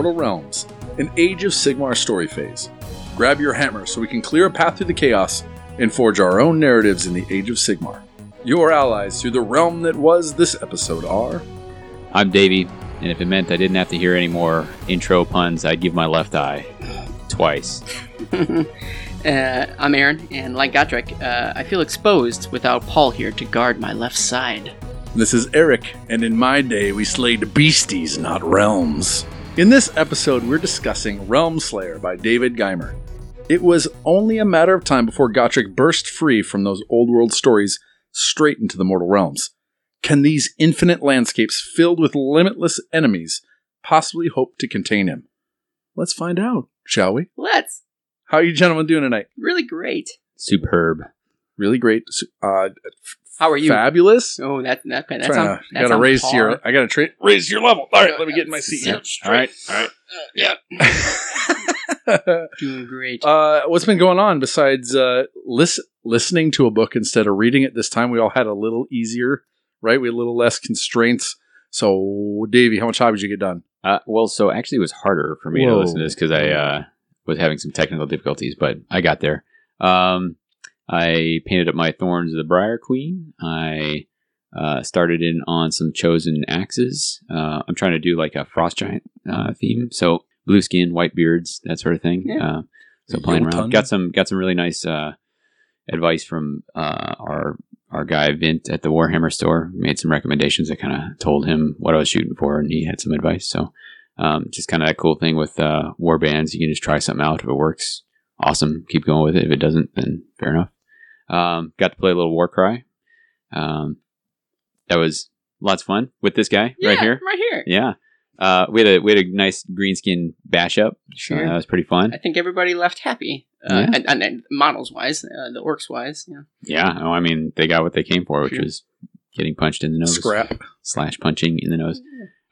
Mortal Realms, an Age of Sigmar story phase. Grab your hammer so we can clear a path through the chaos and forge our own narratives in the Age of Sigmar. Your allies through the realm that was this episode are. I'm Davey, and if it meant I didn't have to hear any more intro puns, I'd give my left eye twice. uh, I'm Aaron, and like Gotrek, uh, I feel exposed without Paul here to guard my left side. This is Eric, and in my day we slayed beasties, not realms. In this episode, we're discussing Realmslayer by David Guymer. It was only a matter of time before Gotrek burst free from those old world stories straight into the mortal realms. Can these infinite landscapes filled with limitless enemies possibly hope to contain him? Let's find out, shall we? Let's. How are you gentlemen doing tonight? Really great. Superb. Really great. Uh, How are you? fabulous. Oh, that that that's Trying on, to, that's gotta on raise par. your. I gotta tra- raise your level. All right, let me get in my seat. Sit here. straight. All right, all right. Doing great. uh, what's been going on besides uh, lis- listening to a book instead of reading it? This time we all had a little easier, right? We had a little less constraints. So, Davey, how much time did you get done? Uh, well, so actually, it was harder for me to listen to this because I uh, was having some technical difficulties, but I got there. Um, I painted up my Thorns of the Briar Queen. I uh, started in on some chosen axes. Uh, I'm trying to do like a frost giant uh, theme, so blue skin, white beards, that sort of thing. Yeah. Uh, so playing around, got some got some really nice uh, advice from uh, our our guy Vint at the Warhammer store. Made some recommendations. I kind of told him what I was shooting for, and he had some advice. So um, just kind of that cool thing with uh, war bands. You can just try something out. If it works, awesome. Keep going with it. If it doesn't, then fair enough. Um, got to play a little Warcry. Um, that was lots of fun with this guy yeah, right here. Right here. Yeah. Uh, we had a we had a nice greenskin bash up. Sure. Uh, that was pretty fun. I think everybody left happy. Uh, Yeah. and, and, and models wise, uh, the orcs wise. Yeah. Yeah. Oh, I mean, they got what they came for, which Sure. was getting punched in the nose. Scrap. slash punching in the nose.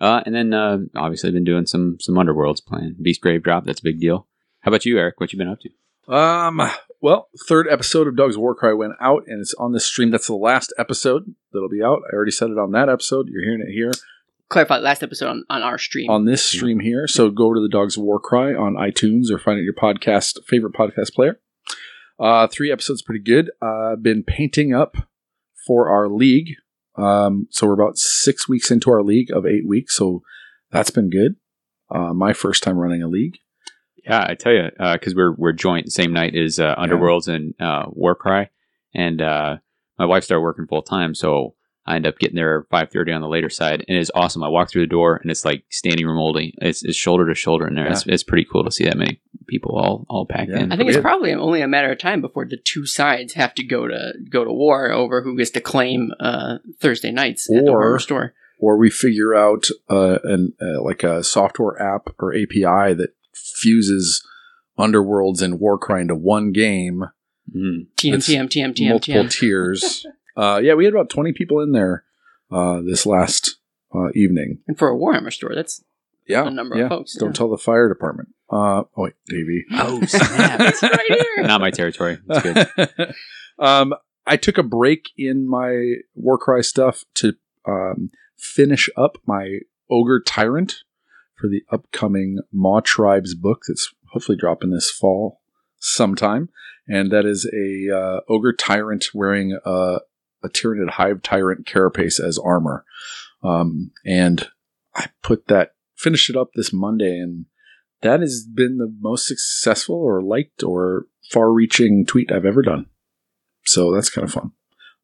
Uh, and then uh, obviously I've been doing some some Underworlds playing Beastgrave Drop. That's a big deal. How about you, Eric? What you been up to? Um. Well, third episode of Doug's Warcry went out, and it's on this stream. That's the last episode that'll be out. I already said it on that episode. You're hearing it here Clarify last episode on, on our stream. on this stream here. So go to the Dogs Warcry on iTunes or find it your podcast favorite podcast player. Uh, three episodes, pretty good. Uh, been painting up for our league. Um, so we're about six weeks into our league of eight weeks. So that's been good. Uh, my first time running a league. Yeah, I tell you, because we're we're joint same night is uh, Underworlds and uh, Warcry, and uh, my wife started working full time, so I end up getting there five thirty on the later side, and it's awesome. I walk through the door, and it's like standing room only. It's, it's shoulder to shoulder in there. It's, it's pretty cool to see that many people all all packed Yeah. in. I think it's probably only a matter of time before the two sides have to go to go to war over who gets to claim uh, Thursday nights at the Or- store. or we figure out uh, an uh, like a software app or API that fuses Underworlds and Warcry into one game, Mm. TM It's TM TM TM multiple TM. tiers. Uh, yeah, we had about twenty people in there uh, this last uh, evening. And for a Warhammer store, that's Yeah, A number of folks, Don't yeah. tell the fire department. Uh, oh wait, Davey. oh snap! it's right here. Not my territory. It's good. um, I took a break in my Warcry stuff to um, finish up my Ogre Tyrant for the upcoming Maw Tribes book that's hopefully dropping this fall sometime. And that is a uh, Ogre Tyrant wearing a, a Tyranid Hive Tyrant carapace as armor. Um, and I put that, finished it up this Monday, and that has been the most successful or liked or far reaching tweet I've ever done. So that's kind of fun.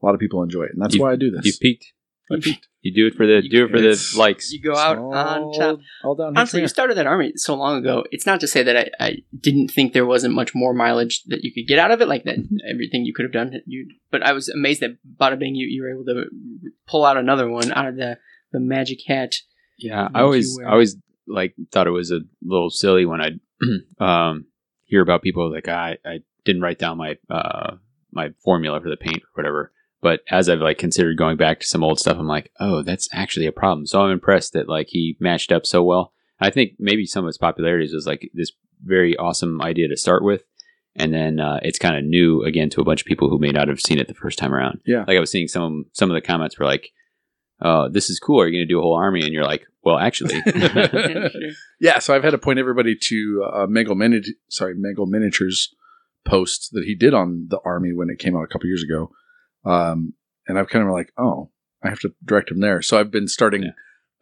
A lot of people enjoy it, and that's You- why I do this. You peaked. I peaked. You do it for the You- do it for the likes. You go out All- on top. All down. Honestly, you started that army so long ago. It's not to say that I, I didn't think there wasn't much more mileage that you could get out of it, like that Mhm. everything you could have done. You, but I was amazed that bada bing, you, you were able to pull out another one out of the the magic hat. Yeah, I always I always like thought it was a little silly when I um hear about people like I I didn't write down my uh my formula for the paint or whatever. But as I've like considered going back to some old stuff, I'm like, oh, that's actually a problem. So I'm impressed that like he matched up so well. I think maybe some of its popularities was like this very awesome idea to start with, and then uh, it's kind of new again to a bunch of people who may not have seen it the first time around. Yeah. like I was seeing some some of the comments were like, "Oh, this is cool. Are you going to do a whole army?" And you're like, well, actually, yeah, so I've had to point everybody to uh, Mango Mini- sorry, Mango Miniatures post that he did on the army when it came out a couple years ago. Um, and I've kind of like, oh, I have to direct him there. So I've been starting Yeah.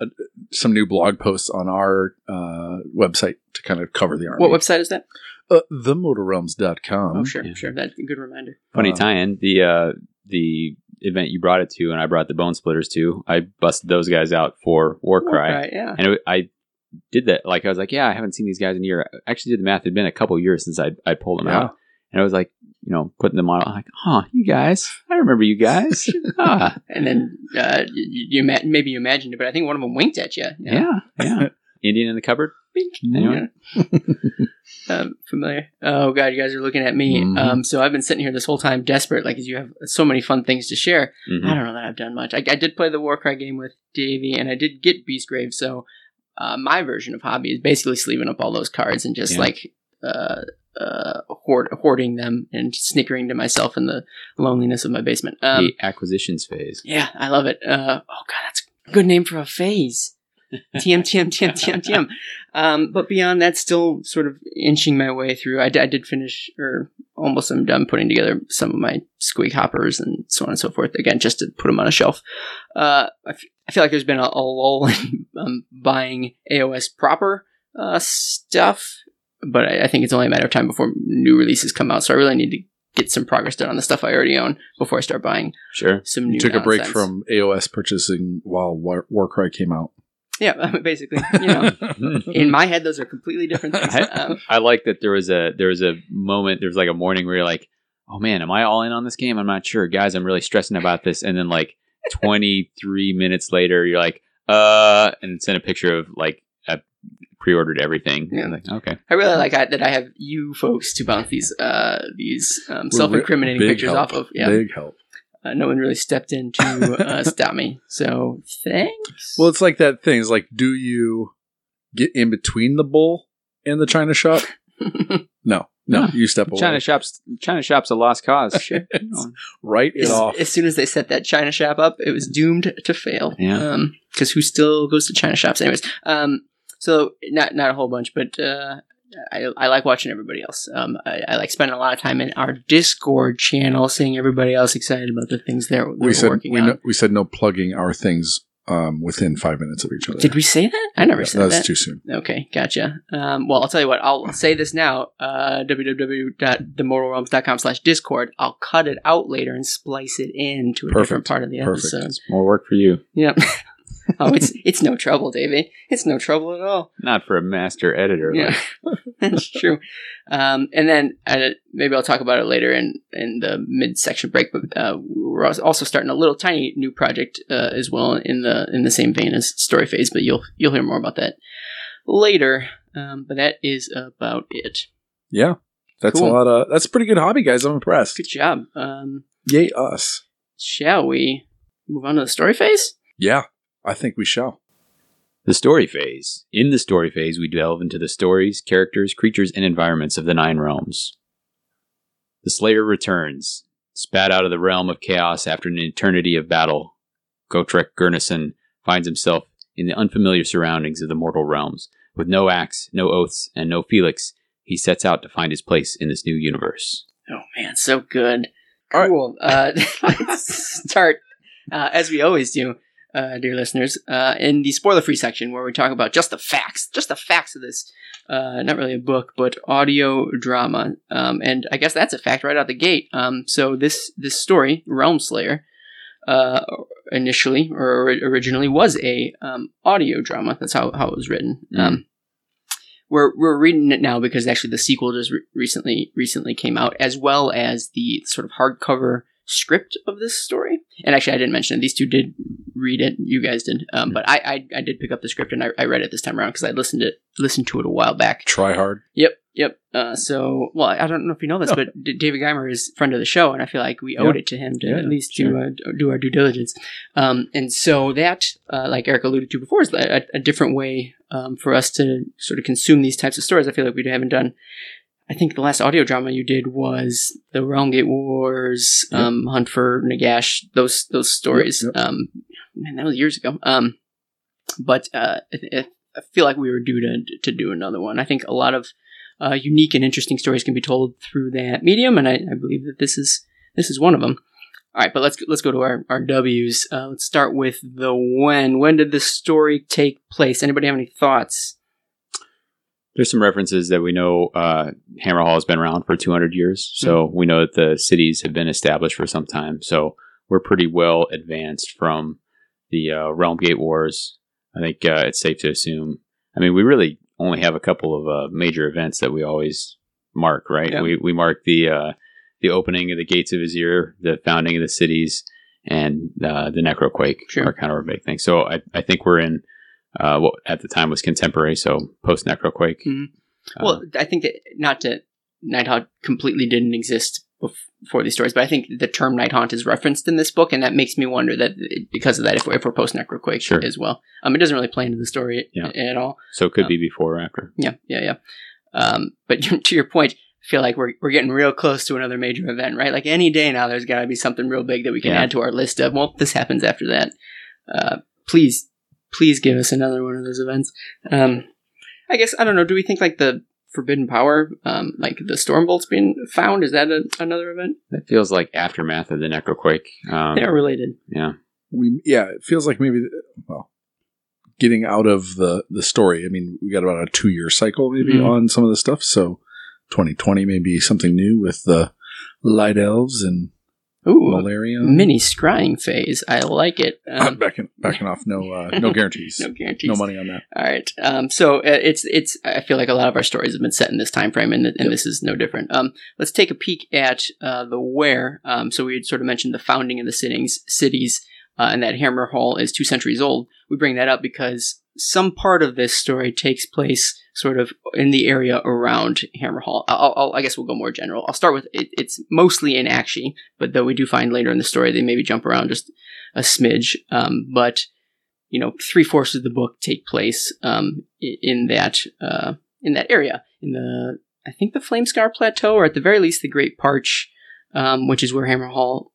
uh some new blog posts on our uh, website to kind of cover the army. What website is that? Uh, themortalrealms.com. oh, sure, yeah. sure. That's a good reminder. funny Uh, tie-in. The uh, the event you brought it to, and I brought the Bone Splitters to. I busted those guys out for Warcry, Right, yeah. and it, I did that. Like I was like, yeah, I haven't seen these guys in a year. I actually did the math. It'd been a couple years since I I pulled them Yeah. out, and I was like, you know, putting them on. I'm like, huh, you guys, I remember you guys. ah, And then uh, you, you maybe you imagined it, but I think one of them winked at you. yeah, yeah. Indian in the cupboard. Wink. Anyone? um, familiar. Oh god, you guys are looking at me. Mhm. Um, so I've been sitting here this whole time, desperate, like 'cause you have so many fun things to share. Mhm. I don't know that I've done much. I, I did play the Warcry game with Davey, and I did get Beastgrave. So uh, my version of hobby is basically sleeving up all those cards and just Yeah. like uh, uh, hoard, hoarding them and snickering to myself in the loneliness of my basement. Um, the acquisitions phase. yeah, I love it. Uh, oh god, that's a good name for a phase. TM, TM, TM, TM, TM. Um, but beyond that, still sort of inching my way through. I, d- I did finish, or almost I'm done putting together some of my squig hoppers and so on and so forth. Again, just to put them on a shelf. Uh, I, f- I feel like there's been a, a lull in um, buying AOS proper uh, stuff, but I, I think it's only a matter of time before new releases come out. So I really need to get some progress done on the stuff I already own before I start buying Sure. some new. You took a break from AOS purchasing while War- Warcry came out. Yeah, basically. You know, in my head, those are completely different things. I, Um, I like that there was a there was a moment there was like a morning where you're like, oh man, am I all in on this game? I'm not sure, guys. I'm really stressing about this. And then like 23 minutes later, you're like, uh, and send a picture of like I pre-ordered everything. Yeah. Like, okay, I really like I, that I have you folks to bounce these uh, these um, self-incriminating pictures help. off of. Yeah, Big help. uh, no one really stepped in to uh, stop me. So thanks. Well, it's like that thing. It's like, do you get in between the bull and the China shop? No, no, No. you step away. China shops China shops a lost cause. Sure. You Write it as, off. as soon as they set that China shop up, it was doomed to fail. Yeah. Because who still goes to China shops, anyways? Um, so not not a whole bunch, but uh, I, I like watching everybody else. Um, I, I like spending a lot of time in our Discord channel, seeing everybody else excited about the things they're, they're we said working we, on. no, we said no plugging our things um, within five minutes of each other. Did we say that? I never Yeah, said that. That's too soon. Okay, gotcha. Um, well, I'll tell you what. I'll say this now. Uh, slash discord. I'll cut it out later and splice it into a different Perfect. part of the Perfect. episode. it's more work for you, Yep. oh, it's it's no trouble, Davey. It's no trouble at all. not for a master editor. Yeah, Like, that's true. Um, and then uh, maybe I'll talk about it later in in the mid section break. But uh, we're also starting a little tiny new project uh, as well in the in the same vein as story phase. But you'll you'll hear more about that later. Um, but that is about it. Yeah, that's Cool. a lot of. That's a pretty good hobby, guys. I'm impressed. Good job. Um, Yay us. shall we move on to the story phase? Yeah, I think we shall. The story phase. In the story phase, we delve into the stories, characters, creatures, and environments of the Nine Realms. The Slayer returns, spat out of the realm of chaos after an eternity of battle. Gotrek Gurnisson finds himself in the unfamiliar surroundings of the mortal realms. With no axe, no oaths, and no Felix, he sets out to find his place in this new universe. Oh man, so good. All right. Cool. Uh, let's start uh, as we always do, uh, dear listeners, uh, in the spoiler-free section where we talk about just the facts, just the facts of this. Uh, not really a book, but audio drama, um, and I guess that's a fact right out the gate. Um, so this this story, Realmslayer, uh, initially or originally was a um, audio drama. That's how, how it was written. Um, we're we're reading it now because actually the sequel just re- recently recently came out, as well as the sort of hardcover script of this story. And actually, I didn't mention it. These two did read it. You guys did, um, but I, I I did pick up the script and I, I read it this time around because I listened to listened to it a while back. Try hard. Yep, yep. Uh, so, well, I don't know if you know this, Oh. but D- David Guymer is a friend of the show, and I feel like we owed Yeah. it to him to Yeah, at least sure. do, uh, do our due diligence. Um, and so that, uh, like Eric alluded to before, is a, a different way um, for us to sort of consume these types of stories. I feel like we haven't done. I think the last audio drama you did was the Realm Gate Wars, Yep. um, Hunt for Nagash, those those stories. Yep, yep. Um, man, that was years ago. Um, but uh, I, I feel like we were due to to do another one. I think a lot of uh, unique and interesting stories can be told through that medium, and I, I, believe that this is this is one of them. All right, but let's let's go to our our W's. Uh, let's start with the when. When did this story take place? Anybody have any thoughts? There's some references that we know uh, Hammerhal has been around for 200 years, so mm-hmm. we know that the cities have been established for some time. So we're pretty well advanced from the uh, Realm Gate Wars. I think uh, it's safe to assume. I mean, we really only have a couple of uh, major events that we always mark, right? Yeah. We we mark the uh, the opening of the gates of Azyr, the founding of the cities, and uh, the Necroquake sure. are kind of our big thing. So I, I think we're in uh, what at the time was contemporary, so post Necroquake. Mm-hmm. Uh, well, I think that not to Nighthaunt completely didn't exist before these stories, but I think the term Nighthaunt is referenced in this book, and that makes me wonder that because of that, if we're, if we're post Necroquake sure. as well, um, it doesn't really play into the story yeah. at all. So it could um, be before or after. Yeah, yeah, yeah. Um, but to your point, I feel like we're we're getting real close to another major event, right? Like any day now, there's got to be something real big that we can yeah. add to our list of. Well, this happens after that. Uh, please please give us another one of those events. Um, I guess I don't know. Do we think like the Forbidden Power, um, like the Stormvault's being found? Is that a, another event? That feels like aftermath of the Necroquake. Um, they are related. Yeah. We yeah, it feels like maybe well, getting out of the the story. I mean, we got about a two year cycle maybe mm-hmm. on some of the stuff. So 2020 maybe something new with the light elves and Ooh, malaria. Mini scrying phase. I like it. Um, backing, backing off. No, uh, no guarantees. no guarantees. No money on that. All right. Um, so uh, it's it's. I feel like a lot of our stories have been set in this time frame, and, and yep. this is no different. Um, let's take a peek at uh, the where. Um, so we had sort of mentioned the founding of the cities, cities, uh, and that Hammerhal is two centuries old. We bring that up because some part of this story takes place sort of in the area around Hammerhal. I'll, I'll, i guess we'll go more general. I'll start with it, it's mostly in Aqshy, but though we do find later in the story they maybe jump around just a smidge. Um, but you know, three fourths of the book take place um, in that uh, in that area in the I think the Flamescar Plateau, or at the very least the Great Parch, um, which is where Hammerhal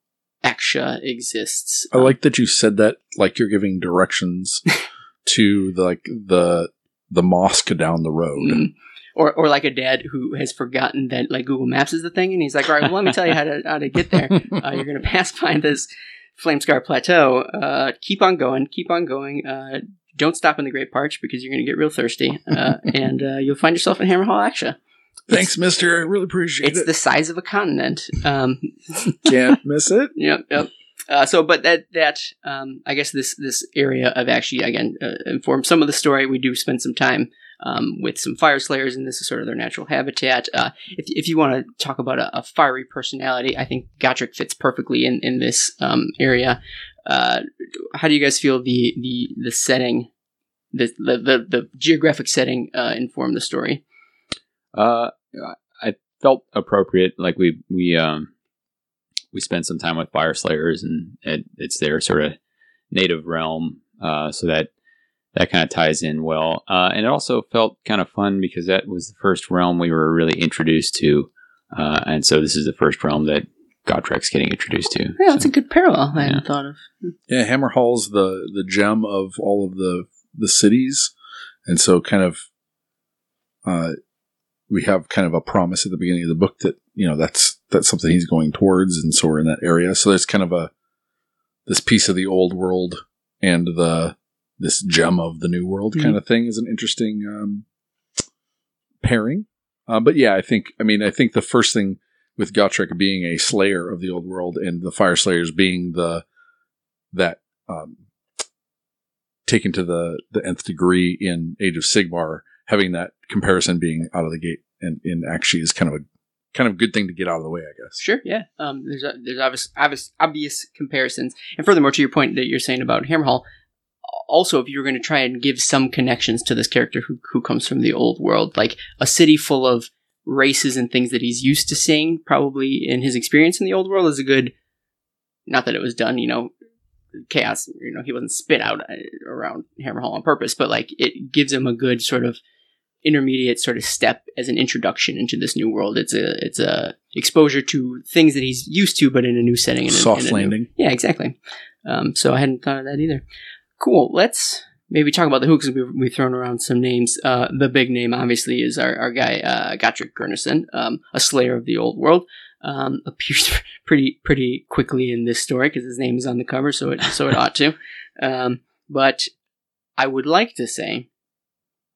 Aqsha exists. I like that you said that like you're giving directions to the, like the the mosque down the road. Mm. Or, or like a dad who has forgotten that like Google Maps is the thing, and he's like, "All right, well, let me tell you how to how to get there. Uh, you're going to pass by this Flamescar Plateau. Uh, keep on going, keep on going. Uh, don't stop in the Great Parch because you're going to get real thirsty, uh, and uh, you'll find yourself in Hammerhal Aksha. Thanks, Mister. I really appreciate it's it. It's the size of a continent. Um, Can't miss it. Yep, yep. Uh, so, but that that um, I guess this this area of Aqshy again uh, informs some of the story. We do spend some time um, with some fire slayers, and this is sort of their natural habitat. Uh, if if you want to talk about a, a, fiery personality, I think Gotrek fits perfectly in in this um, area. Uh, how do you guys feel the the the setting, the the the, the geographic setting uh, inform the story? Uh, I felt appropriate. Like we we um we spent some time with fire slayers and it, it's their sort of native realm uh, so that that kind of ties in well uh, and it also felt kind of fun because that was the first realm we were really introduced to uh, and so this is the first realm that Gotrek's getting introduced to. Yeah, that's so, a good parallel. I yeah. hadn't thought of. Yeah, Hammerhal's the the gem of all of the the cities, and so kind of uh, we have kind of a promise at the beginning of the book that you know that's that's something he's going towards, and so we're in that area. So there's kind of a this piece of the old world and the this gem of the new world mm-hmm. kind of thing is an interesting um, pairing. Uh, but yeah, I think I mean I think the first thing with Gotrek being a slayer of the old world and the fire slayers being the that um, taken to the the nth degree in Age of Sigmar having that comparison being out of the gate and, and actually is kind of a kind of good thing to get out of the way, I guess. Sure, yeah. Um, there's a, there's obvious, obvious obvious comparisons, and furthermore, to your point that you're saying about Hammerhal, also if you were going to try and give some connections to this character who who comes from the old world, like a city full of races and things that he's used to seeing, probably in his experience in the old world, is a good. Not that it was done, you know, chaos. You know, he wasn't spit out uh, around Hammerhal on purpose, but like it gives him a good sort of intermediate sort of step as an introduction into this new world. It's a it's a exposure to things that he's used to, but in a new setting. Soft in landing. New, yeah, exactly. Um, so I hadn't thought of that either. Cool. Let's maybe talk about the because we've, we've thrown around some names. Uh, the big name, obviously, is our, our guy uh, Gotrek Gurnisson, um, a Slayer of the Old World. Um, appears pretty pretty quickly in this story because his name is on the cover, so it so it ought to. Um, but I would like to say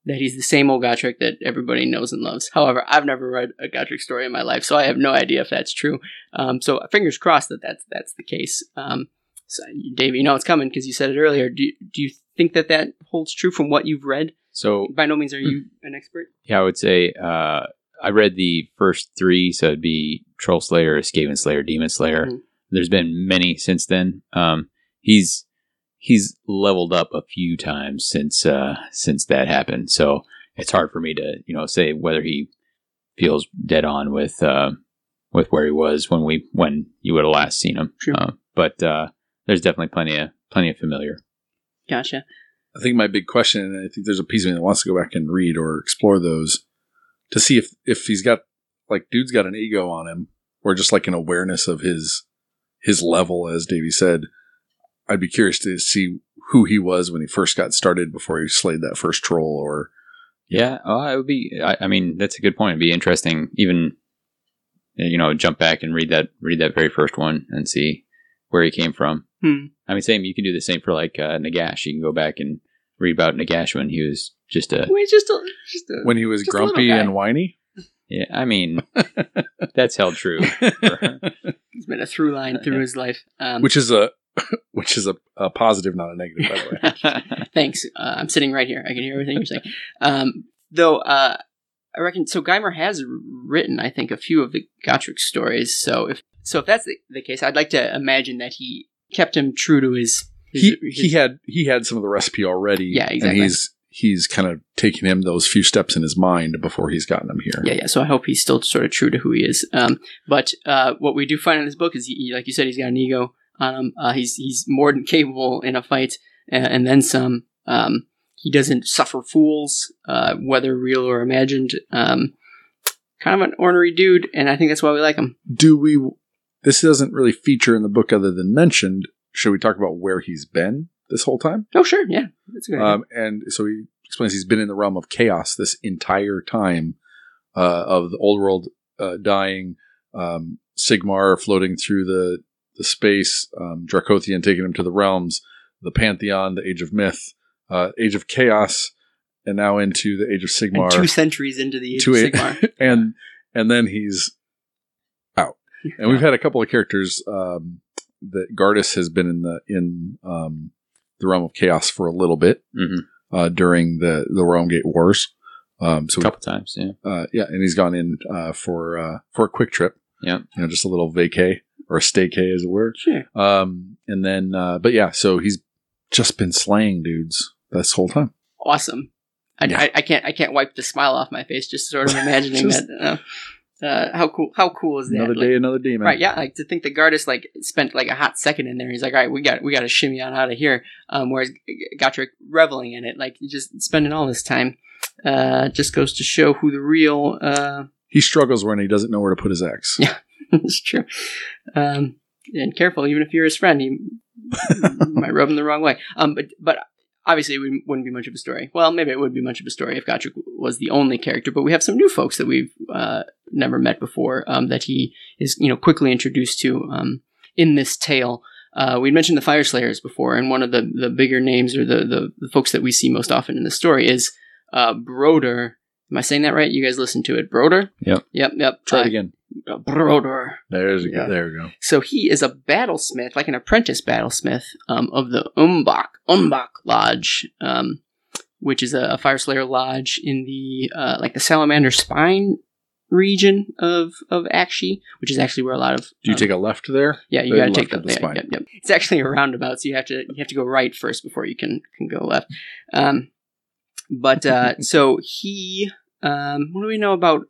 that he's the same old Gotrek that everybody knows and loves. However, I've never read a Gotrek story in my life, so I have no idea if that's true. Um, so fingers crossed that that's that's the case. Um, so, Dave, you know it's coming because you said it earlier. Do do you think that that holds true from what you've read? So By no means are you an expert. yeah, I would say uh, I read the first three, so it'd be Troll Slayer, Skaven Slayer, Demon Slayer. Mhm. There's been many since then. Um, he's he's leveled up a few times since uh, since that happened. So it's hard for me to you know say whether he feels dead on with uh, with where he was when we when you would have last seen him. Sure. Uh, but uh, there's definitely plenty of plenty of familiar. Gotcha. I think my big question, and I think there's a piece of me that wants to go back and read or explore those to see if if he's got like dude's got an ego on him or just like an awareness of his his level, as Davey said. I'd be curious to see who he was when he first got started before he slayed that first troll, or Yeah, uh, it would be. I, I mean, that's a good point. It'd be interesting, even you know, jump back and read that read that very first one and see where he came from. Hmm. I mean, same. You can do the same for like uh, Nagash. You can go back and read about Nagash when he was just a. Wait, just a, just a, when he was Just a little grumpy and whiny. Yeah, I mean, that's held true. it's been a through line through his life. Um, which is a which is a, a positive, not a negative, by the way. Thanks. Uh, I'm sitting right here. I can hear everything you're saying. Um, though, uh, I reckon so. Guymer has written, I think, a few of the Gotrek stories. So if so, if that's the, the case, I'd like to imagine that he kept him true to his. his, he his- he had he had some of the recipe already. Yeah, exactly. And he's he's kind of taken him those few steps in his mind before he's gotten him here. yeah, yeah. So I hope he's still sort of true to who he is. Um, but uh, what we do find in this book is, he, like you said, he's got an ego on him. Uh, he's he's more than capable in a fight, and, and then some. Um, he doesn't suffer fools, uh, whether real or imagined. Um, kind of an ornery dude, and I think that's why we like him. Do we? This doesn't really feature in the book other than mentioned. Should we talk about where he's been this whole time? Oh, sure, yeah, that's good. Um, and so he explains he's been in the realm of chaos this entire time uh, of the old world uh, dying, um, Sigmar floating through the the space, um, Dracothion taking him to the realms, the Pantheon, the Age of Myth, uh, Age of Chaos, and now into the Age of Sigmar. and two centuries into the age to of a- Sigmar. and and then he's out. And we've had a couple of characters um, that Gardus has been in the in um, the realm of chaos for a little bit hmm uh, during the the Realm Gate Wars. Um, so A couple times, yeah. uh, yeah, and he's gone in uh, for uh, for a quick trip. Yeah. you know, just a little vacay or staycay, as it were. Sure. Um, and then, uh, but yeah, so he's just been slaying dudes this whole time. Awesome. I, Yeah. I, I can't I can't wipe the smile off my face just sort of imagining Just- that. Uh, uh, how cool how cool is that? Another Like, day, another demon. Right, yeah, like to think the Gardus like spent like a hot second in there. He's like, all right, we got we got to shimmy on out of here. Um, whereas Gotrek reveling in it, like just spending all this time, uh, just goes to show who the real. Uh, He struggles when he doesn't know where to put his X. Yeah. it's true. Um, and careful, even if you're his friend, he might rub him the wrong way. Um, but but obviously, it wouldn't wouldn't be much of a story. Well, maybe it would be much of a story if Gotrek was the only character. But we have some new folks that we've uh, never met before um, that he is you know quickly introduced to um, in this tale. Uh, we mentioned the Fire Slayers before, and one of the, the bigger names or the, the, the folks that we see most often in the story is uh, Broder. Am I saying that right? You guys listen to it, Broder. Yep. Yep. Yep. Try Uh, it again. Broder. There's a, Yeah. there we go. So he is a battlesmith, like an apprentice battlesmith um, of the Umbach Umbach Lodge, um, which is a, a fire slayer lodge in the uh, like the Salamander Spine region of of Aqshy, which is actually where a lot of Do you um, take a left there? yeah, you got to take the, the spine. yep, yep. It's actually a roundabout, so you have to you have to go right first before you can can go left. Um, but uh, so he, um, what do we know about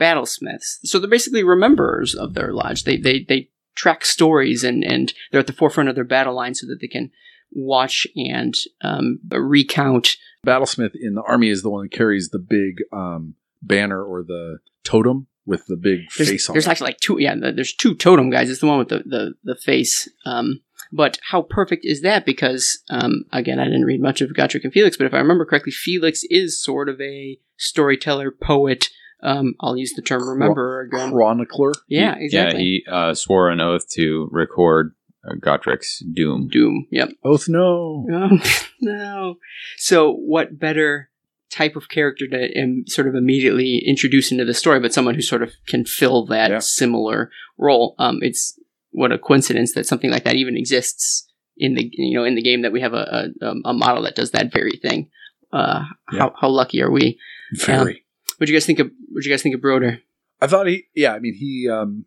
battlesmiths? So they're basically rememberers of their lodge. They they they track stories and and they're at the forefront of their battle line so that they can watch and um, recount. Battlesmith in the army is the one that carries the big um, banner or the totem with the big There's, face on there's it. actually like two. Yeah, there's two totem guys. It's the one with the the the face. Um, but how perfect is that? Because um, again, I didn't read much of Gotrek and Felix, but if I remember correctly, Felix is sort of a storyteller, poet. Um, I'll use the term remember again. Chronicler. Yeah, He- exactly. Yeah, he uh, swore an oath to record uh, Gotrek's doom. Doom. Yep. Oath no. Oh, no. So, what better type of character to um, sort of immediately introduce into the story, but someone who sort of can fill that Yeah. similar role? Um, it's what a coincidence that something like that even exists in the you know in the game that we have a a, a model that does that very thing. Uh, Yeah. how how lucky are we? Very. What do you guys think of? What do you guys think of Broder? I thought he, yeah, I mean, he, um,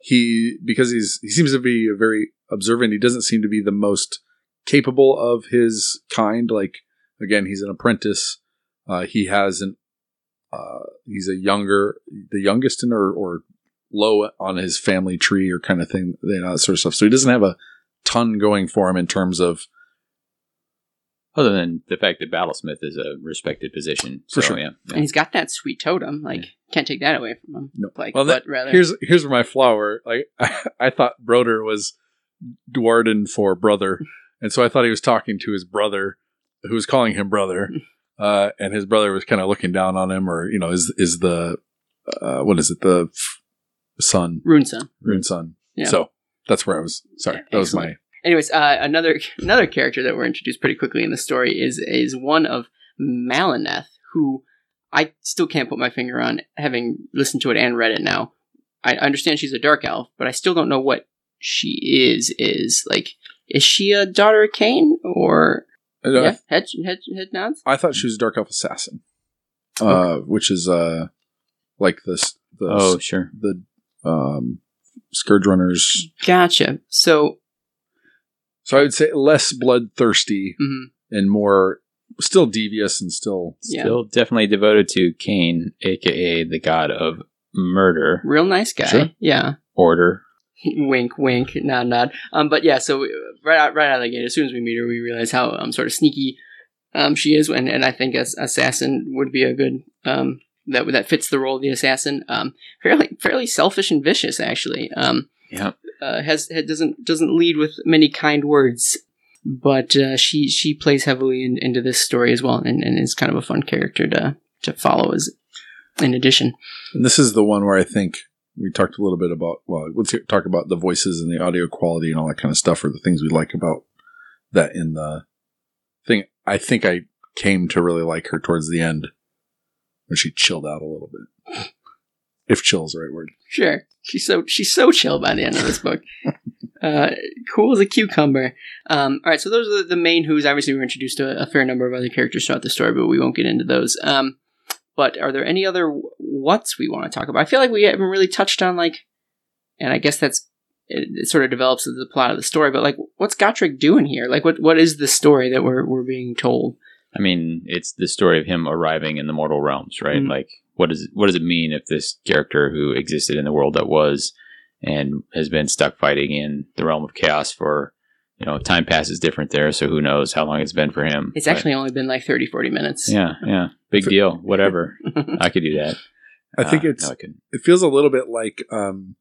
he, because he's, he seems to be a very observant. He doesn't seem to be the most capable of his kind. Like, again, he's an apprentice. Uh, he has an, uh, he's a younger, the youngest in or, or low on his family tree or kind of thing, you know, that sort of stuff. So he doesn't have a ton going for him in terms of, Other than the fact that Battlesmith is a respected position. For so, sure. Yeah. And he's got that sweet totem. Like, can't take that away from him. No. Like, Well, that- rather, here's here's where my flower like I, thought Broder was Dwarden for brother, and so I thought he was talking to his brother, who was calling him brother, uh, and his brother was kind of looking down on him, or you know, is is the uh, what is it the f- son Rune Son. rune son? Yeah. So that's where I was. Sorry, Yeah, that was my Anyways, uh, another another character that we're introduced pretty quickly in the story is is one of Maleneth, who I still can't put my finger on, having listened to it and read it now. I understand she's a dark elf, but I still don't know what she is. Is like, is she a daughter of Khaine or I, yeah? Head head head nods. I thought she was a dark elf assassin, uh, which is uh like this the Oh, sure. the um scourge runners. Gotcha. So, So I would say less bloodthirsty. mhm, and more still devious and still yeah, Still definitely devoted to Khaine, aka the god of murder, real nice guy. Sure. Yeah. order. wink, wink, nod, nod. Um, but yeah, so right out, right out of the gate, as soon as we meet her, we realize how um sort of sneaky um she is, and and I think as assassin would be a good um that that fits the role of the assassin. Um, fairly fairly selfish and vicious actually. Um, Yeah. uh, has, has doesn't doesn't lead with many kind words, but uh, she she plays heavily in, into this story as well, and, and is kind of a fun character to to follow. As in addition, and this is the one where I think we talked a little bit about well let's talk about the voices and the audio quality and all that kind of stuff or the things we like about that in the thing I think I came to really like her towards the end when she chilled out a little bit if chill is the right word Sure. She's so she's so chill by the end of this book. uh, cool as a cucumber. Um, all right, so those are the, the main who's. Obviously, we're introduced to a, a fair number of other characters throughout the story, but we won't get into those. Um, but are there any other what's we want to talk about? I feel like we haven't really touched on like, and I guess that's it, it sort of develops as the plot of the story. But like, what's Gotrek doing here? Like, what what is the story that we're we're being told? I mean, it's the story of him arriving in the mortal realms, right? Mhm. Like, what does what does it mean if this character who existed in the world that was and has been stuck fighting in the realm of chaos for, you know, time passes different there, so who knows how long it's been for him? It's But- actually only been like 30, 40 minutes. yeah, yeah, big deal. Whatever, I could do that. I think Uh, it's no, I it feels a little bit like um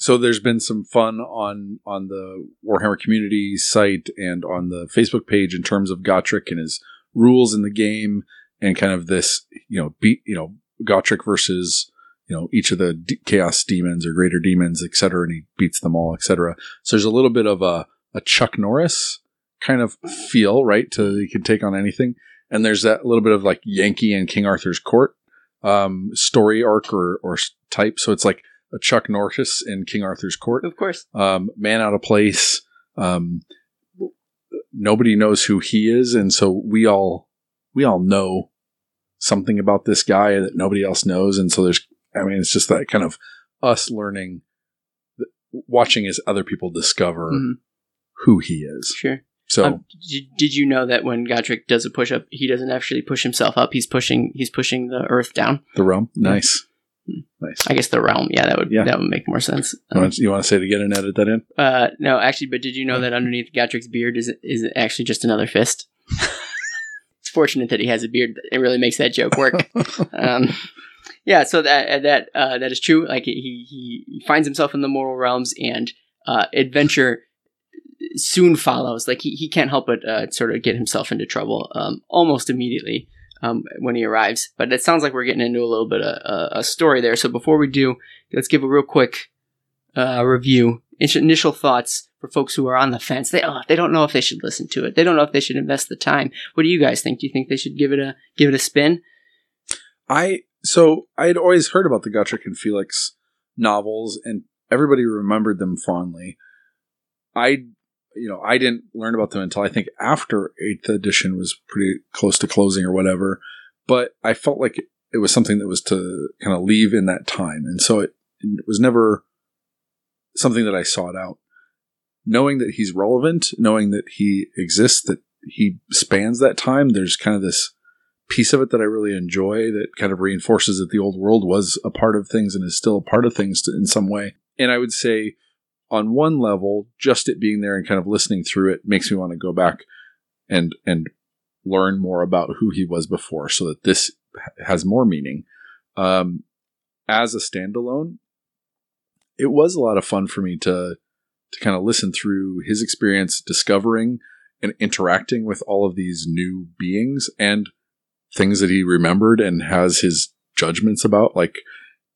so there's been some fun on on the Warhammer community site and on the Facebook page in terms of Gotrek and his rules in the game and kind of this you know beat you know Gotrek versus you know each of the d- chaos demons or greater demons etc and he beats them all etc so there's a little bit of a, a Chuck Norris kind of feel right to he can take on anything and there's that little bit of like Yankee and King Arthur's court um, story arc or, or type. So it's like a Chuck Norris in King Arthur's court. Of course. Um, man out of place. Um, nobody knows who he is, and so we all we all know something about this guy that nobody else knows, and so there's. I mean, it's just that kind of us learning, watching as other people discover Mhm. who he is. Sure. So Um, did, did you know that when Gotrek does a push up, he doesn't actually push himself up. He's pushing he's pushing the earth down. the realm, nice, Hmm. nice. I guess the realm. Yeah, that would Yeah. that would make more sense. You Um, want, to, you want to say it again and edit that in? uh, no, actually, but did you know that underneath Gotrek's beard is is actually just another fist? fortunate that he has a beard. It really makes that joke work. um, yeah, so that that uh, that is true. Like he he finds himself in the mortal realms, and uh, adventure soon follows. Like he, he can't help but uh, sort of get himself into trouble um, almost immediately um, when he arrives. But it sounds like we're getting into a little bit of a, a story there. So before we do, let's give a real quick uh, review, initial thoughts for folks who are on the fence. They oh, they don't know if they should listen to it. They don't know if they should invest the time. What do you guys think? Do you think they should give it a give it a spin? I so I had always heard about the Gotrek and Felix novels, and everybody remembered them fondly. I, you know, I didn't learn about them until I think after Eighth Edition was pretty close to closing or whatever. But I felt like it was something that was to kind of leave in that time, and so it, it was never something that I sought out. Knowing that he's relevant, knowing that he exists, that he spans that time, there's kind of this piece of it that I really enjoy that kind of reinforces that the old world was a part of things and is still a part of things in some way. And I would say, on one level, just it being there and kind of listening through it makes me want to go back and and learn more about who he was before, so that this has more meaning. Um, as a standalone, it was a lot of fun for me to to kind of listen through his experience discovering and interacting with all of these new beings and things that he remembered and has his judgments about like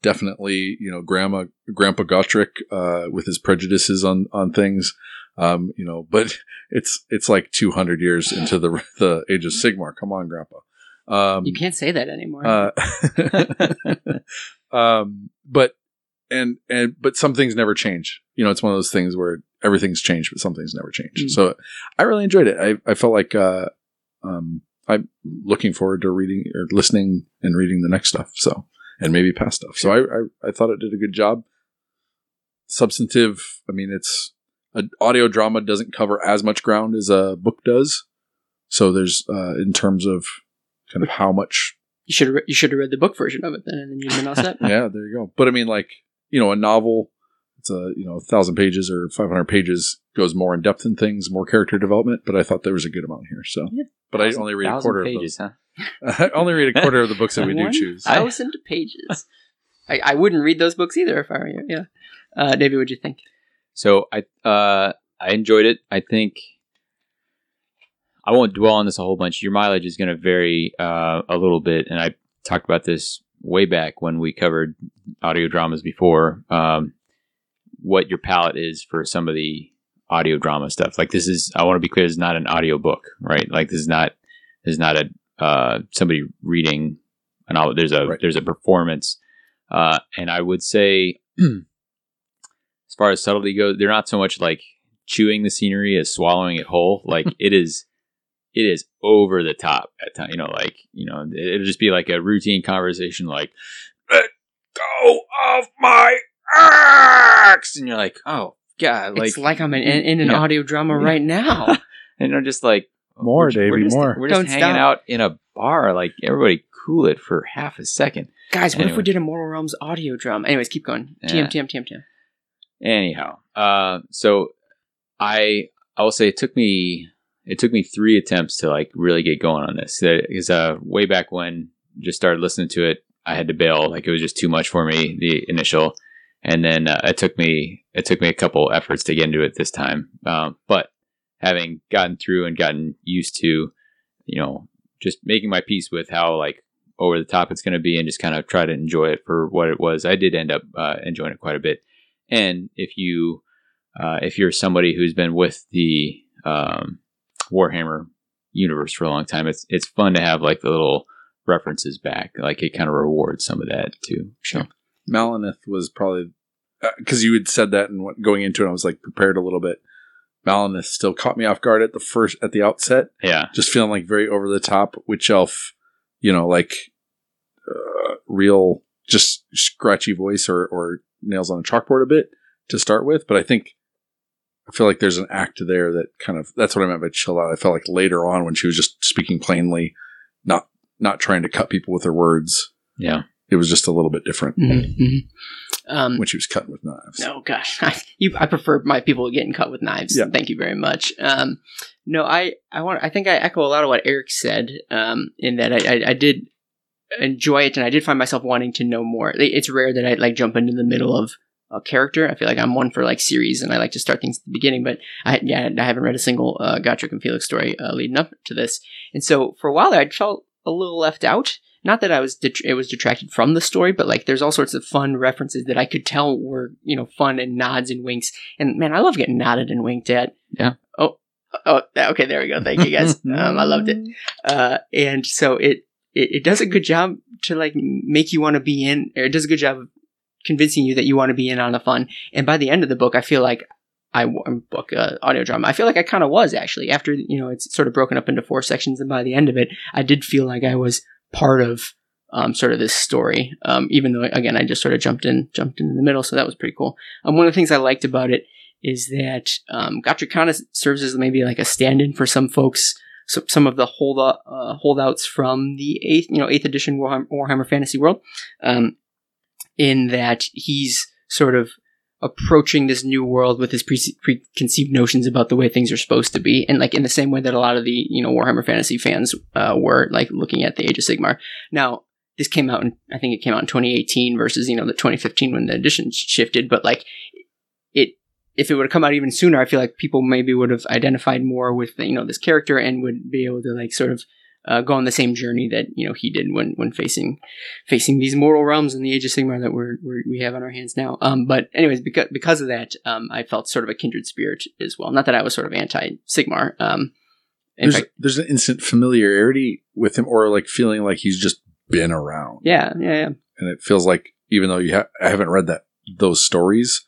definitely you know grandma grandpa Gotrek uh, with his prejudices on on things um, you know but it's it's like 200 years into the the age of sigmar. Come on grandpa. Um, you can't say that anymore. uh, um, but and and but some things never change you know it's one of those things where everything's changed but some things never change Mm. so i really enjoyed it i, I felt like uh, um, i'm looking forward to reading or listening and reading the next stuff so and maybe past stuff so I, I i thought it did a good job substantive i mean it's an audio drama doesn't cover as much ground as a book does so there's uh in terms of kind of how much you should re- you should have read the book version of it then, and then you'd been all set. yeah, there you go. But I mean, like you know, a novel, it's a you know, a thousand pages or five hundred pages goes more in depth in things, more character development. But I thought there was a good amount here. So, Yeah. but I only read a quarter pages, of those. I only read a quarter of the books that we do One choose. thousand pages. I, I wouldn't read those books either if I were you. Yeah, uh, David, what'd you think? So I uh I enjoyed it. I think I won't dwell on this a whole bunch. Your mileage is going to vary uh, a little bit, and I talked about this way back when we covered audio dramas before. Um, what your palette is for some of the audio drama stuff. Like this is, I want to be clear, this is not an audio book, right? Like this is not, this is not a uh, somebody reading an novel. There's a Right. there's a performance, uh, and I would say, as far as subtlety goes, they're not so much like chewing the scenery as swallowing it whole. Like it is, it is over the top at times. You know, like you know, it'll just be like a routine conversation, like "Let go of my axe," and you're like, "Oh God!" Like, it's like I'm in, in an Yeah. audio drama right now. and I'm just like, More, we're ju- we're just- more. We're just Don't hanging stop. out in a bar. Like everybody, cool it for half a second. Guys, what if we did a Mortal Realms audio drama? Anyways, keep going. Yeah. TM, TM, TM, TM. Anyhow, uh, so I I will say it took me it took me three attempts to like really get going on this because uh, way back when just started listening to it, I had to bail like it was just too much for me the initial, and then uh, it took me it took me a couple efforts to get into it this time. Um, but having gotten through and gotten used to, you know, just making my peace with how like over the top it's going to be and just kind of try to enjoy it for what it was. I did end up uh, enjoying it quite a bit. And if you uh, if you're somebody who's been with the um, Warhammer universe for a long time, it's it's fun to have like the little references back. Like it kind of rewards some of that too. So Maleneth was probably because you had said that and what- going into it, I was like prepared a little bit. Maleneth still caught me off guard at the first at the outset. yeah, just feeling like very over the top witch elf, you know, like uh, real just scratchy voice or or nails on a chalkboard a bit to start with. But I think I feel like there's an act there that kind of that's what I meant by chill out. I felt like later on when she was just speaking plainly, not not trying to cut people with her words. yeah. It was just a little bit different Mhm. Um, when she was cutting with knives. No, gosh, I, you, I prefer my people getting cut with knives. Yeah. Thank you very much. Um, no, I, I want, I think I echo a lot of what Eric said. Um, in that I, I, I did enjoy it, and I did find myself wanting to know more. It's rare that I like jump into the middle of a character. I feel like I'm one for like series, and I like to start things at the beginning. But I yeah, I haven't read a single uh, Gotrek and Felix story uh, leading up to this, and so for a while there, I felt a little left out. Not that I was det- it was detracted from the story, but like there's all sorts of fun references that I could tell were you know fun and nods and winks. And man, I love getting nodded and winked at. Yeah. Oh. Oh, okay. There we go. Thank you, guys. um, I loved it. Uh, and so it, it it does a good job to like make you want to be in, or it does a good job of convincing you that you want to be in on the fun. And by the end of the book, I feel like I um, book uh, audio drama. I feel like I kind of was actually after you know it's sort of broken up into four sections, and by the end of it, I did feel like I was part of um, sort of this story. Um, even though again, I just sort of jumped in, jumped in the middle, so that was pretty cool. Um, one of the things I liked about it is that um, of serves as maybe like a stand-in for some folks. So some of the hold uh, holdouts from the eighth, you know, eighth edition Warhammer, Warhammer Fantasy World, um, in that he's sort of approaching this new world with his pre- preconceived notions about the way things are supposed to be, and like in the same way that a lot of the you know Warhammer Fantasy fans uh, were like looking at the Age of Sigmar. Now, this came out in I think it came out in 2018 versus you know the 2015 when the edition shifted, but like it if it would have come out even sooner, I feel like people maybe would have identified more with you know this character and would be able to like sort of uh, go on the same journey that you know he did when when facing facing these mortal realms in the Age of Sigmar that we're, we're we have on our hands now. Um, but anyways, because because of that, um, I felt sort of a kindred spirit as well. Not that I was sort of anti Sigmar. Um, There's, fact, there's an instant familiarity with him, or like feeling like he's just been around. yeah, yeah, yeah. and it feels like even though you ha- I haven't read that those stories,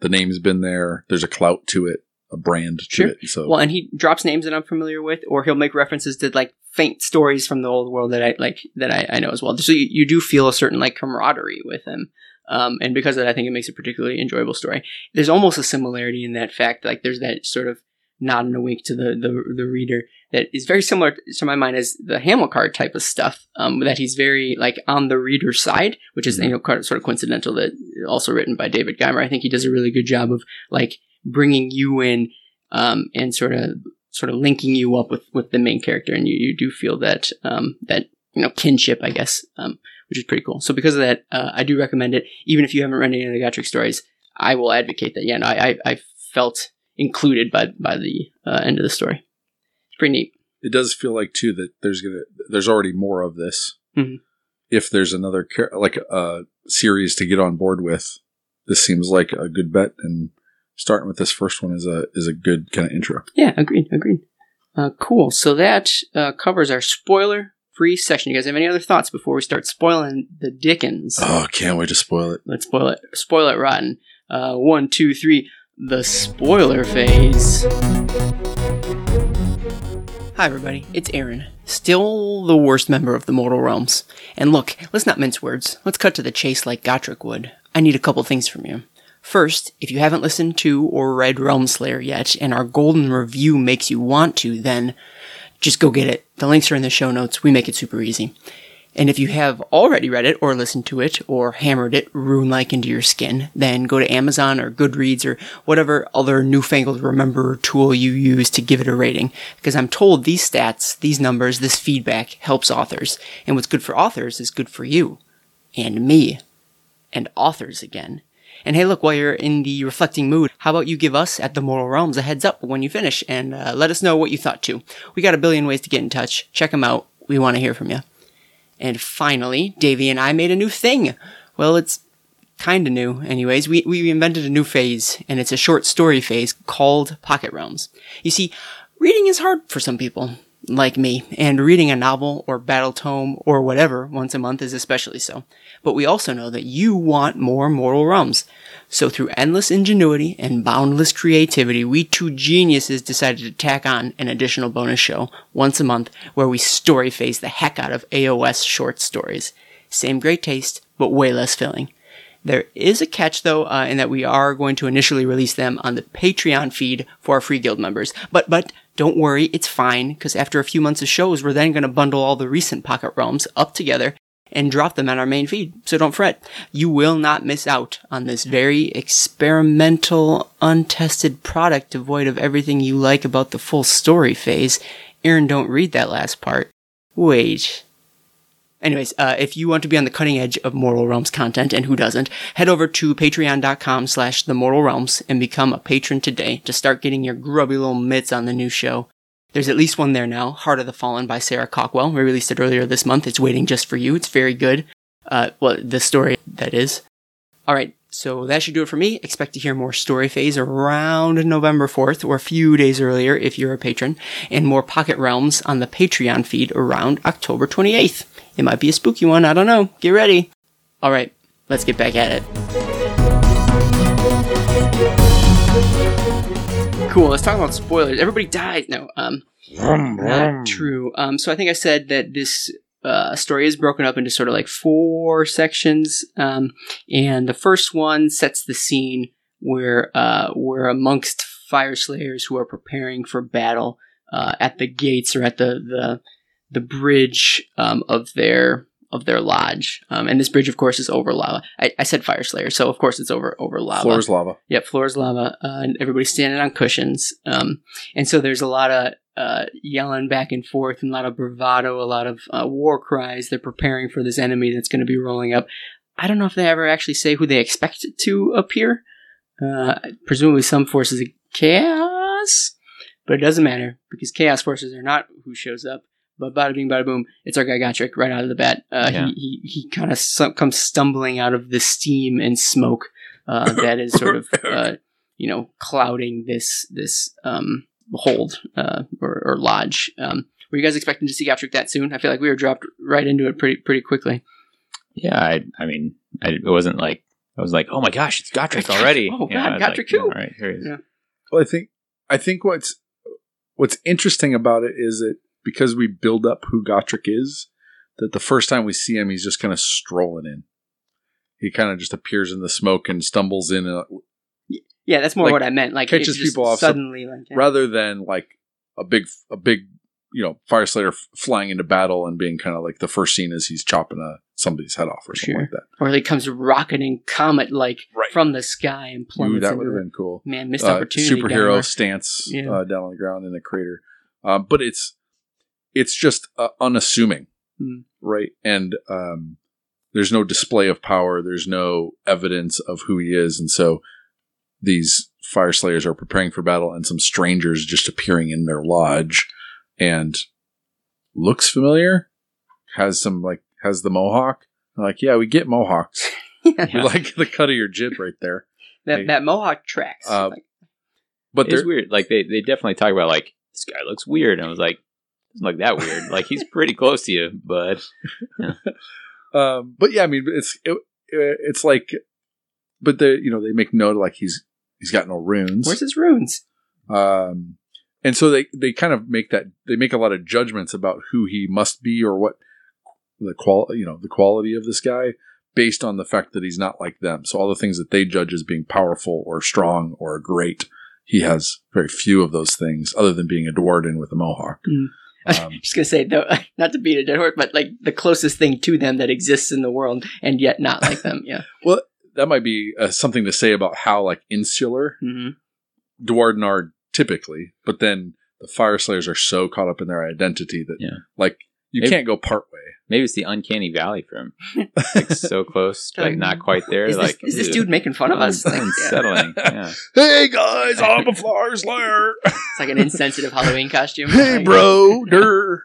the name's been there. There's a clout to it, a brand to Sure. it. So Well, and he drops names that I'm familiar with, or he'll make references to like faint stories from the old world that I like that I, I know as well. So you, you do feel a certain like camaraderie with him. Um, and because of that, I think it makes a particularly enjoyable story. There's almost a similarity in that fact, like there's that sort of nod and a wink to the, the the reader that is very similar to my mind as the Hamilcar type of stuff. Um, that he's very like on the reader's side, which is you know sort of coincidental. That also written by David Guymer. I think he does a really good job of like bringing you in um, and sort of sort of linking you up with with the main character, and you, you do feel that um, that you know kinship, I guess, um, which is pretty cool. So because of that, uh, I do recommend it. Even if you haven't read any of the Gotrek stories, I will advocate that. Yeah, no, I I, I felt included by by the uh, end of the story. It's pretty neat. it does feel like too that there's gonna there's already more of this. Mhm. If there's another like a series to get on board with, this seems like a good bet. And starting with this first one is a is a good kind of intro. Yeah, agreed, agreed. Uh, cool. So that uh, covers our spoiler free session. You guys have any other thoughts before we start spoiling the Dickens? Oh, can't wait to spoil it. Let's spoil it. Spoil it rotten. Uh, one, two, three. The spoiler phase. Hi, everybody. It's Aaron. Still the worst member of the Mortal Realms. And look, let's not mince words. Let's cut to the chase like Gotrek would. I need a couple things from you. First, if you haven't listened to or read Realmslayer yet, and our golden review makes you want to, then just go get it. The links are in the show notes. We make it super easy. And if you have already read it or listened to it or hammered it rune like into your skin, then go to Amazon or Goodreads or whatever other newfangled remember tool you use to give it a rating. Because I'm told these stats, these numbers, this feedback helps authors. And what's good for authors is good for you and me and authors again. And hey, look, while you're in the reflecting mood, how about you give us at the Mortal Realms a heads up when you finish and uh, let us know what you thought too. We got a billion ways to get in touch. Check them out. We want to hear from you. And finally, Davey and I made a new thing. Well, it's kinda new, anyways. We, we invented a new phase, and it's a short story phase called Pocket Realms. You see, reading is hard for some people, like me, and reading a novel or battle tome or whatever once a month is especially so. But we also know that you want more Mortal Realms. So through endless ingenuity and boundless creativity, we two geniuses decided to tack on an additional bonus show once a month where we story phase the heck out of AOS short stories. Same great taste, but way less filling. There is a catch though, uh, in that we are going to initially release them on the Patreon feed for our free guild members. But but don't worry, it's fine because after a few months of shows, we're then going to bundle all the recent Pocket Realms up together and drop them on our main feed. So don't fret. You will not miss out on this very experimental, untested product devoid of everything you like about the full story phase. Aaron, don't read that last part. Wait. Anyways, uh, if you want to be on the cutting edge of Mortal Realms content, and who doesn't, head over to patreon.com slash the Realms and become a patron today to start getting your grubby little mitts on the new show. There's at least one there now, Heart of the Fallen by Sarah Cawkwell. We released it earlier this month. It's waiting just for you. It's very good. Uh, well, the story, that is. All right, so that should do it for me. Expect to hear more Story Phase around November 4th or a few days earlier if you're a patron, and more Pocket Realms on the Patreon feed around October 28th. It might be a spooky one, I don't know. Get ready. All right, let's get back at it. Cool, let's talk about spoilers. Everybody died. No, um, not true. Um, so I think I said that this uh, story is broken up into sort of like four sections, um, and the first one sets the scene where uh, we're amongst fire slayers who are preparing for battle uh, at the gates or at the the, the bridge um, of their of their lodge. Um, and this bridge, of course, is over lava. I, I said fire slayer, so of course it's over over lava. Floor's lava. Yep, floor is lava, uh, and everybody's standing on cushions. Um, and so there's a lot of uh, yelling back and forth, and a lot of bravado, a lot of uh, war cries. They're preparing for this enemy that's going to be rolling up. I don't know if they ever actually say who they expect to appear. Uh, presumably, some forces of chaos, but it doesn't matter because chaos forces are not who shows up. But bada bing, bada boom, it's our guy Gotrek right out of the bat. Uh, Yeah. He he, he kind of su- comes stumbling out of the steam and smoke uh, that is sort of uh, you know clouding this this um, hold uh, or, or lodge. Um, were you guys expecting to see Gotrek that soon? I feel like we were dropped right into it pretty pretty quickly. Yeah, I, I mean, I, it wasn't like I was like, oh my gosh, it's Gotrek already. Oh, yeah, God, I was Gotrek like, too. All right, here he is. Yeah. Well, I think I think what's what's interesting about it is that because we build up who Gotrek is, that the first time we see him, he's just kind of strolling in. He kind of just appears in the smoke and stumbles in, uh, Yeah, that's more Like, what I meant. Like catches people off suddenly. Like, yeah. rather than like a big a big you know fire slayer f- flying into battle and being kind of like the first scene is he's chopping a somebody's head off or something like that. or he comes rocketing comet like Right. from the sky and Ooh, plummets that would have been cool. Man, missed uh, opportunity. superhero stance Yeah. uh, down on the ground in a crater. Um, but it's it's just uh, unassuming, Hmm. right? And um, there's no display of power. There's no evidence of who he is, and so these fire slayers are preparing for battle, and some strangers just appearing in their lodge, and looks familiar. Has some like has the mohawk. I'm like, yeah, we get mohawks. We like the cut of your jib right there. that, Hey. that mohawk tracks. Uh, Like, But It's they're weird. Like they, they definitely talk about like this guy looks weird, and I was like, doesn't look that weird. like he's pretty close to you, but um, but yeah, I mean, it's it, it's like, but they you know they make note like he's he's got no runes, where's his runes? um, and so they they kind of make that they make a lot of judgments about who he must be or what the qual you know the quality of this guy based on the fact that he's not like them. So all the things that they judge as being powerful or strong or great, he has very few of those things other than being a duardin with a mohawk. Mm. Um, Just gonna say though, not to beat a dead horse, but like the closest thing to them that exists in the world, and yet not like them. Yeah. Well, that might be uh, something to say about how like insular hmm Duardin are typically, but then the Fire Slayers are so caught up in their identity that Yeah. like you Maybe- can't go part way. maybe it's the uncanny valley for him. Like so close, like not quite there. Is, like this, is this dude making fun of us? Like, yeah. unsettling. Yeah. Hey guys, I'm a Fire Slayer. It's like an insensitive Halloween costume. hey bro, der.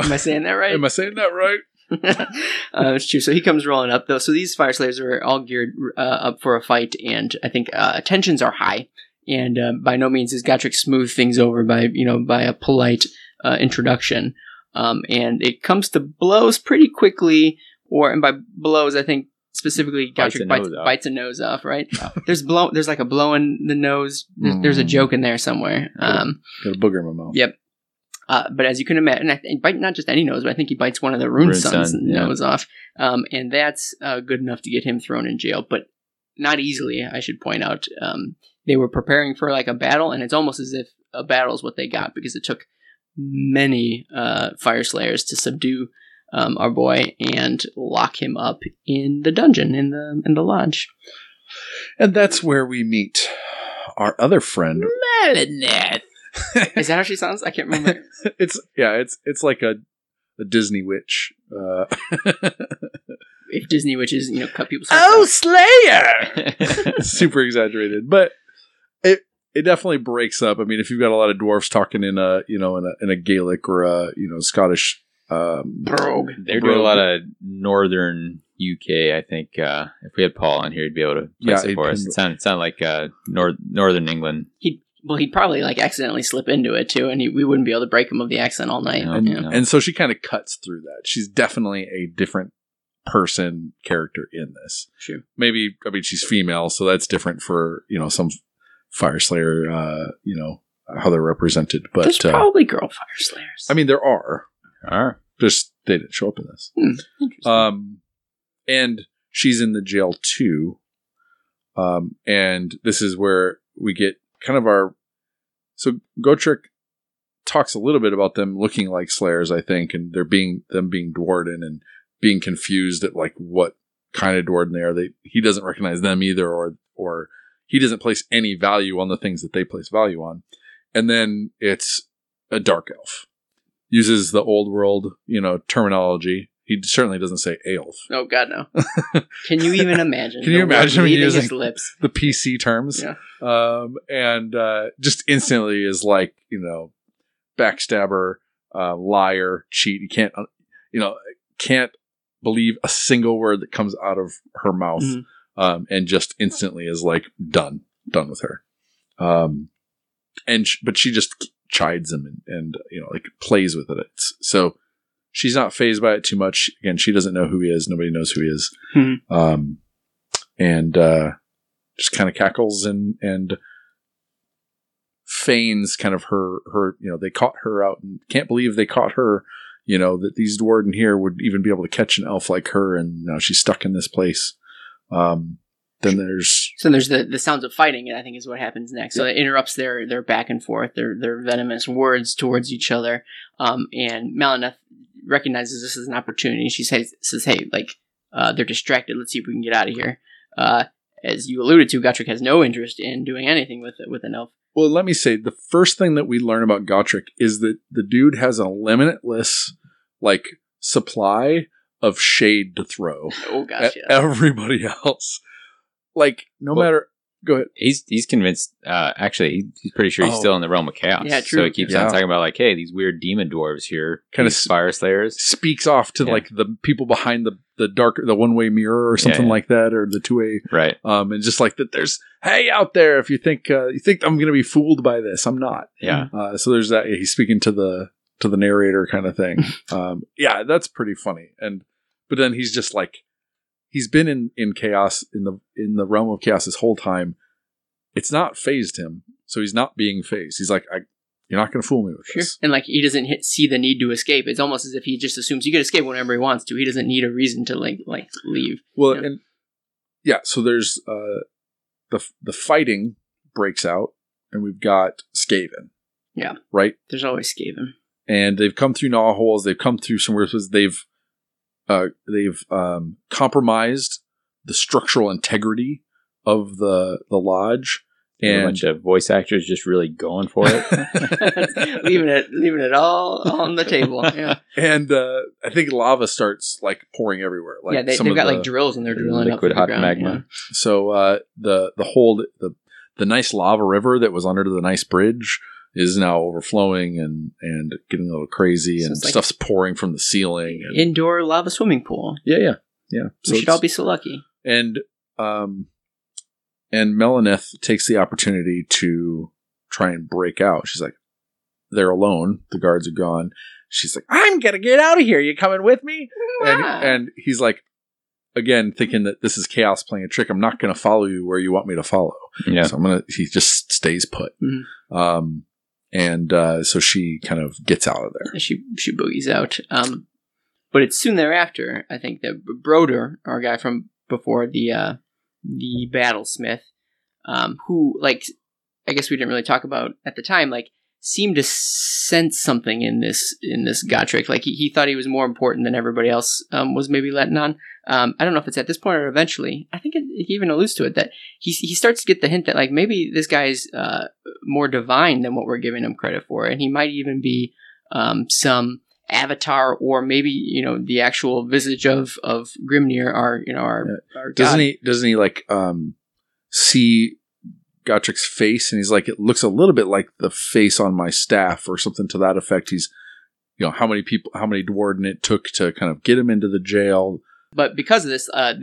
Am I saying that right? Am I saying that right? uh, it's true. So he comes rolling up though. So these fire slayers are all geared uh, up for a fight, and I think uh, tensions are high. And uh, by no means is Gotrek smooth things over by you know by a polite uh, introduction. Um, and it comes to blows pretty quickly, or and by blows I think specifically Bites a bites, off. bites a nose off. Right? there's blow. There's like a blow in the nose. There's, there's a Mm. joke in there somewhere. Um, Got a booger in my mouth. Yeah. uh, but as you can imagine, I think bite not just any nose, but I think he bites one of the Rune, Rune Sun's Sun, yeah. nose off, um, and that's uh, good enough to get him thrown in jail. But not easily, I should point out. Um, they were preparing for like a battle, and it's almost as if a battle is what they got because it took many uh, fire slayers to subdue um, our boy and lock him up in the dungeon in the in the lodge. And that's where we meet our other friend. Maleneth. Is that how she sounds? I can't remember. it's yeah, it's it's like a a Disney witch. Uh, If Disney witches, you know, cut people's Oh, hearts Slayer! super exaggerated, but it it definitely breaks up. I mean, if you've got a lot of dwarfs talking in a you know in a in a Gaelic or a you know Scottish. Um. Brogue. They're doing a lot of northern UK. I think uh, if we had Paul on here, he'd be able to Yeah, it he'd for us. It sounded, sounded like uh, north northern England. He'd well, he'd probably like accidentally slip into it too, and he, we wouldn't be able to break him of the accent all night. No. and, No. and so she kind of cuts through that. She's definitely a different person character in this. Sure. Maybe I mean she's female, so that's different for you know some Fire Slayer. Uh, you know how they're represented, There's but uh, probably girl fire slayers. I mean there are All right. just they didn't show up in this. Interesting. Um, and she's in the jail too. Um, and this is where we get kind of our. So Gotrek talks a little bit about them looking like Slayers, I think, and they're being them being Duardin and being confused at like what kind of Duardin they are. They he doesn't recognize them either, or or he doesn't place any value on the things that they place value on. And then it's a dark elf uses the old world, you know, terminology. He certainly doesn't say elf. oh God, no! Can you even imagine? Can you imagine him using- his lips? The PC terms. Yeah. Um, and uh, just instantly is like, you know, backstabber, uh, liar, cheat. You can't, uh, you know, can't believe a single word that comes out of her mouth. Mhm. Um, and just instantly is like done, done with her. Um, and sh- but she just chides him and, and you know like plays with it. It's, so she's not phased by it too much. Again, she doesn't know who he is. Nobody knows who he is. Mhm. Um, and uh, just kind of cackles and and feigns kind of her her you know they caught her out and can't believe they caught her you know that these duardin here would even be able to catch an elf like her and now she's stuck in this place um then there's So there's the, the sounds of fighting, and I think is what happens next. So it interrupts their their back and forth, their their venomous words towards each other. Um, and Maleneth recognizes this as an opportunity. She says, says "Hey, like uh, they're distracted. Let's see if we can get out of here." Uh, as you alluded to, Gotrek has no interest in doing anything with with an elf. well let me say the first thing that we learn about Gotrek is that the dude has a limitless like supply of shade to throw Oh at gosh, yeah. everybody else like no Well- matter go ahead He's he's convinced. Uh, actually, he's pretty sure he's Oh. still in the realm of chaos. Yeah, true. So he keeps Yeah. on talking about like, hey, these weird demon dwarves here, Kinda these fire slayers. speaks off to Yeah. like the people behind the the dark the one way mirror or something yeah. like that or the two way Right. um and just like that there's hey out there if you think uh, you think I'm gonna be fooled by this I'm not Yeah. uh, so there's that he's speaking to the to the narrator kind of thing um yeah that's pretty funny and but then he's just like he's been in in chaos in the in the realm of chaos this whole time it's not phased him so he's not being phased he's like I you're not gonna fool me with Sure. this And like he doesn't hit, see the need to escape. It's almost as if he just assumes he can escape whenever he wants to. He doesn't need a reason to like like leave. Well, Yeah. and yeah, so there's uh the the fighting breaks out, and we've got Skaven. Yeah. Right, There's always Skaven. and they've come through gnaw holes. They've come through some weird places. They've uh they've um compromised the structural integrity of the the lodge, a bunch of voice actors just really going for it. leaving it leaving it all on the table. Yeah, and uh I think lava starts like pouring everywhere. Like yeah. They, some they've of got the- like drills and they're drilling Liquid up through hot the ground, magma. So uh, the the whole the the nice lava river that was under the nice bridge is now overflowing and and getting a little crazy So and like- stuff's pouring from the ceiling. And, Indoor lava swimming pool. yeah, yeah, yeah. So we should all be so lucky. and um and Maleneth takes the opportunity to try and break out. She's like, they're alone. The guards are gone. She's like, I'm gonna get out of here. You coming with me? And and he's like, again, thinking that this is chaos playing a trick. I'm not gonna follow you where you want me to follow. yeah. So I'm gonna. He just stays put. Mhm. Um, and uh, so she kind of gets out of there. she she boogies out. Um, but it's soon thereafter. I think that Broder, our guy from before the uh, the battlesmith, um, who like I guess we didn't really talk about at the time, like seemed to sense something in this in this Gotrek. Like he, he thought he was more important than everybody else um, was maybe letting on. Um, I don't know if it's at this point or eventually. I think it, he even alludes to it that he he starts to get the hint that like maybe this guy's uh, more divine than what we're giving him credit for, and he might even be um, some Avatar or maybe you know the actual visage of of Grimnir, our you know our, our Doesn't he? Doesn't he like um see Gotrek's face, and he's like, it looks a little bit like the face on my staff, or something to that effect. He's, you know, how many people, how many Duardin it took to kind of get him into the jail. But because of this, uh,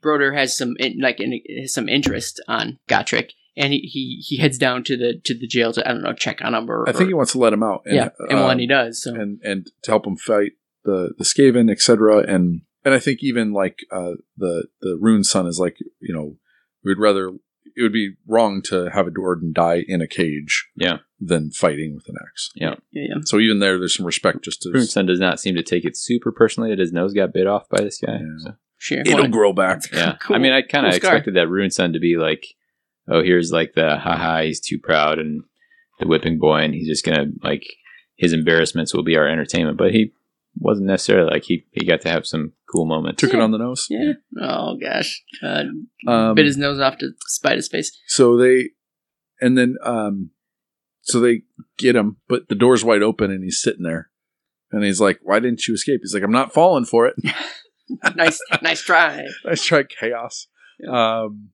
Broder has some in, like in, some interest on Gotrek, and he, he he heads down to the to the jail to I don't know check on him or, I think he wants to let him out. And, yeah, and um, when he does, so and and to help him fight the the Skaven, etc. And and I think even like uh, the the Rune Son is like, you know, we'd rather it would be wrong to have a Duardin die in a cage, Yeah. than fighting with an axe. yeah, yeah. So even there, there's some respect just to Rune Son does not seem to take it super personally that his nose got bit off by this guy. Yeah. So, Sure. it'll Well, grow back. yeah. Cool- I mean, I kind of cool expected that Rune Son to be like, oh, here's like the haha, he's too proud and the whipping boy, and he's just gonna like his embarrassments will be our entertainment. But he wasn't necessarily like he he got to have some cool moments. Took it on the nose. yeah. Oh gosh. Uh, Um, bit his nose off to spite his face. so they, and then, um, so they get him, but the door's wide open and he's sitting there. And he's like, "Why didn't you escape?" He's like, "I'm not falling for it." nice, nice try. Nice try, chaos. Um,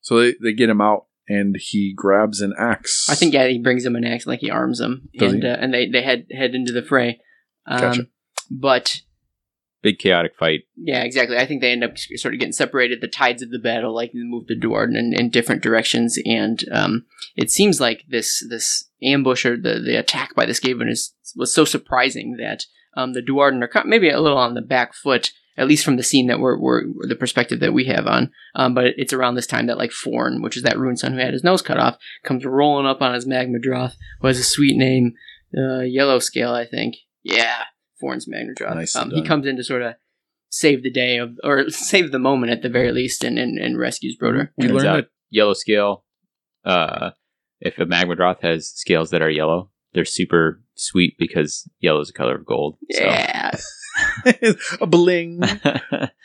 so they, they get him out, and he grabs an axe. I think yeah, he brings him an axe, like he arms him, Does and he? uh, and they they head head into the fray. Um, Gotcha. But Big chaotic fight. yeah, exactly. I think they end up sort of getting separated. The tides of the battle like move the Duardin in, in different directions, and um, it seems like this this ambush or the the attack by the Skaven is was so surprising that um, the Duardin are maybe a little on the back foot. At least from the scene that we're, we're the perspective that we have on, um, but it's around this time that like Forn, which is that rune son who had his nose cut off, comes rolling up on his Magmadroth, who has a sweet name, uh, Yellow Scale, I think. Yeah, Forn's Magmadroth. Nicely um, he comes in to sort of save the day of, or save the moment at the very least, and and, and rescues Broder. We Turns learned out that yellow scale. Uh, if a magmadroth has scales that are yellow, they're super sweet because yellow is the color of gold. Yeah, a bling.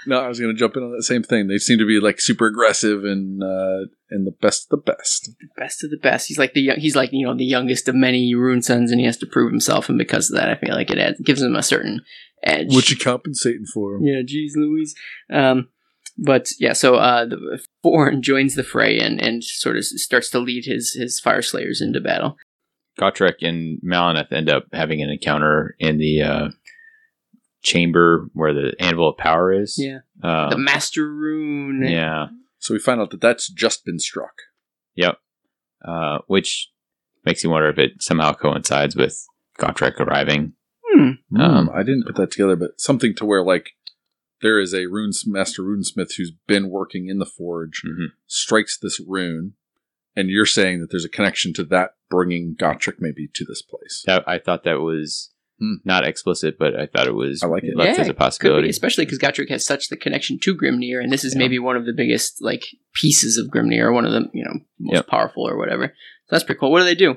No, I was going to jump in on that same thing. They seem to be like super aggressive and uh, and the best of the best. The best of the best. He's like the young, he's like you know the youngest of many rune sons, and he has to prove himself, and because of that, I feel like it adds, gives him a certain edge. What you compensating for? Yeah, geez, Louise. Um, but yeah, so uh, the Forn joins the fray and, and sort of starts to lead his his fire slayers into battle. Gotrek and Maleneth end up having an encounter in the uh, chamber where the Anvil of Power is. Yeah, Um, the Master Rune. yeah. So we find out that that's just been struck. Yep. Uh, which makes you wonder if it somehow coincides with Gotrek arriving. Hmm. Um, Hmm, I didn't put that together, but something to where like there is a rune master runesmith who's been working in the forge, Mhm. strikes this rune, and you're saying that there's a connection to that bringing Gotrek maybe to this place. That, I thought that was Hmm. not explicit, but I thought it was I like it. left Yeah, as a Could be, possibility. especially because Gotrek has such the connection to Grimnir, and this is Yeah. maybe one of the biggest like pieces of Grimnir, or one of the you know most Yep. powerful or whatever. So that's pretty cool. What do they do?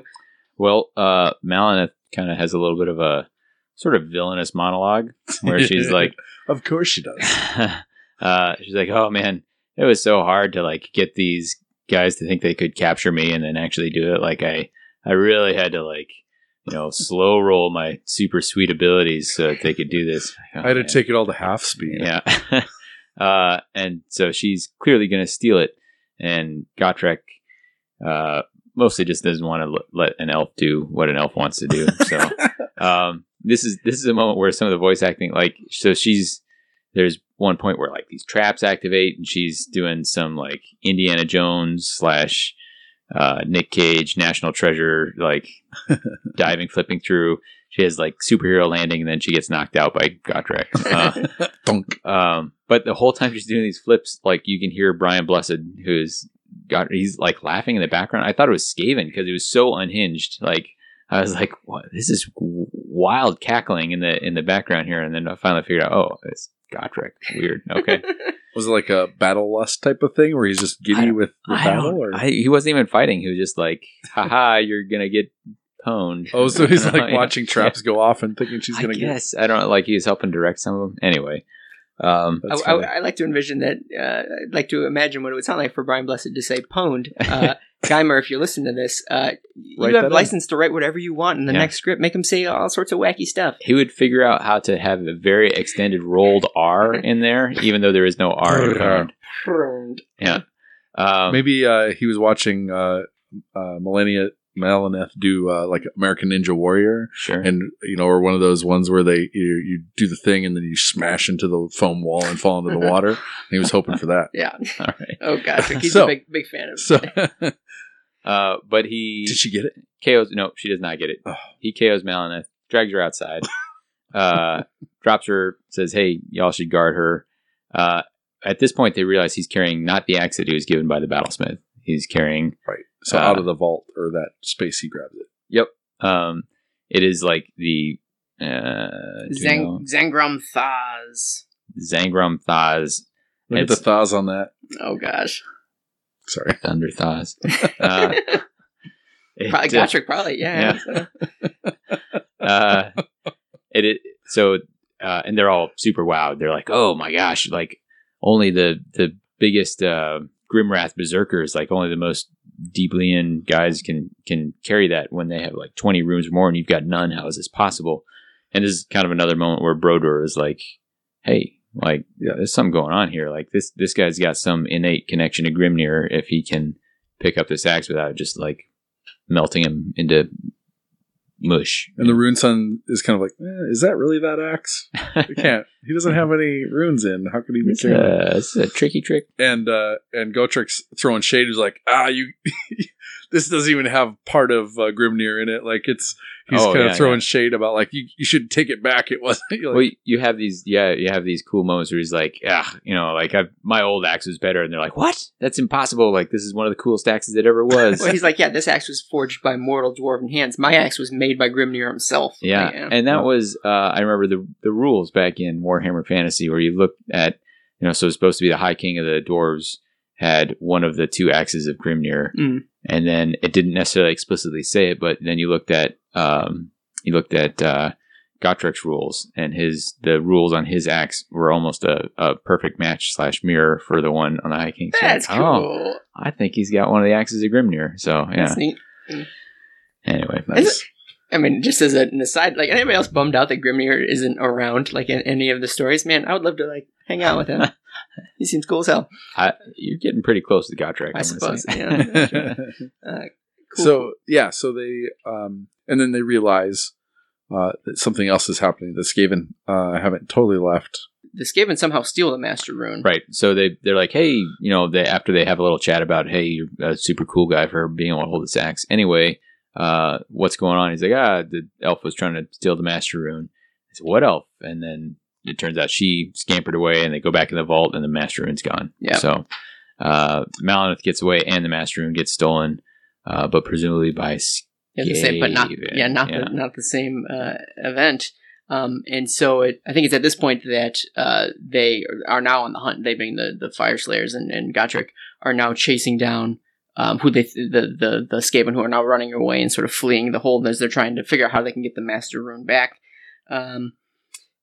Well, uh, Maleneth kind of has a little bit of a sort of villainous monologue where she's like, Of course she does. uh, she's like, "Oh man, it was so hard to like get these guys to think they could capture me and then actually do it. Like I, I really had to like, you know, slow roll my super sweet abilities so that they could do this. Oh, I had to take it all to half speed. Yeah. uh, and so she's clearly going to steal it. And Gotrek uh, mostly just doesn't want to let an elf do what an elf wants to do. So um, this is this is a moment where some of the voice acting, like, so she's there's one point where like these traps activate, and she's doing some like Indiana Jones slash uh, Nick Cage National Treasure like diving, flipping through. She has like superhero landing, and then she gets knocked out by Gotrek. Uh, Dunk. um, but the whole time she's doing these flips, like you can hear Brian Blessed, who's got he's like laughing in the background. I thought it was Skaven because it was so unhinged. Like I was like, "What? This is wild cackling in the in the background here." And then I finally figured out, oh, it's Gotrek. Weird. Okay. Was it like a battle lust type of thing where he's just I giddy don't- with the I battle? Or I, he wasn't even fighting. He was just like, "Haha, you're gonna get pwned." oh, so he's like Yeah. watching traps go off and thinking she's gonna get. guess I don't know, like he was helping direct some of them. Anyway, um, I, I. I like to envision that. Uh, I'd like to imagine what it would sound like for Brian Blessed to say "pwned," uh, Guymer, if you're listening to this, uh, you Write that have in. license to write whatever you want in the Yeah. next script. Make him say all sorts of wacky stuff. He would figure out how to have a very extended rolled R in there, even though there is no R in. Yeah. Um, Maybe uh, he was watching uh, uh, Millennia Maleneth do uh, like American Ninja Warrior, Sure. and you know, or one of those ones where they you, you do the thing and then you smash into the foam wall and fall into the water. And he was hoping for that. Yeah. All right. Oh gosh, he's So- a big big fan of. So, Uh, but he did she get it? KOs. No, she does not get it. Oh. He KOs Maleneth, drags her outside, uh, drops her, says, "Hey, y'all should guard her." Uh, at this point, they realize he's carrying not the axe that he was given by the battlesmith. He's carrying. Right. So Uh, out of the vault or that space, he grabs it. Yep. Um, it is like the uh, do you know? Zangram Thaz. Zangram Thaz, Look at the It's- thaws on that. Oh gosh. Sorry. Thunder Thaz. Uh, probably Gotrek, probably. Yeah. uh, it, it so uh, and they're all super wowed. They're like, oh my gosh, like only the the biggest uh, Grimwrath berserkers, like only the most deeply in guys can can carry that when they have like twenty rooms or more, and you've got none. How is this possible? And this is kind of another moment where Brodor is like, hey. Like, Yeah. there's something going on here. Like this, this guy's got some innate connection to Grimnir if he can pick up this axe without just like melting him into mush. And the rune son is kind of like, eh, is that really that axe? He can't. He doesn't have any runes in. How could he be carrying it's a tricky trick. And uh, and Gotrek's throwing shade. He's like, ah, you. this doesn't even have part of uh, Grimnir in it. Like it's he's Oh, kind yeah, of throwing yeah. shade about like you, you should take it back. It wasn't. You're well, you have these, yeah, you have these cool moments where he's like, ah, you know, like I've, my old axe was better, and they're like, what? That's impossible. Like this is one of the coolest axes that ever was. well, he's like, yeah, this axe was forged by mortal dwarven hands. My axe was made by Grimnir himself. yeah, Like, and that was, uh, I remember the the rules back in Warhammer Fantasy where you look at, you know, so it's supposed to be the High King of the dwarves had one of the two axes of Grimnir, Mm. and then it didn't necessarily explicitly say it, but then you looked at, um, you looked at uh, Gotrek's rules, and his the rules on his axe were almost a, a perfect match slash mirror for the one on the High King. That's like, cool. Oh, I think he's got one of the axes of Grimnir. So yeah. That's neat. Anyway, nice. I mean, just as an aside, like anybody else bummed out that Grimnir isn't around, like in any of the stories, man, I would love to like hang out with him. he seems cool as hell. I, you're getting pretty close to Gotrek. I I'm suppose. say. Yeah. Uh, cool. so yeah, so they um, and then they realize uh, that something else is happening. The Skaven uh, haven't totally left. the Skaven somehow steal the Master Rune. Right. So they they're like, hey, you know, they after they have a little chat about, hey, you're a super cool guy for being able to hold this axe. Anyway, uh, what's going on? He's like, ah, the elf was trying to steal the master rune. I said, what elf? And then it turns out she scampered away, and they go back in the vault, and the master rune's gone. Yeah. So uh, gets away, and the master rune gets stolen, uh, but presumably by Yeah, the same, but not yeah, not Yeah. the not the same uh, event. Um, and so it, I think it's at this point that uh, they are now on the hunt. They being the the Fire Slayers and, and Gotrek are now chasing down um, who they the the the Skaven who are now running away and sort of fleeing the hold as they're trying to figure out how they can get the Master Rune back. Um,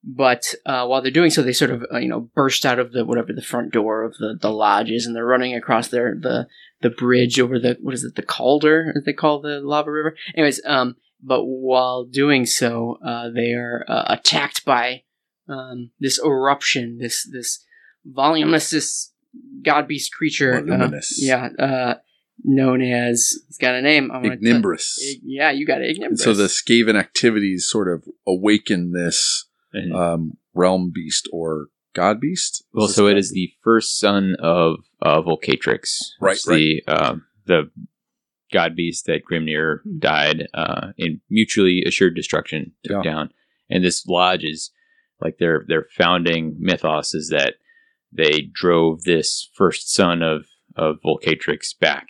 but uh, while they're doing so, they sort of uh, you know burst out of the whatever the front door of the, the lodge is, and they're running across their the the bridge over the what is it the Calder as they call the lava river. Anyways, um, but while doing so, uh, they are uh, attacked by um, this eruption, this this voluminous this god beast creature. uh, yeah, uh, known as it's got a name. I'm. Yeah, you got it. Ignimbrus. And so the Skaven activities sort of awaken this And- um, realm beast or god beast. Well, so it is the first son of uh, Vulcatrix, Right, It's The um, the god beast that Grimnir died uh, in mutually assured destruction took Yeah. down, and this lodge is like their their founding mythos is that they drove this first son of of Vulcatrix back.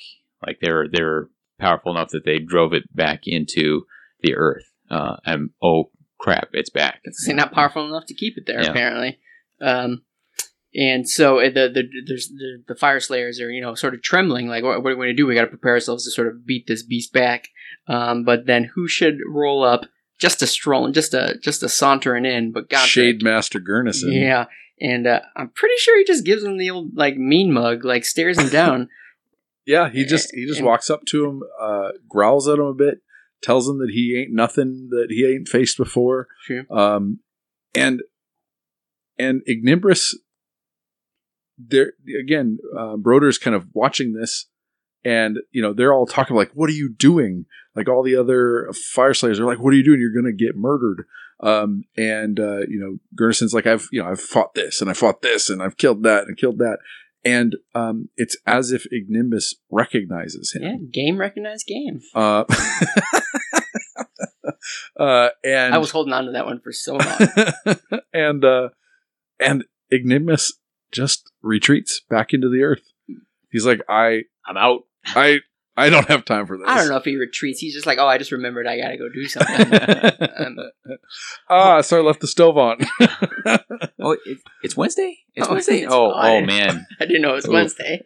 Like they're they're powerful enough that they drove it back into the earth. Uh, and oh crap, it's back. It's not powerful enough to keep it there, Yeah. apparently. Um, and so uh, the the there's the, the fire slayers are you know sort of trembling, like what, what are we going to do? We got to prepare ourselves to sort of beat this beast back. Um, but then who should roll up just a strolling, just a just a sauntering in? But God, Shade Master Gurnisson. yeah. And uh, I'm pretty sure he just gives him the old like mean mug, like stares him down. Yeah, he just he just And- walks up to him, uh, growls at him a bit, tells him that he ain't nothing that he ain't faced before. Sure. Um, and and Ignimbrus, there again, uh, Broder's kind of watching this, and you know they're all talking like, "What are you doing?" Like all the other fire slayers are like, "What are you doing? You're going to get murdered." Um, and uh, you know, Gurnisson's like, "I've you know I've fought this and I fought this and I've killed that and killed that." And um, it's as if Ignimbrus recognizes him. Yeah, game recognized game. Uh, uh, and I was holding on to that one for so long. and uh, and Ignimbrus just retreats back into the earth. He's like, I, I'm out. I, I don't have time for this. I don't know if he retreats. He's just like, oh, I just remembered I gotta go do something. um, ah, so I left the stove on. Oh, it, it's Wednesday. It's Oh, Wednesday. it's oh, oh man, I didn't know it was Oof. Wednesday.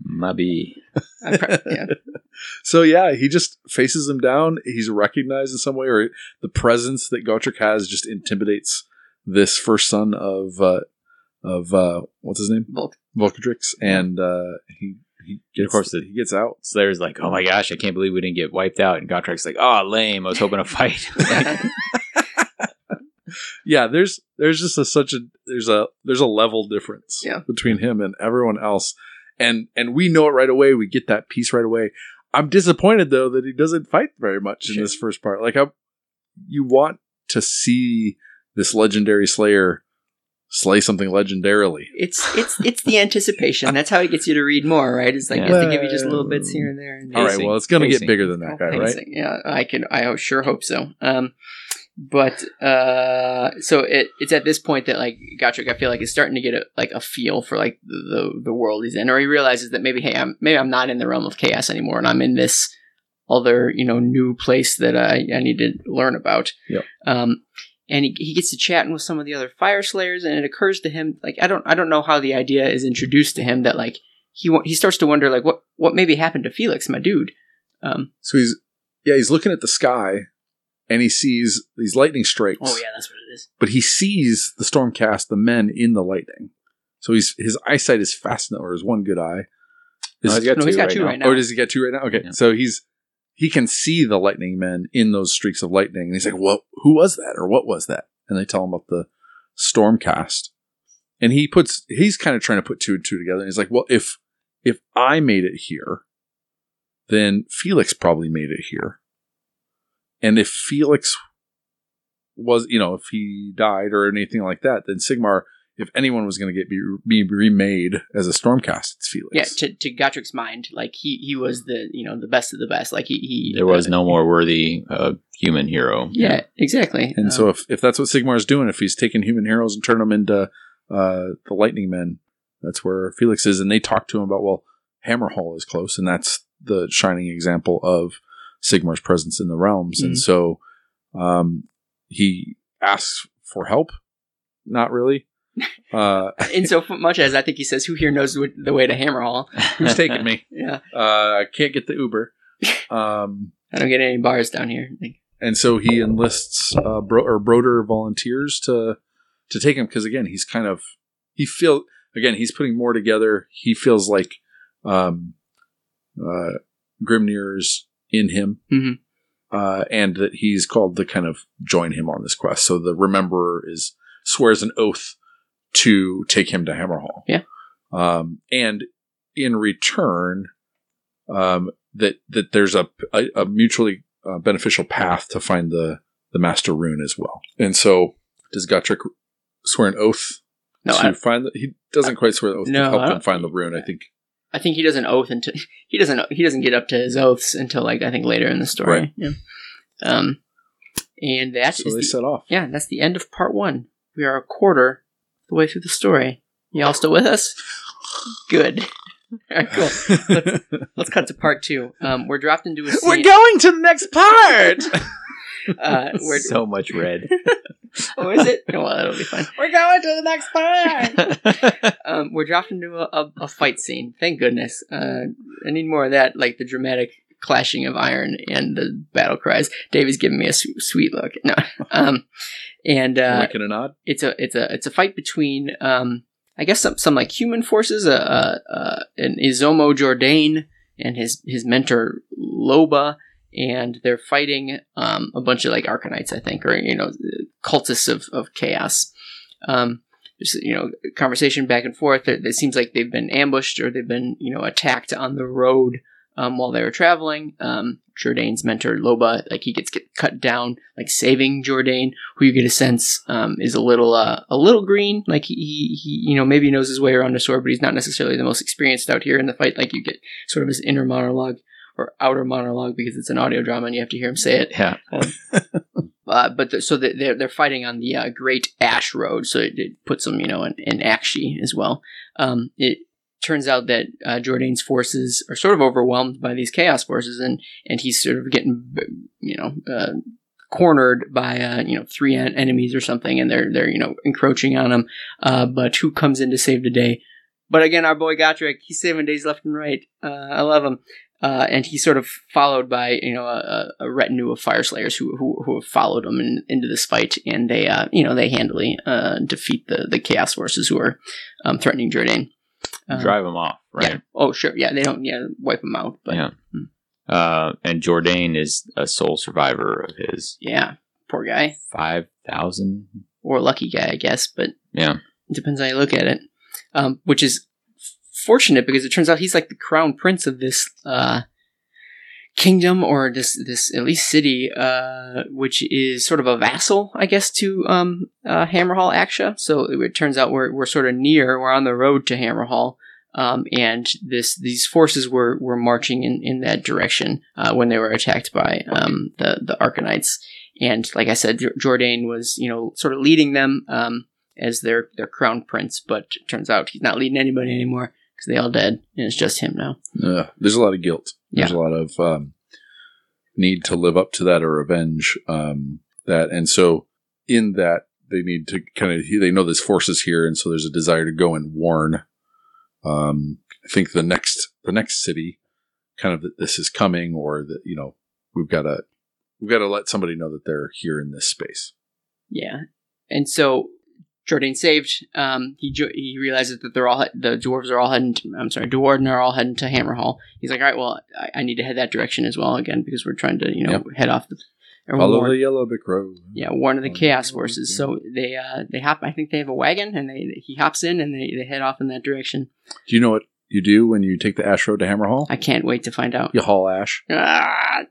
my bee. Pro- yeah. so yeah, he just faces him down. He's recognized in some way, or the presence that Gotrek has just intimidates this first son of uh, of uh, what's his name, Volk. Vulcatrix, and uh, he he gets Of course, the- he gets out. Slayer's like, oh my gosh, I can't believe we didn't get wiped out. And Gotrek's like, oh, lame. I was hoping to fight. yeah there's there's just a such a there's a there's a level difference Yeah. between him and everyone else and and we know it right away we get that piece right away i'm disappointed though that he doesn't fight very much in this first part like I, you want to see this legendary slayer slay something legendarily It's it's it's the anticipation. That's how he gets you to read more, right? It's like Yeah. you have give you just little bits here and there. And all right well it's gonna get bigger than that guy right. Yeah, I can. I sure hope so. Um, but uh, so it, it's at this point that like Gotrek, I feel like is starting to get a like a feel for like the, the the world he's in, or he realizes that maybe hey, I'm maybe I'm not in the realm of chaos anymore, and I'm in this other you know new place that I, I need to learn about. Yep. Um, and he, he gets to chatting with some of the other fire slayers, and it occurs to him like I don't I don't know how the idea is introduced to him that like he he starts to wonder like what what maybe happened to Felix, my dude. Um, so he's yeah he's looking at the sky and he sees these lightning strikes oh yeah, that's what it is. but he sees the stormcast, the men in the lightning. So he's his eyesight is fast enough, or his one good eye. No, he's got No, two he's got right two now. right now. or does he get two right now? Okay, Yeah. so he's he can see the lightning men in those streaks of lightning, and he's like, well, Who was that? Or what was that?" And they tell him about the stormcast, and he puts he's kind of trying to put two and two together. And he's like, "Well, if if I made it here, then Felix probably made it here, and if Felix was, you know, if he died or anything like that, then Sigmar." If anyone was going to get be, be remade as a Stormcast, it's Felix. Yeah, to to Gotrek's mind, like he he was the you know the best of the best. Like he he There was uh, no more worthy uh, human hero. Yeah, exactly. And Uh, so if, if that's what Sigmar is doing, if he's taking human heroes and turning them into uh, the lightning men, that's where Felix is. And they talk to him about, well, Hammerhal is close, and that's the shining example of Sigmar's presence in the realms. And Mhm. so um, he asks for help. Not really. Uh, in so much as I think he says, "Who here knows the way to Hammerhal?" who's taking me? Yeah, Uh, I can't get the Uber. Um, I don't get any bars down here. And so he enlists uh, Bro- or Broder volunteers to to take him because again he's kind of he feel again he's putting more together. He feels like um, uh, Grimnir's in him, Mhm. uh, and that he's called to kind of join him on this quest. So the Rememberer is swears an oath to take him to Hammerhal. Yeah. um, and in return, um, that that there's a a, a mutually uh, beneficial path to find the the master rune as well. And so, does Gotrek swear an oath no, to I, find the? He doesn't quite swear the oath No, to help him find the rune. I think. I think he does an oath until he doesn't he doesn't get up to his oaths until like I think later in the story. Right. Yeah. Um, and that's So they set off. yeah, that's the end of part one. We are a quarter the way through the story. Y'all still with us? Good. All right, cool. Let's, let's cut to part two. Um, we're dropped into a scene. We're going to the next part. uh, we're, so much red. oh, is it? Oh, well, that'll be fun. We're going to the next part. Um, we're dropped into a, a, a fight scene. Thank goodness. Uh, I need more of that, like the dramatic clashing of iron and the battle cries. Dave is giving me a su- sweet look. No, um, and uh, a nod. it's a it's a it's a fight between um, I guess some some like human forces, uh, uh, uh, an Izomo Jordan and his his mentor Loba, and they're fighting um, a bunch of like Arcanites, I think, or you know, cultists of of chaos. Um, just you know, conversation back and forth. It, it seems like they've been ambushed or they've been you know attacked on the road um, while they were traveling. Um, Jordane's mentor Loba, like he gets get cut down, like saving Jordane, who you get a sense um, is a little uh, a little green. Like he, he, you know, maybe knows his way around the sword, but he's not necessarily the most experienced out here in the fight. Like you get sort of his inner monologue or outer monologue because it's an audio drama and you have to hear him say it. Yeah. Uh, but the, so they're they're fighting on the uh, Great Ash Road, so it, it puts them, you know, in, in Aqshy as well. Um, it turns out that uh, Jourdain's forces are sort of overwhelmed by these chaos forces, and and he's sort of getting, you know, uh, cornered by uh, you know three en- enemies or something, and they're they're you know encroaching on him. Uh, but who comes in to save the day? But again, our boy Gotrek, he's saving days left and right. Uh, I love him. Uh, and he's sort of followed by you know a, a retinue of Fyreslayers who, who, who have followed him in, into this fight, and they you know they handily defeat the the chaos forces who are um, threatening Jourdain. Um, Drive them off, right? Yeah. Oh, sure. Yeah, they don't. Yeah, wipe them out. But Yeah. Hmm. Uh, and Jourdain is a sole survivor of his yeah, poor guy five thousand. or lucky guy, I guess. But Yeah. it depends how you look at it. Um, which is fortunate because it turns out he's like the crown prince of this uh, kingdom or this this at least city, uh, which is sort of a vassal, I guess, to um, uh, Hammerhal Aqsha. So it turns out we're we're sort of near, we're on the road to Hammerhal. Um, and this these forces were, were marching in, in that direction uh, when they were attacked by um, the the Arcanites. And like I said, J- Jourdain was you know sort of leading them um, as their their crown prince, but it turns out he's not leading anybody anymore because they all dead, and it's just him now. There's a lot of guilt. There's a lot of um, need to live up to that or avenge um, that, and so in that they need to kind of they know this force is here, and so there's a desire to go and warn. Um, I think the next the next city, kind of that this is coming, or that you know we've got to we've got to let somebody know that they're here in this space. Yeah, and so Jordan saved. Um, he jo- he realizes that they're all he- the dwarves are all heading. To, I'm sorry, Duardin are all heading to Hammerhal. He's like, all right, well, I, I need to head that direction as well again because we're trying to you know Yep. head off the. Follow warn- the yellow brick road. yeah, one of the Oh, chaos okay. forces. So they uh they hop. I think they have a wagon, and they he hops in, and they, they head off in that direction. Do you know what you do when you take the ash road to Hammerhal? I can't wait to find out. You haul ash Ah,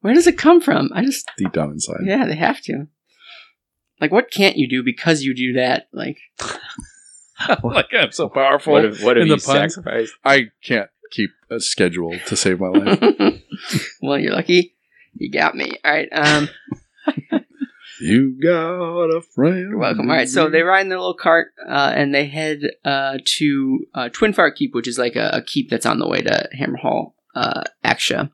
where does it come from? I just deep down inside. yeah, they have to. Like, what can't you do because you do that? Like, like I'm so powerful. What if, what if in you the puns. sacrificed? I can't keep a schedule to save my life. well, you're lucky. You got me. All right. Um, you got a friend. you're welcome. All right. So they ride in their little cart uh, and they head uh, to uh, Twin Fire Keep, which is like a, a keep that's on the way to Hammerhal, uh, Aqsha.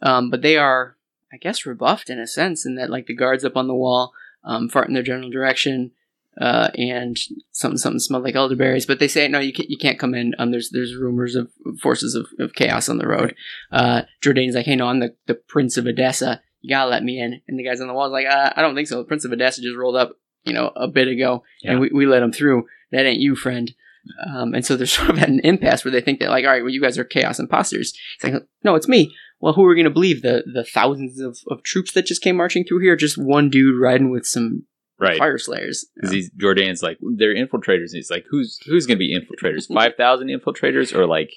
Um, but they are, I guess, rebuffed in a sense, in that like the guards up on the wall um, fart in their general direction. Uh, and something something smelled like elderberries, but they say no, you can't you can't come in. Um, there's there's rumors of forces of, of chaos on the road. Uh, Jourdain's like, hey, no, I'm the, the Prince of Edessa. You gotta let me in. And the guys on the wall's like, uh, I don't think so. The Prince of Edessa just rolled up, you know, a bit ago, and we, we let him through. That ain't you, friend. Um, and so they're sort of at an impasse where they think that, like, all right, well, you guys are chaos imposters. It's like, no, it's me. Well, who are we going to believe? The the thousands of, of troops that just came marching through here? Just one dude riding with some Right. Fyreslayers. Because he's Jordan's like they're infiltrators. And he's like, who's who's gonna be infiltrators? Five thousand infiltrators or like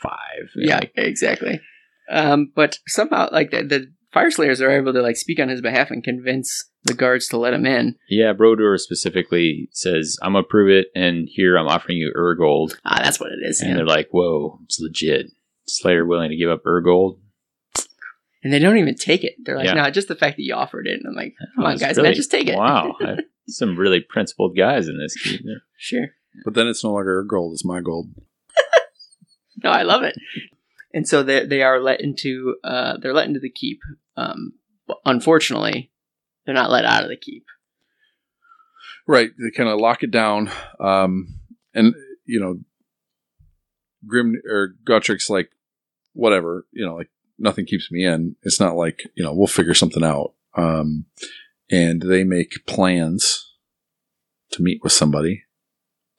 five? You know, Yeah, exactly. Um, but somehow, like the, the Fyreslayers are able to like speak on his behalf and convince the guards to let him in. yeah. Brodur specifically says, "I'm gonna prove it, and here I'm offering you Urgold." Ah, that's what it is. And yeah. they're like, "Whoa, it's legit." Slayer willing to give up Urgold? And they don't even take it. They're like, Yeah. no, just the fact that you offered it. And I'm like, come Oh, on, guys, really- man, just take it. Wow, I- some really principled guys in this keep. there. sure. But then it's no longer her gold; it's my gold. No, I love it. And so they they are let into uh they're let into the keep. Um, unfortunately, they're not let out of the keep. Right. They kind of lock it down. Um, and, you know, Grim or Gotrek's like, whatever, you know, like nothing keeps me in. It's not like, you know, we'll figure something out. Um, and they make plans to meet with somebody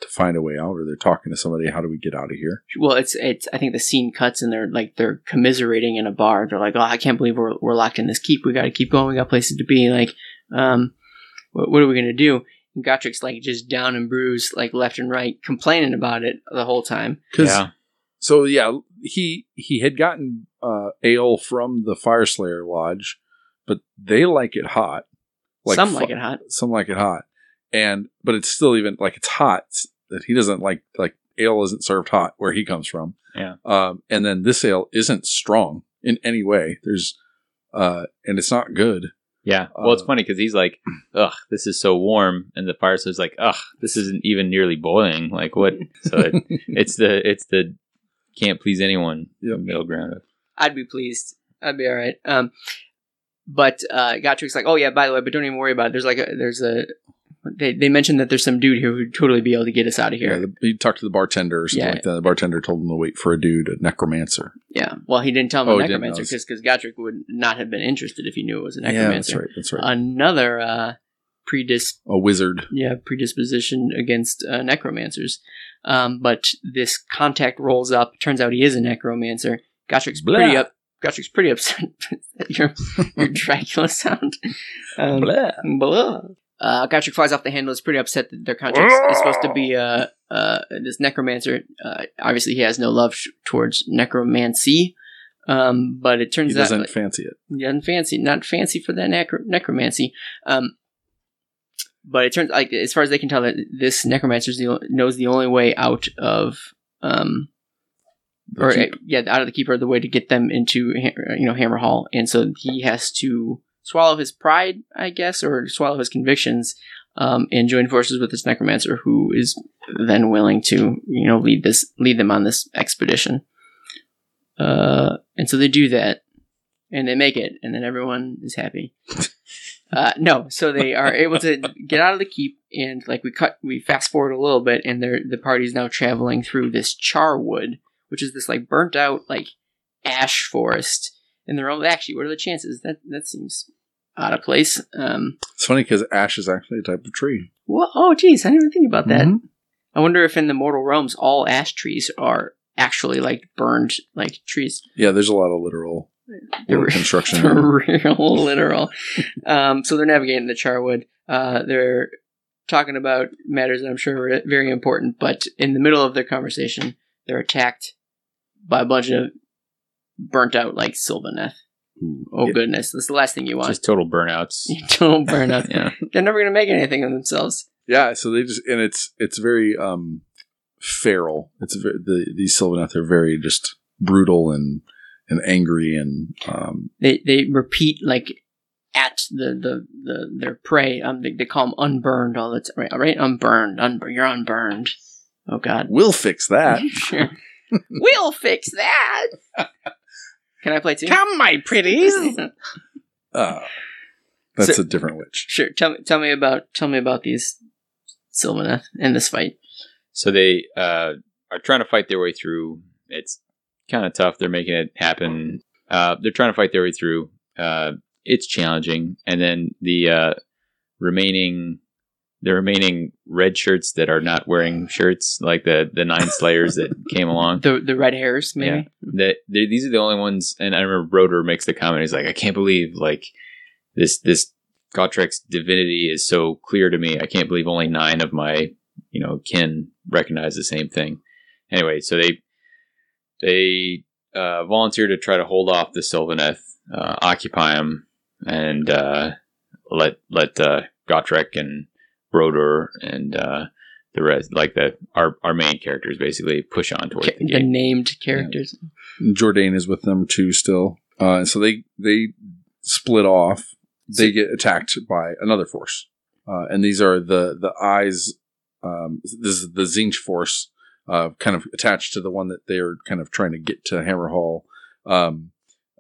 to find a way out, or they're talking to somebody. How do we get out of here? Well, it's it's. I think the scene cuts and they're like they're commiserating in a bar. They're like, "Oh, I can't believe we're we're locked in this keep. We got to keep going. We got places to be. Like, um, what, what are we gonna do?" And Gotrek's like just down and bruised, like left and right, complaining about it the whole time. Because Yeah. so yeah, he he had gotten uh, ale from the Fyreslayer Lodge, but they like it hot. Like Some fu- like it hot. Some like it hot, and but it's still even like it's hot that he doesn't like like ale isn't served hot where he comes from. Yeah. Um, and then this ale isn't strong in any way. There's uh, and it's not good. Yeah. Well, it's Uh, funny because he's like, ugh, this is so warm. And the fire is like, ugh, this isn't even nearly boiling. Like, what? So it, it's the, it's the can't please anyone Yep. middle ground. I'd be pleased. I'd be all right. Um, but uh, Gotrek's like, oh yeah, by the way, but don't even worry about it. There's like a there's a they they mentioned that there's some dude here who'd totally be able to get us out of here. the, he talked to the bartender or something Yeah. like that. The bartender told him to wait for a dude, a necromancer. Yeah. Well, he didn't tell him Oh, a he didn't know. necromancer because Gotrek would not have been interested if he knew it was a necromancer. Yeah, necromancer. that's right. That's right. Another uh, predis a wizard. yeah predisposition against uh, necromancers. Um, but this contact rolls up. Turns out he is a necromancer. Gotrek's Blah. pretty up. Gotrek's pretty upset at your your Dracula sound. Um, blah. Uh, Gotrek flies off the handle. Is pretty upset that their contract is supposed to be uh, uh, this necromancer. Uh, obviously, he has no love sh- towards necromancy. Um, but it He turns out doesn't like, fancy it. he doesn't fancy, not fancy for that necro- necromancy. Um, but it turns like as far as they can tell that this necromancer the knows the only way out of um The or keep. yeah out of the keeper the way to get them into you know Hammerhal, and so he has to swallow his pride, I guess, or swallow his convictions. Um, and join forces with this necromancer, who is then willing to, you know, lead this, lead them on this expedition. Uh, and so they do that, and they make it, and then everyone is happy. Uh, no, so they are able to get out of the keep, and like we cut, we fast forward a little bit, and they're the party's now traveling through this char wood, which is this like burnt out like ash forest. And they're all actually, what are the chances? That that seems out of place. Um, It's funny because ash is actually a type of tree. well, oh, geez, I didn't even think about that. Mhm. I wonder if in the mortal realms all ash trees are actually like burned like trees. Yeah, there's a lot of literal They're, construction. they're real literal. um, so they're navigating the Charwood. Uh, they're talking about matters that I'm sure are very important, but in the middle of their conversation, they're attacked by a bunch of burnt out like Sylvaneth. Ooh. Oh Yeah. goodness, that's the last thing you want. just total burnouts. Don't burn out. yeah. They're never going to make anything of themselves. Yeah, so they just and it's it's very um feral. It's very, the these Sylvaneth are very just brutal and and angry and um They they repeat like at the the, the their prey. Um, they, they call them unburned all the time. Right, right? Unburned. Unburned. You're unburned. Oh God. we'll fix that. sure. we'll fix that. Can I play too? Come, my pretties. uh, that's So- a different witch. Sure. Tell me. Tell me about. Tell me about these Sylvaneth and this fight. So they uh, are trying to fight their way through. It's kind of tough. They're making it happen. Uh, they're trying to fight their way through. Uh, it's challenging, and then the uh, remaining the remaining red shirts that are not wearing shirts, like the the nine slayers that came along. The the red hairs, maybe. Yeah, That they- these are the only ones. And I remember Broder makes the comment. He's like, I can't believe like this this Gotrek's divinity is so clear to me. I can't believe only nine of my you know kin recognize the same thing. Anyway, so they they uh, volunteer to try to hold off the Sylvaneth, uh, occupy them, and uh, let let uh, Gotrek and Broder and uh, the rest, like the our our main characters, basically push on towards Ca- the the gate. named characters. Jourdain is with them too still. Uh, and so they they split off. They get attacked by another force, uh, and these are the the eyes. Um, this is the Tzeentch force, uh, kind of attached to the one that they're kind of trying to get to Hammerhal. Um,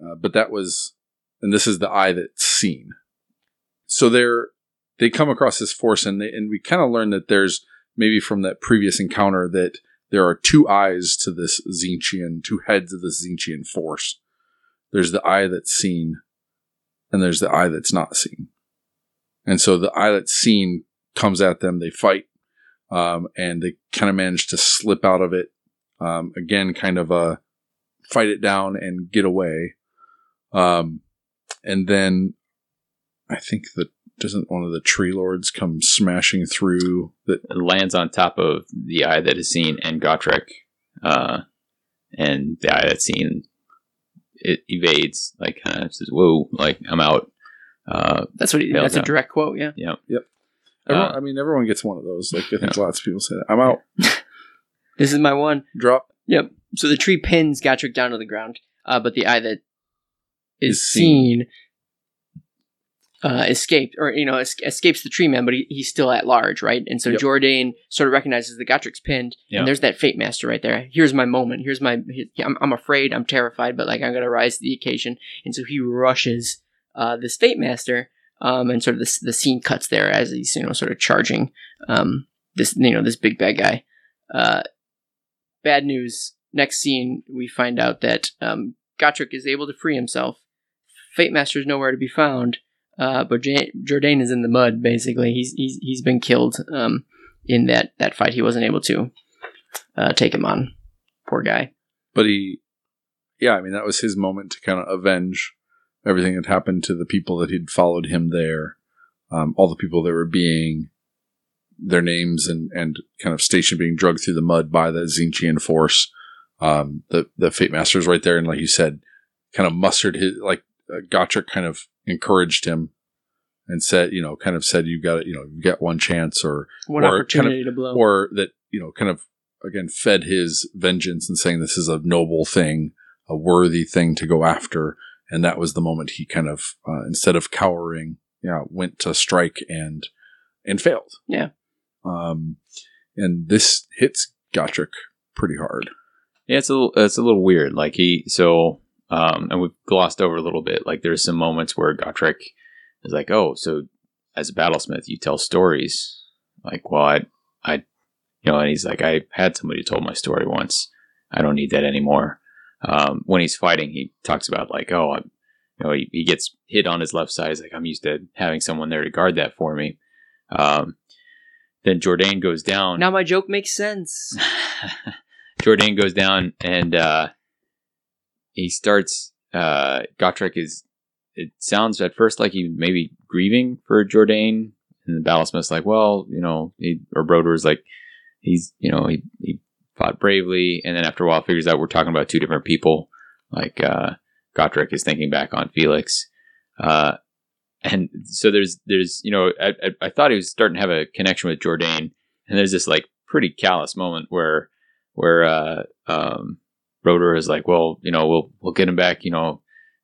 uh, but that was, and this is the eye that's seen. So they're they come across this force, and they and we kind of learn that there's maybe from that previous encounter that there are two eyes to this Tzeentchian, two heads of this Tzeentchian force. There's the eye that's seen, and there's the eye that's not seen. And so the eye that's seen comes at them, they fight. Um, and they kind of manage to slip out of it. Um, again, kind of uh, fight it down and get away. Um, and then I think that doesn't one of the tree lords come smashing through that lands on top of the eye that is seen and Gotrek, uh, and the eye that's seen it evades, like kind of says, "Whoa!" Like I'm out. Uh, That's what he, Failed that's a direct quote. Yeah. Everyone, Uh, I mean, everyone gets one of those. Like I think lots of people say that. I'm out. This is my one. Drop. Yep. So the tree pins Gotrek down to the ground, uh, but the eye that is, Is seen. seen, uh, escaped, or you know, es- escapes the tree man, but he, he's still at large, right? And so Yep. Jordan sort of recognizes the Gotrek's pinned, Yeah. and there's that Fate Master right there. Here's my moment. Here's my. I'm, I'm afraid. I'm terrified, but like I'm gonna rise to the occasion. And so he rushes uh, this Fate Master, um, and sort of the scene cuts there as he's you know sort of charging um, this you know this big bad guy. Uh, bad news. Next scene, we find out that um, Gotrek is able to free himself. Fate Master is nowhere to be found, uh, but J- Jourdain is in the mud. Basically, he's he's he's been killed um, in that that fight. He wasn't able to uh, take him on. Poor guy. But he, yeah, I mean, that was his moment to kind of avenge everything that happened to the people that he'd followed him there, um, all the people that were being their names and and kind of station being drugged through the mud by the Tzeentchian force. Um, the the Fate Master's right there, and like you said, kind of mustered his like uh, Gotrek kind of encouraged him and said, you know, kind of said, you got, you know, you got one chance, or One Or kind of- opportunity to blow. or that you know kind of again fed his vengeance and saying this is a noble thing a worthy thing to go after and that was the moment he kind of uh, instead of cowering yeah went to strike and and failed Yeah. um and this hits Gotrek pretty hard Yeah, it's a little, it's a little weird. Like he, so, um, and we've glossed over a little bit. Like there's some moments where Gotrek is like, "Oh, so as a battlesmith, you tell stories." Like, well, I, I, you know, and he's like, "I had somebody told my story once. I don't need that anymore." Um, when he's fighting, he talks about like, "Oh, I'm, you know, he, he gets hit on his left side. He's like, I'm used to having someone there to guard that for me." Um, then Jourdain goes down. now my joke makes sense. Jordan goes down and uh, he starts. Uh, Gotrek is. It sounds at first like he may be grieving for Jordan, and the battlesmith's like, well, you know, he, or Broder's like, he's, you know, he, he fought bravely, and then after a while figures out we're talking about two different people. Like uh, Gotrek is thinking back on Felix, uh, and so there's there's you know I, I, I thought he was starting to have a connection with Jordan, and there's this like pretty callous moment where where uh, um, Broder is like, well, you know, we'll we'll get him back, you know,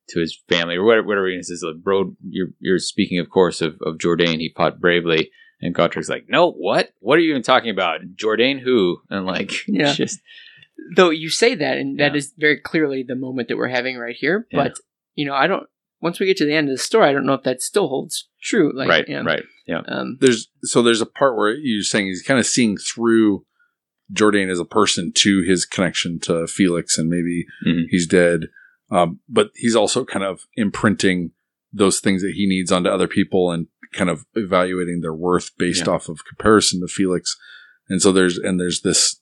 to his family or whatever. Whatever he says, like, bro, you're you're speaking, of course, of of Jourdain. He fought bravely, and Gotrek's like, no, what? What are you even talking about? Jourdain who? And like, Yeah. just Though you say that, and that Yeah. is very clearly the moment that we're having right here. Yeah. But you know, I don't. Once we get to the end of the story, I don't know if that still holds true. Like, right, yeah. right, yeah, Um, there's so there's a part where you're saying he's kind of seeing through Jordan as a person to his connection to Felix and maybe Mhm. he's dead. Um, but he's also kind of imprinting those things that he needs onto other people and kind of evaluating their worth based Yeah. off of comparison to Felix. And so there's and there's this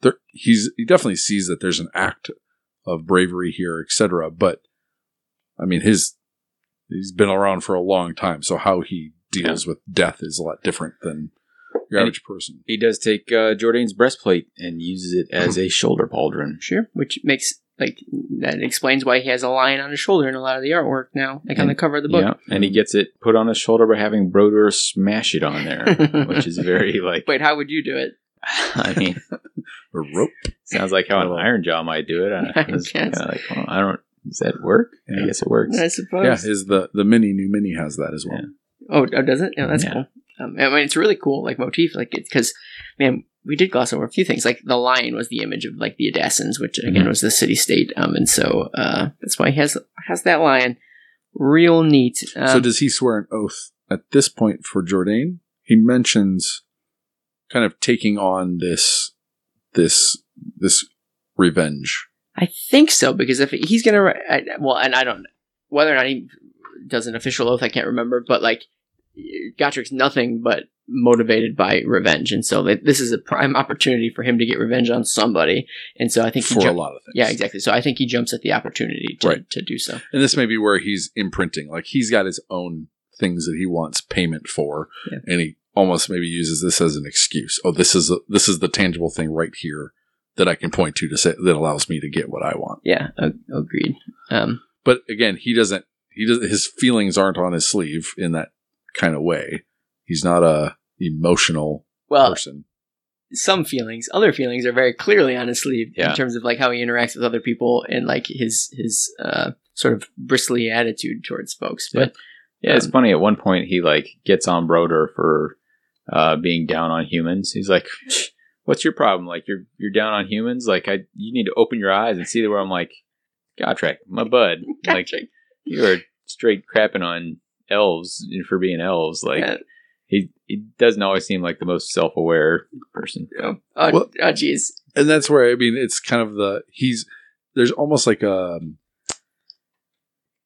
there, he's he definitely sees that there's an act of bravery here, etc. But I mean his he's been around for a long time, so how he deals with death is a lot different than your And average person. He does take uh, Jourdain's breastplate and uses it as a shoulder pauldron. sure. Which makes like that explains why he has a lion on his shoulder in a lot of the artwork now, like on the cover of the book. Yeah, and he gets it put on his shoulder by having Broder smash it on there, which is very like. Wait, how would you do it? I mean, A rope. sounds like how an Iron Jaw might do it. I, I was guess. kinda like, well, I don't. Does that work? Yeah. I guess it works. I suppose. Yeah, is the the mini new mini has that as well. Yeah. Oh, oh, does it? Yeah, that's Yeah. cool. Um, I mean, it's really cool like motif, like it's because man, we did gloss over a few things. Like the lion was the image of like the Adassans, which again Mhm. was the city state, um, and so uh, that's why he has has that lion. Real neat. Um, so does he swear an oath at this point for Jourdain? He mentions kind of taking on this this this revenge. I think so because if he's gonna, I, well, and I don't whether or not he does an official oath, I can't remember, but like Gotrek's nothing but motivated by revenge, and so this is a prime opportunity for him to get revenge on somebody. And so I think he for a lot of things. Yeah, exactly. So I think he jumps at the opportunity to, Right. to do so. And this may be where he's imprinting. Like he's got his own things that he wants payment for, Yeah. and he almost maybe uses this as an excuse. Oh, this is a, this is the tangible thing right here that I can point to to say that allows me to get what I want. Yeah, ag- agreed. Um, But again, he doesn't. He does. His feelings aren't on his sleeve in that kind of way. He's not a emotional well, person. some feelings, other feelings are very clearly on his sleeve Yeah. in terms of like how he interacts with other people and like his his uh, sort of bristly attitude towards folks. But Yeah, it's Um, funny. At one point, he like gets on Broder for uh, being down on humans. He's like, "What's your problem? Like you're you're down on humans? Like I you need to open your eyes and see where I'm like, Gotrek, my bud. Like you are straight crapping on elves for being elves. Like Yeah. he he doesn't always seem like the most self aware person. You know, oh, Well- oh, jeez. and that's where I mean it's kind of the he's there's almost like a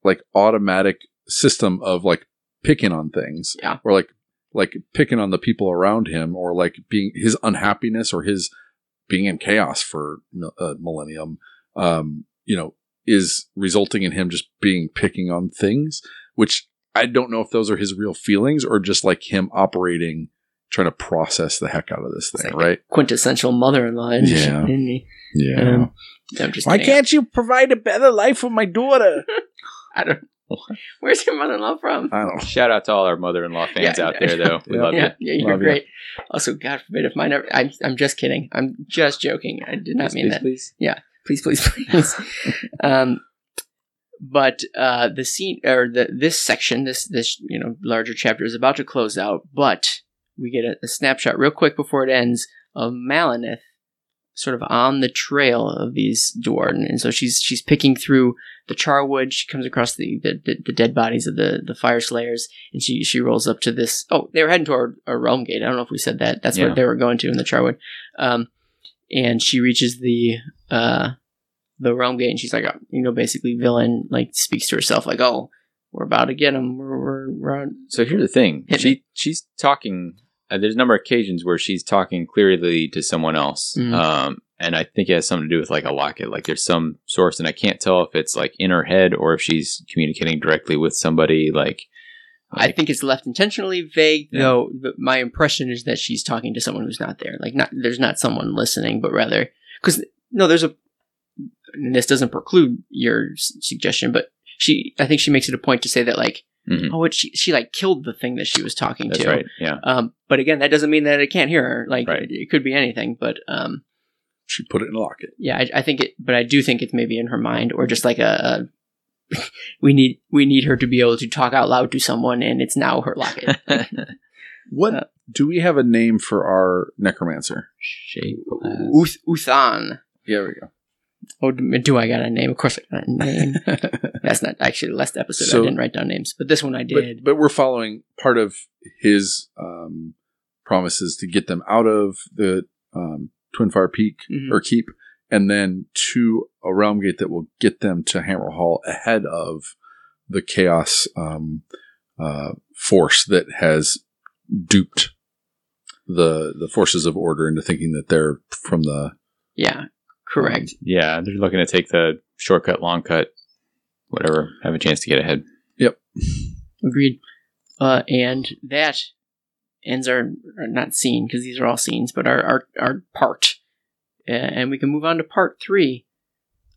like automatic system of like picking on things Yeah. or like like picking on the people around him or like being his unhappiness or his being in chaos for a millennium um you know is resulting in him just being picking on things which i don't know if those are his real feelings or just like him operating trying to process the heck out of this It's thing like right Quintessential mother-in-law. isn't she? Yeah. Isn't yeah Um, I'm just kidding. you provide a better life for my daughter? I don't. Know. Where's your mother-in-law from? I don't know. Shout out to all our mother in law fans Yeah, out yeah. there, though. We Yeah. love yeah, you. yeah, you're Love you. great. Also, God forbid if mine ever. I'm, I'm just kidding. I'm just joking. I did not Please, mean please, that. please. please, please, please. um, but uh, the scene or the this section, this this you know larger chapter is about to close out. But we get a, a snapshot real quick before it ends of Maleneth, sort of on the trail of these Duardin, and so she's she's picking through the charwood. She comes across the the, the, dead bodies of the the Fyreslayers, and she she rolls up to this. Oh, they were heading toward a realm gate. I don't know if we said that. That's Yeah. what they were going to in the charwood. Um, and she reaches the uh the realm gate and she's like uh, you know basically villain like speaks to herself like oh we're about to get him we're, we're, we're. So here's the thing. Hit she me. she's talking. Uh, there's a number of occasions where she's talking clearly to someone else, Mhm. um, and I think it has something to do with like a locket. Like there's some source, and I can't tell if it's like in her head or if she's communicating directly with somebody. Like, i think it's left intentionally vague Yeah. though but my impression is that she's talking to someone who's not there like not there's not someone listening but rather because no there's a and this doesn't preclude your s- suggestion but she i think she makes it a point to say that like Mhm. oh it, she, she like killed the thing that she was talking that's to right. Yeah. um but again that doesn't mean that it can't hear her like Right. it, it could be anything but um She put it in a locket. yeah, I, I think it, but I do think it's maybe in her mind, or just like a, a we need we need her to be able to talk out loud to someone, and it's now her locket. What Uh, do we have a name for our necromancer? Shape. Uth, Uthan. Here we go. Oh, do I got a name? Of course, I got a name. That's not actually the last episode. So- I didn't write down names, but this one I did. but we're following part of his um, promises to get them out of the um, Twin Fire Peak Mhm. or Keep, and then to a realm gate that will get them to Hammerhal ahead of the Chaos um, uh, force that has duped the the forces of order into thinking that they're from the yeah, correct. Yeah, they're looking to take the shortcut, long cut, whatever. Have a chance to get ahead. Yep. Agreed. Uh, and that ends our, our not scene because these are all scenes, but our our, our part, uh, and we can move on to part three.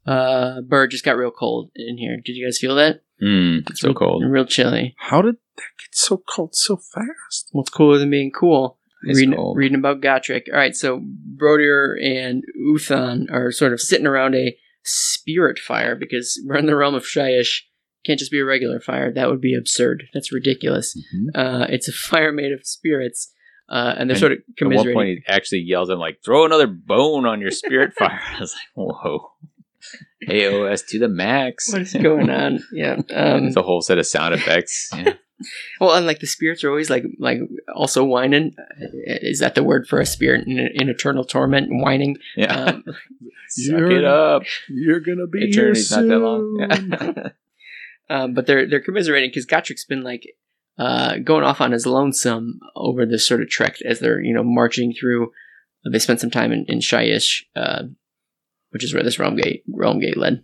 Uh, Bird just got real cold in here. Did you guys feel that? Mm, it's so real, cold. real chilly. how did that get so cold so fast? What's cooler than being cool? Reading, reading about Gotrek. All right, so Brodier and Uthan are sort of sitting around a spirit fire because we're in the realm of Shyish. Can't just be a regular fire. That would be absurd. That's ridiculous. Uh, it's a fire made of spirits, uh, and they're And sort of At one commiserating. point, he actually yells at him like, "Throw another bone on your spirit fire." I was like, "Whoa, AOS to the max!" what is going on? Yeah. Um, it's a whole set of sound effects. Yeah. Well, and like the spirits are always like like also whining. Is that the word for a spirit in, in eternal torment? and Whining. yeah. Um, Suck You're- it up. You're gonna be Eternity's here not that soon. long. Yeah. um, but they're they're commiserating because Gotrek's been like uh, going off on his lonesome over this sort of trek as they're you know marching through. They spent some time in, in Shyish, uh, which is where this realm gate realm gate led.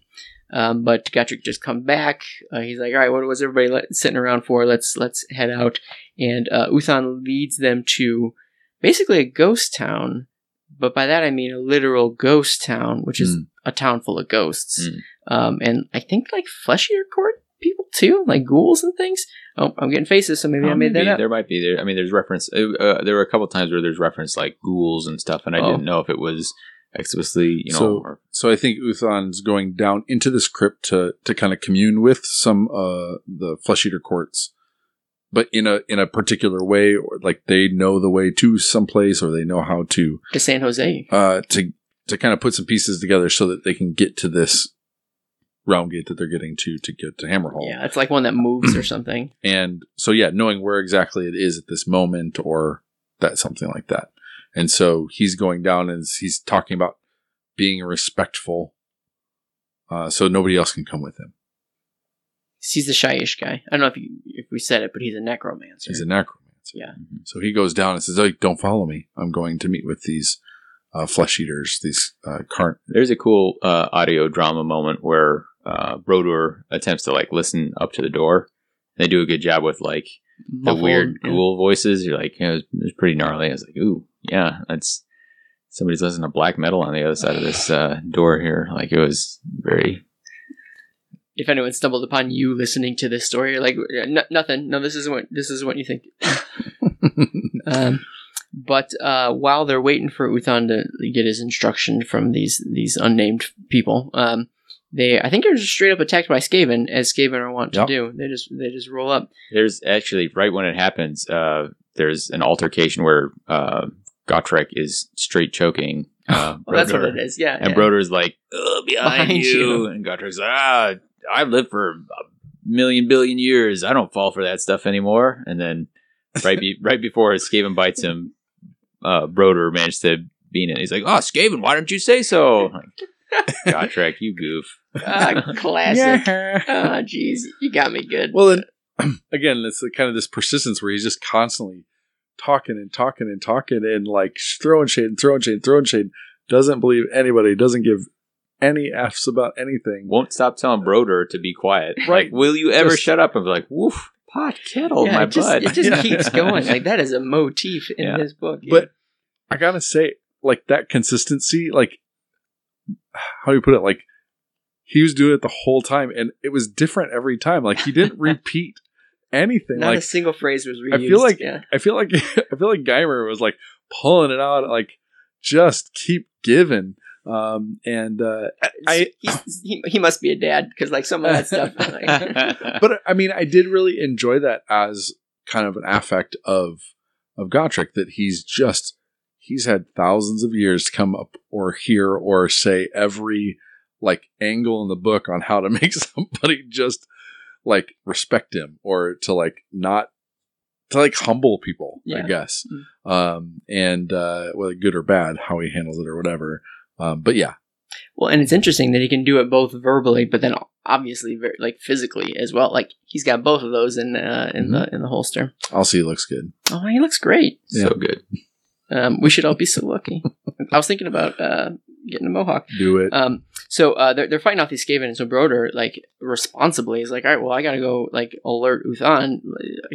Um, but Gotrek just come back. Uh, he's like, "All right, what was everybody let, sitting around for? Let's let's head out." And uh, Uthan leads them to basically a ghost town, but by that I mean a literal ghost town, which is Mm. a town full of ghosts. Mm. Um, and I think like fleshier court people too, like ghouls and things. Oh, I'm getting faces, so maybe I Oh, made maybe. that up. There might be there. I mean, there's reference. Uh, uh, there were a couple times where there's reference like ghouls and stuff, and I Oh. didn't know if it was explicitly, you know, So- or, So I think Uthan's going down into this crypt to to kind of commune with some uh the flesh eater courts, but in a in a particular way, or like they know the way to someplace, or they know how to To San Jose. uh to to kind of put some pieces together so that they can get to this realm gate that they're getting to to get to Hammerhal. Yeah, it's like one that moves or something. And so, yeah, knowing where exactly it is at this moment or that something like that. And so he's going down and he's talking about being respectful. Uh, so nobody else can come with him. He's the shyish guy. I don't know if you, if we said it, but he's a necromancer. He's a necromancer. Yeah. So he goes down and says, "Oh, don't follow me. I'm going to meet with these uh, flesh eaters. These uh, carn." there's a cool uh, audio drama moment where uh, Brodor attempts to like listen up to the door. They do a good job with like the weird yeah. ghoul voices. You're like, you know, it, was, it was pretty gnarly. I was like, ooh, yeah, that's somebody's listening to black metal on the other side of this uh, door here. Like it was very. If anyone stumbled upon you listening to this story, you're like "N- nothing. No, this isn't what this is what you think. Um, but uh, while they're waiting for Uthan to get his instruction from these these unnamed people, um, they I think they're just straight up attacked by Skaven, as Skaven are wont to do. They just they just roll up. There's actually right when it happens. Uh, there's an altercation where uh, Gotrek is straight choking. Uh, Well, that's what it is. Yeah. And yeah. Brodor's like, "Ugh, behind, Behind you. you. And Gotrek's like, ah, I've lived for a million billion years. I don't fall for that stuff anymore. And then right be- right before Skaven bites him, uh, Brodor managed to beat it. He's like, oh, Skaven, why don't you say so? Like, Gotrek, you goof. Ah, classic. Ah, jeez, you got me good. Well, then again, it's the kind of this persistence where he's just constantly talking and talking and talking and like throwing shade and throwing shade and throwing shade. Doesn't believe anybody. Doesn't give any f's about anything. Won't stop telling Broder to be quiet. Right. Like, will you ever Just- shut up? And be like, woof, pot kettle, yeah, my it just, bud. it just Yeah. keeps going. Like that is a motif in Yeah. this book. But I gotta say, like that consistency, like how do you put it? Like he was doing it the whole time, and it was different every time. Like he didn't repeat anything. not a single phrase was reused. I feel like- yeah. I feel like I feel like Guymer was like pulling it out, like just keep giving. Um, and uh, I, he, he must be a dad because like some of that stuff. Like, but I mean, I did really enjoy that as kind of an affect of of Gotrek that he's just he's had thousands of years to come up or hear or say every like angle in the book on how to make somebody just like respect him or to like not to like humble people, I Yeah. guess. Um, and uh, whether good or bad, how he handles it or whatever. Um, but yeah, well, and it's interesting that he can do it both verbally, but then obviously very like physically as well. Like he's got both of those in uh, in the in the holster. I'll see. It looks good. Oh, he looks great. Yeah. So good. Um, we should all be so lucky. I was thinking about uh, getting a mohawk. Do it. Um, so uh, they're, they're fighting off these Skaven, and so Broder, like, responsibly is like, all right, well, I gotta go, like, alert Uthan.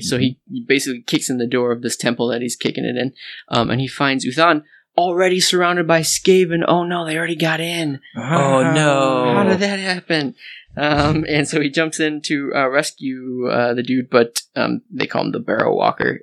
So he, he basically kicks in the door of this temple that he's kicking it in, um, and he finds Uthan already surrounded by Skaven. Oh no, they already got in. Oh, no. How did that happen? Um, and so he jumps in to uh, rescue uh, the dude, but um, they call him the Barrow Walker.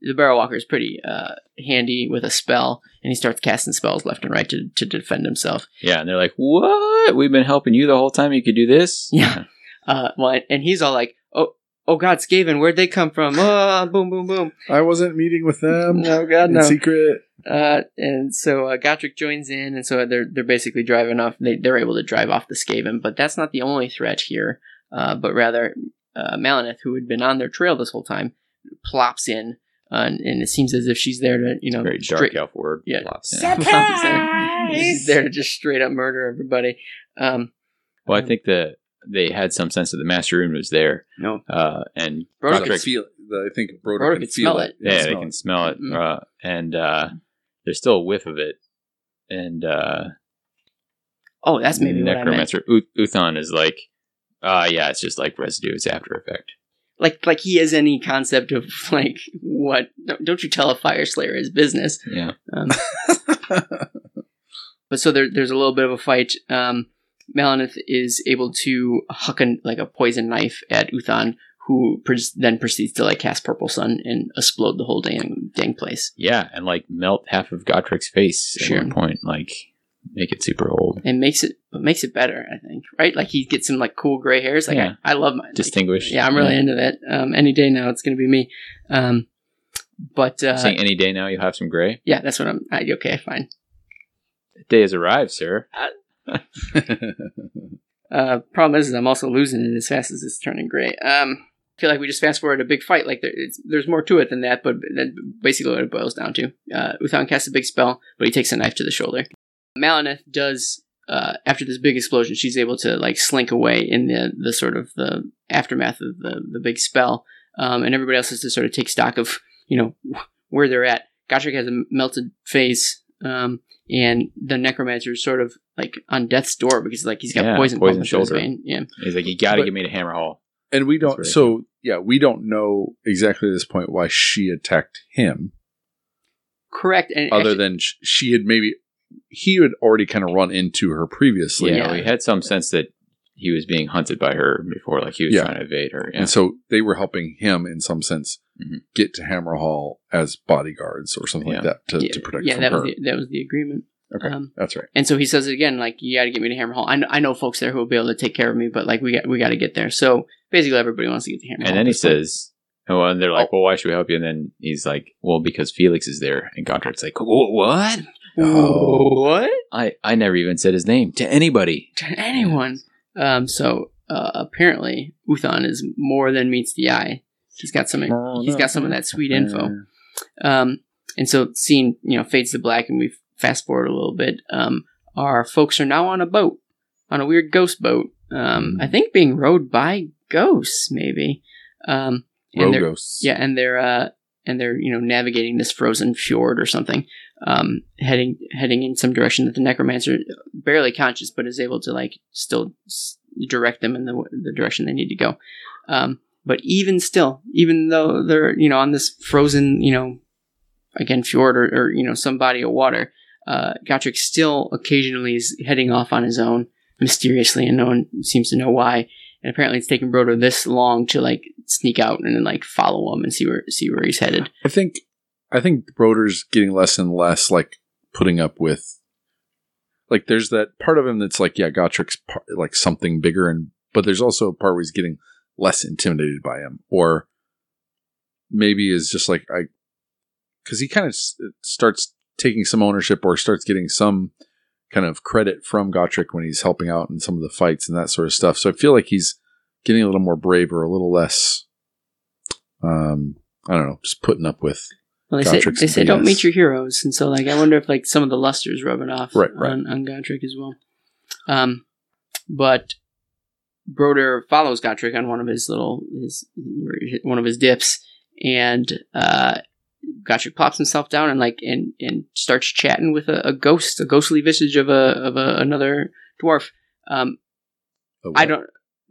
The Barrow Walker is pretty uh, handy with a spell, and he starts casting spells left and right to, to defend himself. Yeah, and they're like, "What? We've been helping you the whole time. You could do this." Yeah. Uh, well, and he's all like, "Oh, oh God, Skaven, where'd they come from? Oh, boom, boom, boom. I wasn't meeting with them No, God, in no." secret. Uh, and so uh, Gotrek joins in, and so they're they're basically driving off. They they're able to drive off the Skaven, but that's not the only threat here. Uh, but rather, uh, Maleneth, who had been on their trail this whole time, plops in, uh, and, and it seems as if she's there to you know Very dark straight- elf word. Yeah. plops in. She's there to just straight up murder everybody. Um, Well, I think that they had some sense that the Master Rune was there, no, uh, and Broder Gotrek gets- feel the I think Broder, Broder can could feel smell it. it. Yeah, they smell can it. smell it, Mm. uh, and uh, there's still a whiff of it. And uh, Oh, that's maybe what I meant. Necromancer U- Uthan is like, uh, yeah, it's just like residue. It's after effect. Like, like he has any concept of like what? Don't, you tell a Fyreslayer his business? Yeah, Um, but so there, there's a little bit of a fight. Um, is able to huck a, like a poison knife at Uthan who pres- then proceeds to like cast Purple Sun and explode the whole dang dang place yeah, and like melt half of Gotrek's face Sure. at one point, like make it super old, and makes it but makes it better. I think right, like he gets some like cool gray hairs. Like Yeah. I, I love mine. Like, distinguished. yeah, I'm really into that. Um, any day now, it's gonna be me. Um, but uh, Saying any day now you'll have some gray. yeah, that's what I'm. I, okay, fine. The day has arrived, sir. Uh, problem is, is I'm also losing it as fast as it's turning gray. Um, I feel like we just fast forward a big fight. Like there, it's, there's more to it than that, but that's basically what it boils down to. Uh, Uthan casts a big spell, but he takes a knife to the shoulder. Maleneth does. Uh, after this big explosion, she's able to like slink away in the the sort of the aftermath of the the big spell, um, and everybody else has to sort of take stock of you know where they're at. Gotrek has a melted face, um, and the necromancer is sort of like on death's door because like he's got Yeah, poison, poison pumping through his shoulder. vein. Yeah. He's like, you got to But- get me to Hammerhal. and we don't. That's So yeah, we don't know exactly at this point why she attacked him, Correct. And other actually- than she had maybe he had already kind of run into her previously, Yeah, Yeah. we had some sense that he was being hunted by her before, like he was Yeah. trying to evade her. Yeah. and so they were helping him in some sense Mhm. get to Hammerhal as bodyguards or something like that to, yeah, to protect yeah, from that her. was the, that was the agreement. okay, Um, that's right. and so he says it again, like you got to get me to Hammerhal. I know, I know folks there who will be able to take care of me, but like we got we got to get there. So basically, everybody wants to get to Hammer and at then he this point. says, oh, and they're like, well, why should we help you? And then he's like, well, because Felix is there. And Gotrek's like, what? Oh. "What I, I never even said his name to anybody. to anyone?" Um, so uh, apparently, Uthan is more than meets the eye. He's got some. He's got some of that sweet info. Um, and so scene, you know, fades to black, and we fast forward a little bit. Um, our folks are now on a boat, on a weird ghost boat. Um, I think being rowed by ghosts, maybe. Um, and they're, Rogos. yeah, and they're uh, and they're you know navigating this frozen fjord or something, um, heading heading in some direction that the necromancer barely conscious, but is able to like still s- direct them in the the direction they need to go. Um, but even still, even though they're you know on this frozen you know again fjord or, or you know some body of water, uh, Gotrek still occasionally is heading off on his own mysteriously, and no one seems to know why. And apparently, it's taken Broder this long to like sneak out and then like follow him and see where see where he's headed. I think I think Broder's getting less and less like putting up with like there's that part of him that's like yeah Gotrek's par- like something bigger and but there's also a part where he's getting less intimidated by him or maybe is just like I because he kind of s- starts taking some ownership or starts getting some kind of credit from Gotrek when he's helping out in some of the fights and that sort of stuff. So I feel like he's getting a little more brave or a little less um I don't know, just putting up with Well, they say Gotrek's they say don't meet your heroes, and so like I wonder if like some of the luster's rubbing off Right, right. on on Gotrek as well. Um, but Broder follows Gotrek on one of his little his one of his dips, and uh, Gotrek plops himself down and like and and starts chatting with a, a ghost, a ghostly visage of a of a, another dwarf. Um, I don't.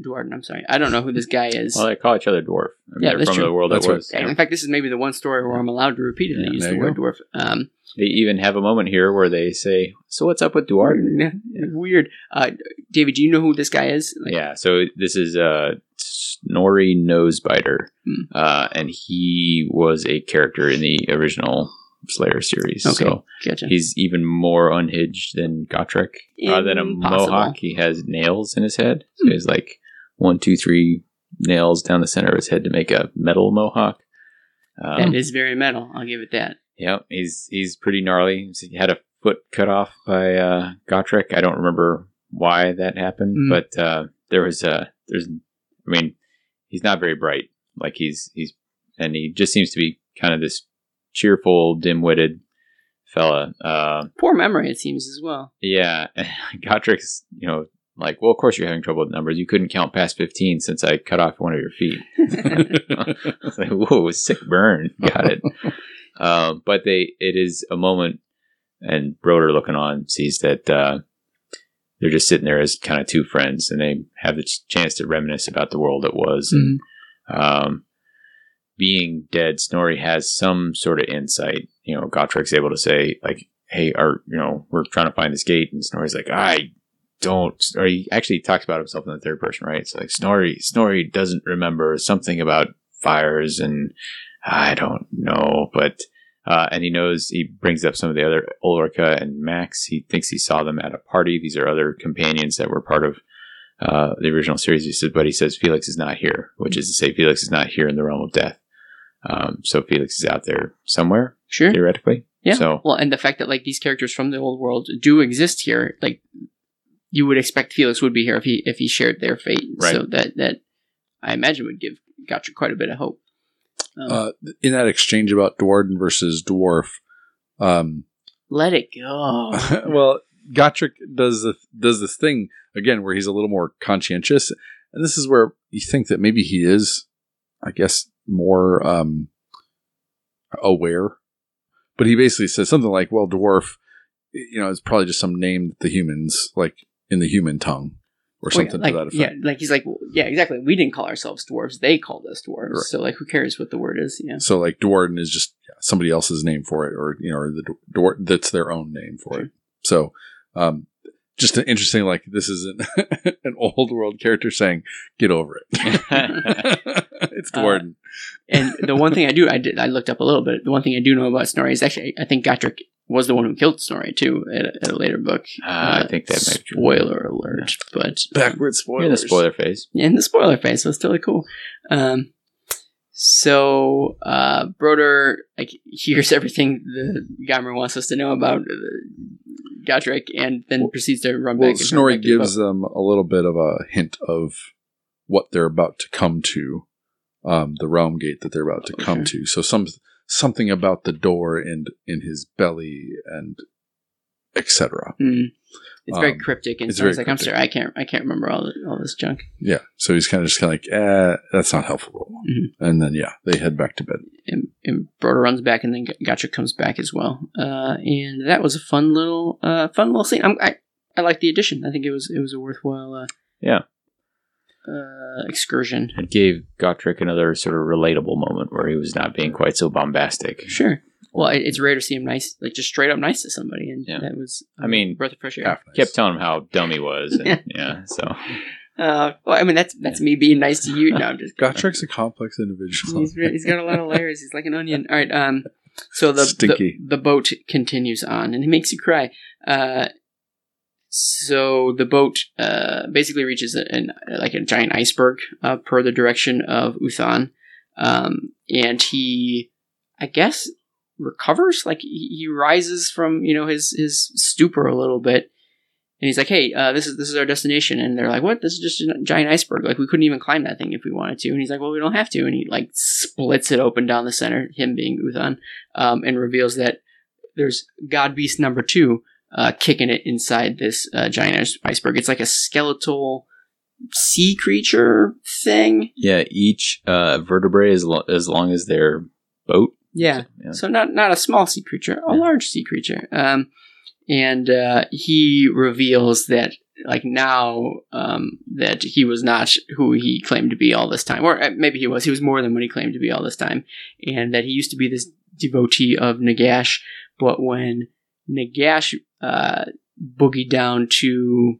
Duardin, I'm sorry. I don't know who this guy is. Well, they call each other dwarf. I mean, Yeah, that's from true. the world That's that right. was. in fact, this is maybe the one story where I'm allowed to repeatedly Yeah, use the you word dwarf. Um, They even have a moment here where they say, "So what's up with Duardin?" Yeah, Weird. Uh, David, do you know who this guy is? Like, yeah, so this is uh, Snorri Nosebiter, Hmm. uh, and he was a character in the original Slayer series. Okay. So Gotcha. he's even more unhinged than Gotrek. Rather than a mohawk, he has nails in his head. So Hmm. he has like one, two, three nails down the center of his head to make a metal mohawk. Um, That is very metal. I'll give it that. Yep, he's he's pretty gnarly. He had a foot cut off by uh, Gotrek. I don't remember why that happened, Mm. but uh, there was a there's, I mean, he's not very bright. Like he's he's and he just seems to be kind of this cheerful, dim-witted fella. Uh, Poor memory, it seems as well. yeah, Gotrek's you know like, well, of course you're having trouble with numbers. You couldn't count past 15 since I cut off one of your feet. it's like, whoa, sick burn. Got it. um, but they, it is a moment, and Broder looking on sees that uh, they're just sitting there as kind of two friends, and they have the ch- chance to reminisce about the world that was. And, um, being dead, Snorri has some sort of insight. You know, Gotrek's able to say, like, hey, our, you know, we're trying to find this gate. And Snorri's like, I don't, or he actually talks about himself in the third person, right? It's like, Snorri, Snorri doesn't remember something about fires and I don't know, but, uh, and he knows, he brings up some of the other Ulrika and Max. He thinks he saw them at a party. These are other companions that were part of uh, the original series. He said, but he says Felix is not here, which is to say Felix is not here in the realm of death. Um, so Felix is out there somewhere, Sure. theoretically. Yeah. So Well, and the fact that like these characters from the old world do exist here, like you would expect Felix would be here if he if he shared their fate. Right. So that that I imagine would give Gotrek quite a bit of hope. Um, Uh, in that exchange about Duardin versus Dwarf, um, let it go. well, Gotrek does the, does this thing again where he's a little more conscientious, and this is where you think that maybe he is, I guess, more um, aware. But he basically says something like, "Well, dwarf, you know, it's probably just some name that the humans like in the human tongue, or Well, yeah, something like, to that Yeah, like he's like, well, yeah, exactly. We didn't call ourselves dwarves; they called us dwarves. Right. So like, who cares what the word is? Yeah. So, like, Duardin is just somebody else's name for it, or you know, or the Dwar- that's their own name for it. So, um, just an interesting, like, this is an, an old world character saying, "Get over it." it's Uh, Duardin. And the one thing I do, I did, I looked up a little bit. The one thing I do know about Snorri is actually, I think Gotrek was the one who killed Snorri too at a, at a later book. uh, I think that might be true. spoiler alert, but Backward We're in the spoiler phase. in the spoiler phase, so it's totally cool. Um, so uh, Broder like hears everything the Guymer wants us to know about uh, Gotrek, and then Well- proceeds to run Well, back. and Snorri back to the gives them a little bit of a hint of what they're about to come to, um, the realm gate that they're about to come Okay. to. So some something about the door and in his belly and etc. Mm. It's very Um, cryptic, and it's so I was very like, "I'm cryptic. sorry, I can't, I can't remember all, the, all this junk." Yeah. So he's kind of just kind of like, eh, that's not helpful. Mhm. And then yeah, they head back to bed. and, and Broder runs back, and then Gotrek comes back as well. Uh, and that was a fun little, uh, fun little scene. I'm, I I like the addition. I think it was it was a worthwhile, uh, Yeah. Uh, excursion. It gave Gotrek another sort of relatable moment where he was not being quite so bombastic. Sure. Well, it, it's rare to see him nice, like just straight up nice to somebody, and Yeah. that was. I mean, breath of fresh air. Nice. Kept telling him how dumb he was. And, yeah. So Uh, well, I mean, that's that's me being nice to you. No, I'm just. Gotrek's a complex individual. He's, he's got a lot of layers. He's like an onion. All right. Um. So the The, the boat continues on, and it makes you cry. Uh. So the boat uh basically reaches an like a giant iceberg uh, per the direction of Uthan, um, and he, I guess, recovers. Like he, he rises from you know his his stupor a little bit, and he's like, "Hey, uh, this is this is our destination." And they're like, "What? This is just a giant iceberg. Like we couldn't even climb that thing if we wanted to." And he's like, "Well, we don't have to." And he like splits it open down the center, him being Uthan, um, and reveals that there's God Beast number two uh, kicking it inside this uh, giant iceberg. It's like a skeletal sea creature thing. yeah, each uh, vertebrae as lo- as long as their boat. Yeah. Yeah. So not not a small sea creature, a Yeah. large sea creature. Um, and uh, he reveals that like now um, that he was not who he claimed to be all this time, or uh, maybe he was. He was more than what he claimed to be all this time, and that he used to be this devotee of Nagash. But when Nagash uh, boogied down to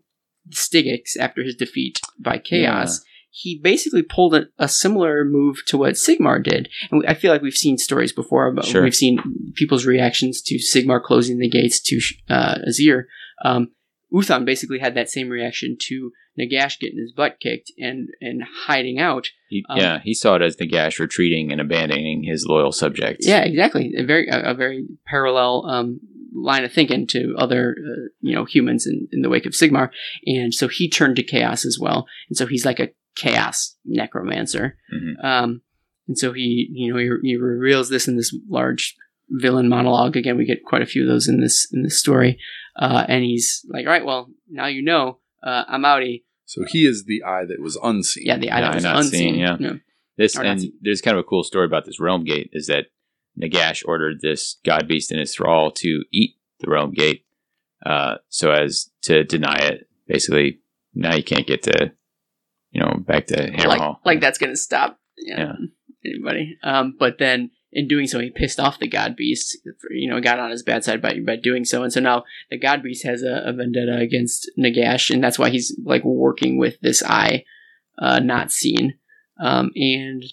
Stygxx after his defeat by Chaos. He basically pulled a, a similar move to what Sigmar did, and I feel like we've seen stories before about Sure. we've seen people's reactions to Sigmar closing the gates to uh, Azyr. Um, Uthan basically had that same reaction to Nagash getting his butt kicked and and hiding out. He, Um, yeah, he saw it as Nagash retreating and abandoning his loyal subjects. Yeah, exactly. A very a, a very parallel um, line of thinking to other uh, you know humans in, in the wake of Sigmar, and so he turned to chaos as well, and so he's like a chaos necromancer. Mhm. Um, and so he you know he, he reveals this in this large villain monologue. Again, we get quite a few of those in this in this story, uh, and he's like, all right, well now you know. uh, I'm outie. So he is the eye that was unseen. Yeah, the eye Yeah, that was not unseen. seen, yeah. No. This Or not and seen. there's kind of a cool story about this realm gate is that Nagash ordered this god beast in his thrall to eat the realm gate, uh, so as to deny it. Basically, now you can't get to, you know, back to Hammerhal. like, like that's gonna stop yeah, Yeah. anybody. Um, but then in doing so, he pissed off the God Beast. You know, got on his bad side by by doing so, and so now the God Beast has a, a vendetta against Nagash, and that's why he's like working with this eye, uh, not seen. Um, and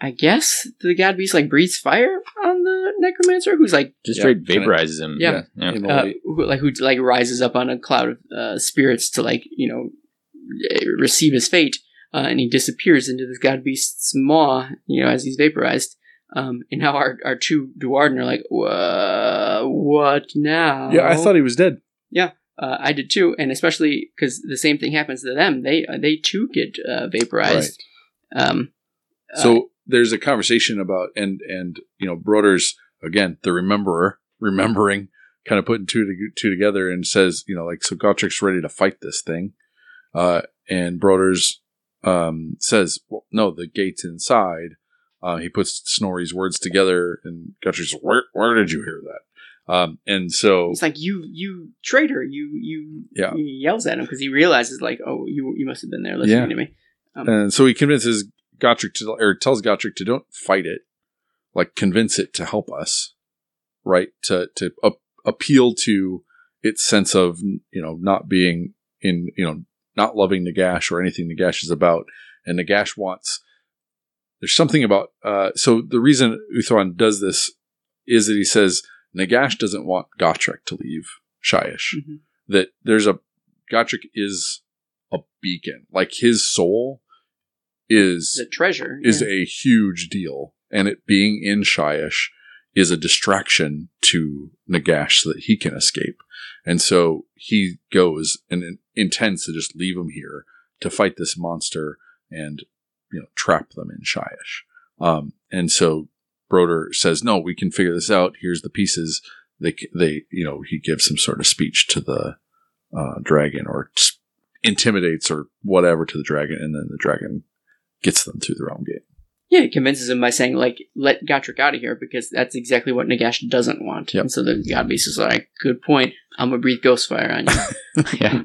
I guess the God Beast like breathes fire on the Necromancer, who's like just Yeah, straight kinda- vaporizes him. Yeah. yeah. In the uh, who, like who like rises up on a cloud of uh, spirits to like you know eh, receive his fate, uh, and he disappears into this god beast's maw, you know, as he's vaporized. Um, and now our our two Duardin are like, "Wha- what now? Yeah, I thought he was dead. uh, I did too, and especially because the same thing happens to them. They uh, they too get uh, vaporized. Um, uh, So there's a conversation about and and you know Broders again the rememberer remembering kind of putting two to, two together and says you know like so Gotrek's ready to fight this thing, uh, and Broders um, says well, no the gate's inside. Uh, he puts Snorri's words together and Gotrek's where where did you hear that? Um, and so it's like you you traitor you you Yeah. he yells at him because he realizes like oh you you must have been there listening Yeah. to me And so he convinces Gotrek to, or tells Gotrek to don't fight it, like convince it to help us, right? To to ap- appeal to its sense of you know not being in you know not loving Nagash or anything Nagash is about, and Nagash wants. There's something about uh, so the reason Uthan does this is that he says Nagash doesn't want Gotrek to leave Shyish. Mhm. That there's a Gotrek is a beacon, like his soul is the treasure is yeah. a huge deal, and it being in Shyish is a distraction to Nagash so that he can escape. And so he goes and intends to just leave him here to fight this monster and you know trap them in Shyish. Um, and so Broder says, "No, we can figure this out. Here's the pieces." They they you know he gives some sort of speech to the uh, dragon or intimidates or whatever to the dragon, and then the dragon gets them through the realm gate. Yeah, he convinces him by saying, like, let Gotrek out of here because that's exactly what Nagash doesn't want. Yep. And so the God Beast is like, good point. I'm going to breathe ghost fire on you. yeah.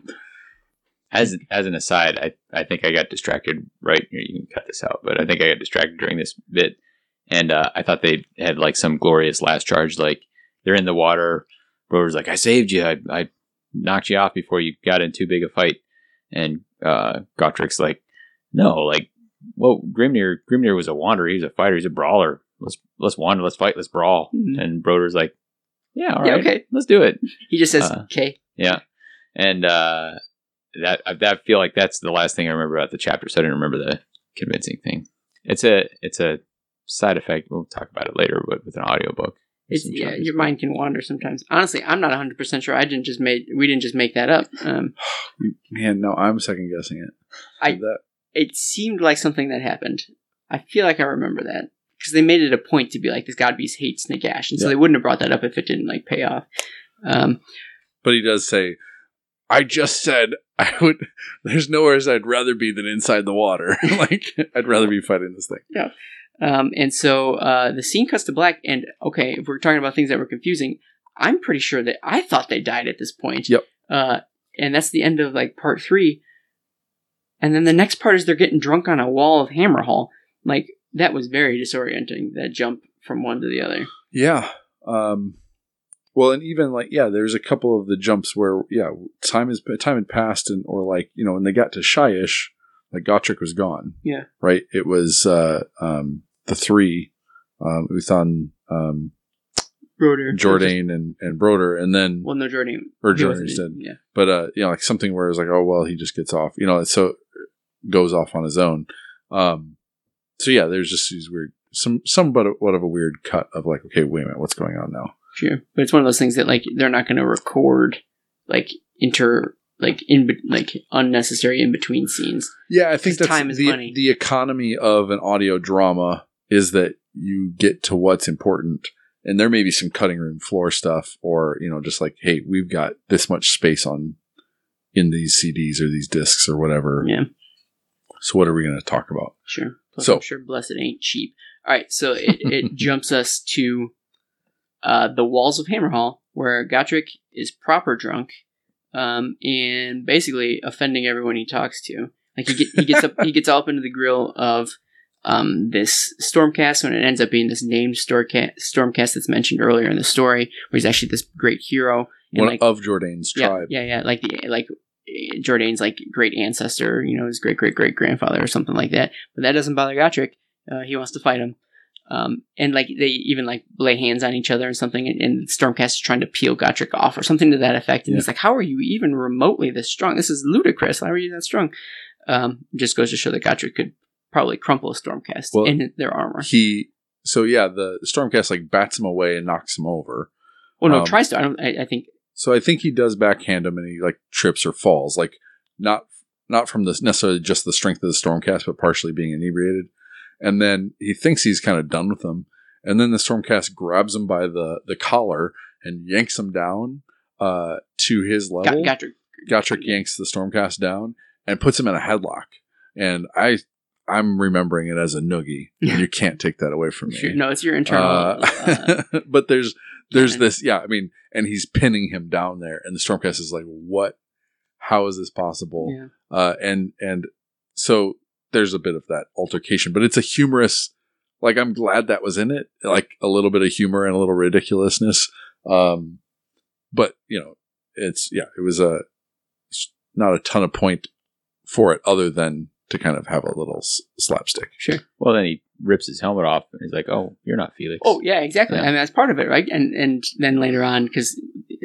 As as an aside, I, I think I got distracted. Right, here. you can cut this out, but I think I got distracted during this bit, and uh, I thought they had like some glorious last charge. Like they're in the water. Broder's like, "I saved you. I, I knocked you off before you got in too big a fight." And uh, like, "No, like, well, Grimnir Grimnir was a wanderer. He's a fighter. He's a brawler. Let's let's wander. Let's fight. Let's brawl." Mhm. And Broder's like, "Yeah, all Yeah, right, okay. let's do it." he just says, Uh, okay. Yeah, and uh, that I that feel like that's the last thing I remember about the chapter. So I didn't remember the convincing thing. It's a it's a side effect. We'll talk about it later, but with an audiobook. It's, yeah, charges. your mind can wander sometimes. Honestly, I'm not 100% sure. I didn't just make, we didn't just make that up. Um, Man, no, I'm second guessing it. I- that it seemed like something that happened. I feel like I remember that. Because they made it a point to be like, this God Beast hates Nagash. And so Yeah. they wouldn't have brought that up if it didn't, like, pay off. Um, but he does say, "I just said I would." There's nowhere I'd rather be than inside the water. like I'd rather be fighting this thing. Um, and so uh, the scene cuts to black. And okay, if we're talking about things that were confusing, I'm pretty sure that I thought they died at this point. Yep. Uh, and that's the end of like part three. And then the next part is they're getting drunk on a wall of Hammerhal. Like that was very disorienting. That jump from one to the other. Yeah. Um, well, and even like yeah, there's a couple of the jumps where yeah, time is time had passed, and or like you know when they got to Shyish, like Gotrek was gone. Yeah. Right. It was uh, um, the three, um, Uthan, um, Broder. Jourdain, and and Broder, and then Well, no, Jourdain. or he wasn't Jourdain's in- dead. Yeah. but uh you know like something where it's like oh well he just gets off you know so goes off on his own um so yeah there's just these weird some some but what of a weird cut of like okay wait a minute what's going on now Sure, but it's one of those things that like they're not going to record like inter like in like unnecessary in between scenes. yeah i think that's time is the, money. the economy of an audio drama is that you get to what's important and there may be some cutting room floor stuff or you know just like hey we've got this much space on in these CDs or these discs or whatever. Yeah. So what are we going to talk about? Sure. Plus, So- I'm sure Blessed ain't cheap. All right, so it, it jumps us to uh, the walls of Hammerhal, where Gotrek is proper drunk, um, and basically offending everyone he talks to. Like he, get, he gets up, he gets all up into the grill of um, this Stormcast when it ends up being this named Stormcast, Stormcast that's mentioned earlier in the story, where he's actually this great hero. And One like, of Jourdain's yeah, tribe. Yeah, yeah, like the like Jourdain's like great ancestor, you know, his great great great grandfather or something like that. But that doesn't bother Gotrek. Uh, he wants to fight him. Um, and like they even like lay hands on each other and something, and, and Stormcast is trying to peel Gotrek off or something to that effect. And Yeah. he's like, "How are you even remotely this strong? This is ludicrous. How are you that strong?" Um, just goes to show that Gotrek could probably crumple a Stormcast Well, in their armor. He so yeah, the Stormcast like bats him away and knocks him over. well, no, um, tries to. I don't. I, I think. So I think he does backhand him and he like trips or falls, like not not from the necessarily just the strength of the Stormcast, but partially being inebriated. And then he thinks he's kind of done with him, and then the Stormcast grabs him by the the collar and yanks him down uh, to his Got, level. Gotrek yanks the Stormcast down and puts him in a headlock. And I I'm remembering it as a noogie. And you can't take that away from me. Sure, no, it's your internal. Uh, uh, but there's there's canon. this yeah, I mean, and he's pinning him down there, and the Stormcast is like, "What? How is this possible?" yeah. Uh, and and so there's a bit of that altercation, but it's a humorous. Like I'm glad that was in it, like a little bit of humor and a little ridiculousness. Um, but you know, it's yeah, it was a it's not a ton of point for it other than to kind of have a little s- slapstick. Sure. Well, then he rips his helmet off and he's like, "Oh, you're not Felix." Oh yeah, exactly. Yeah. I mean that's part of it, right? And and then later on, because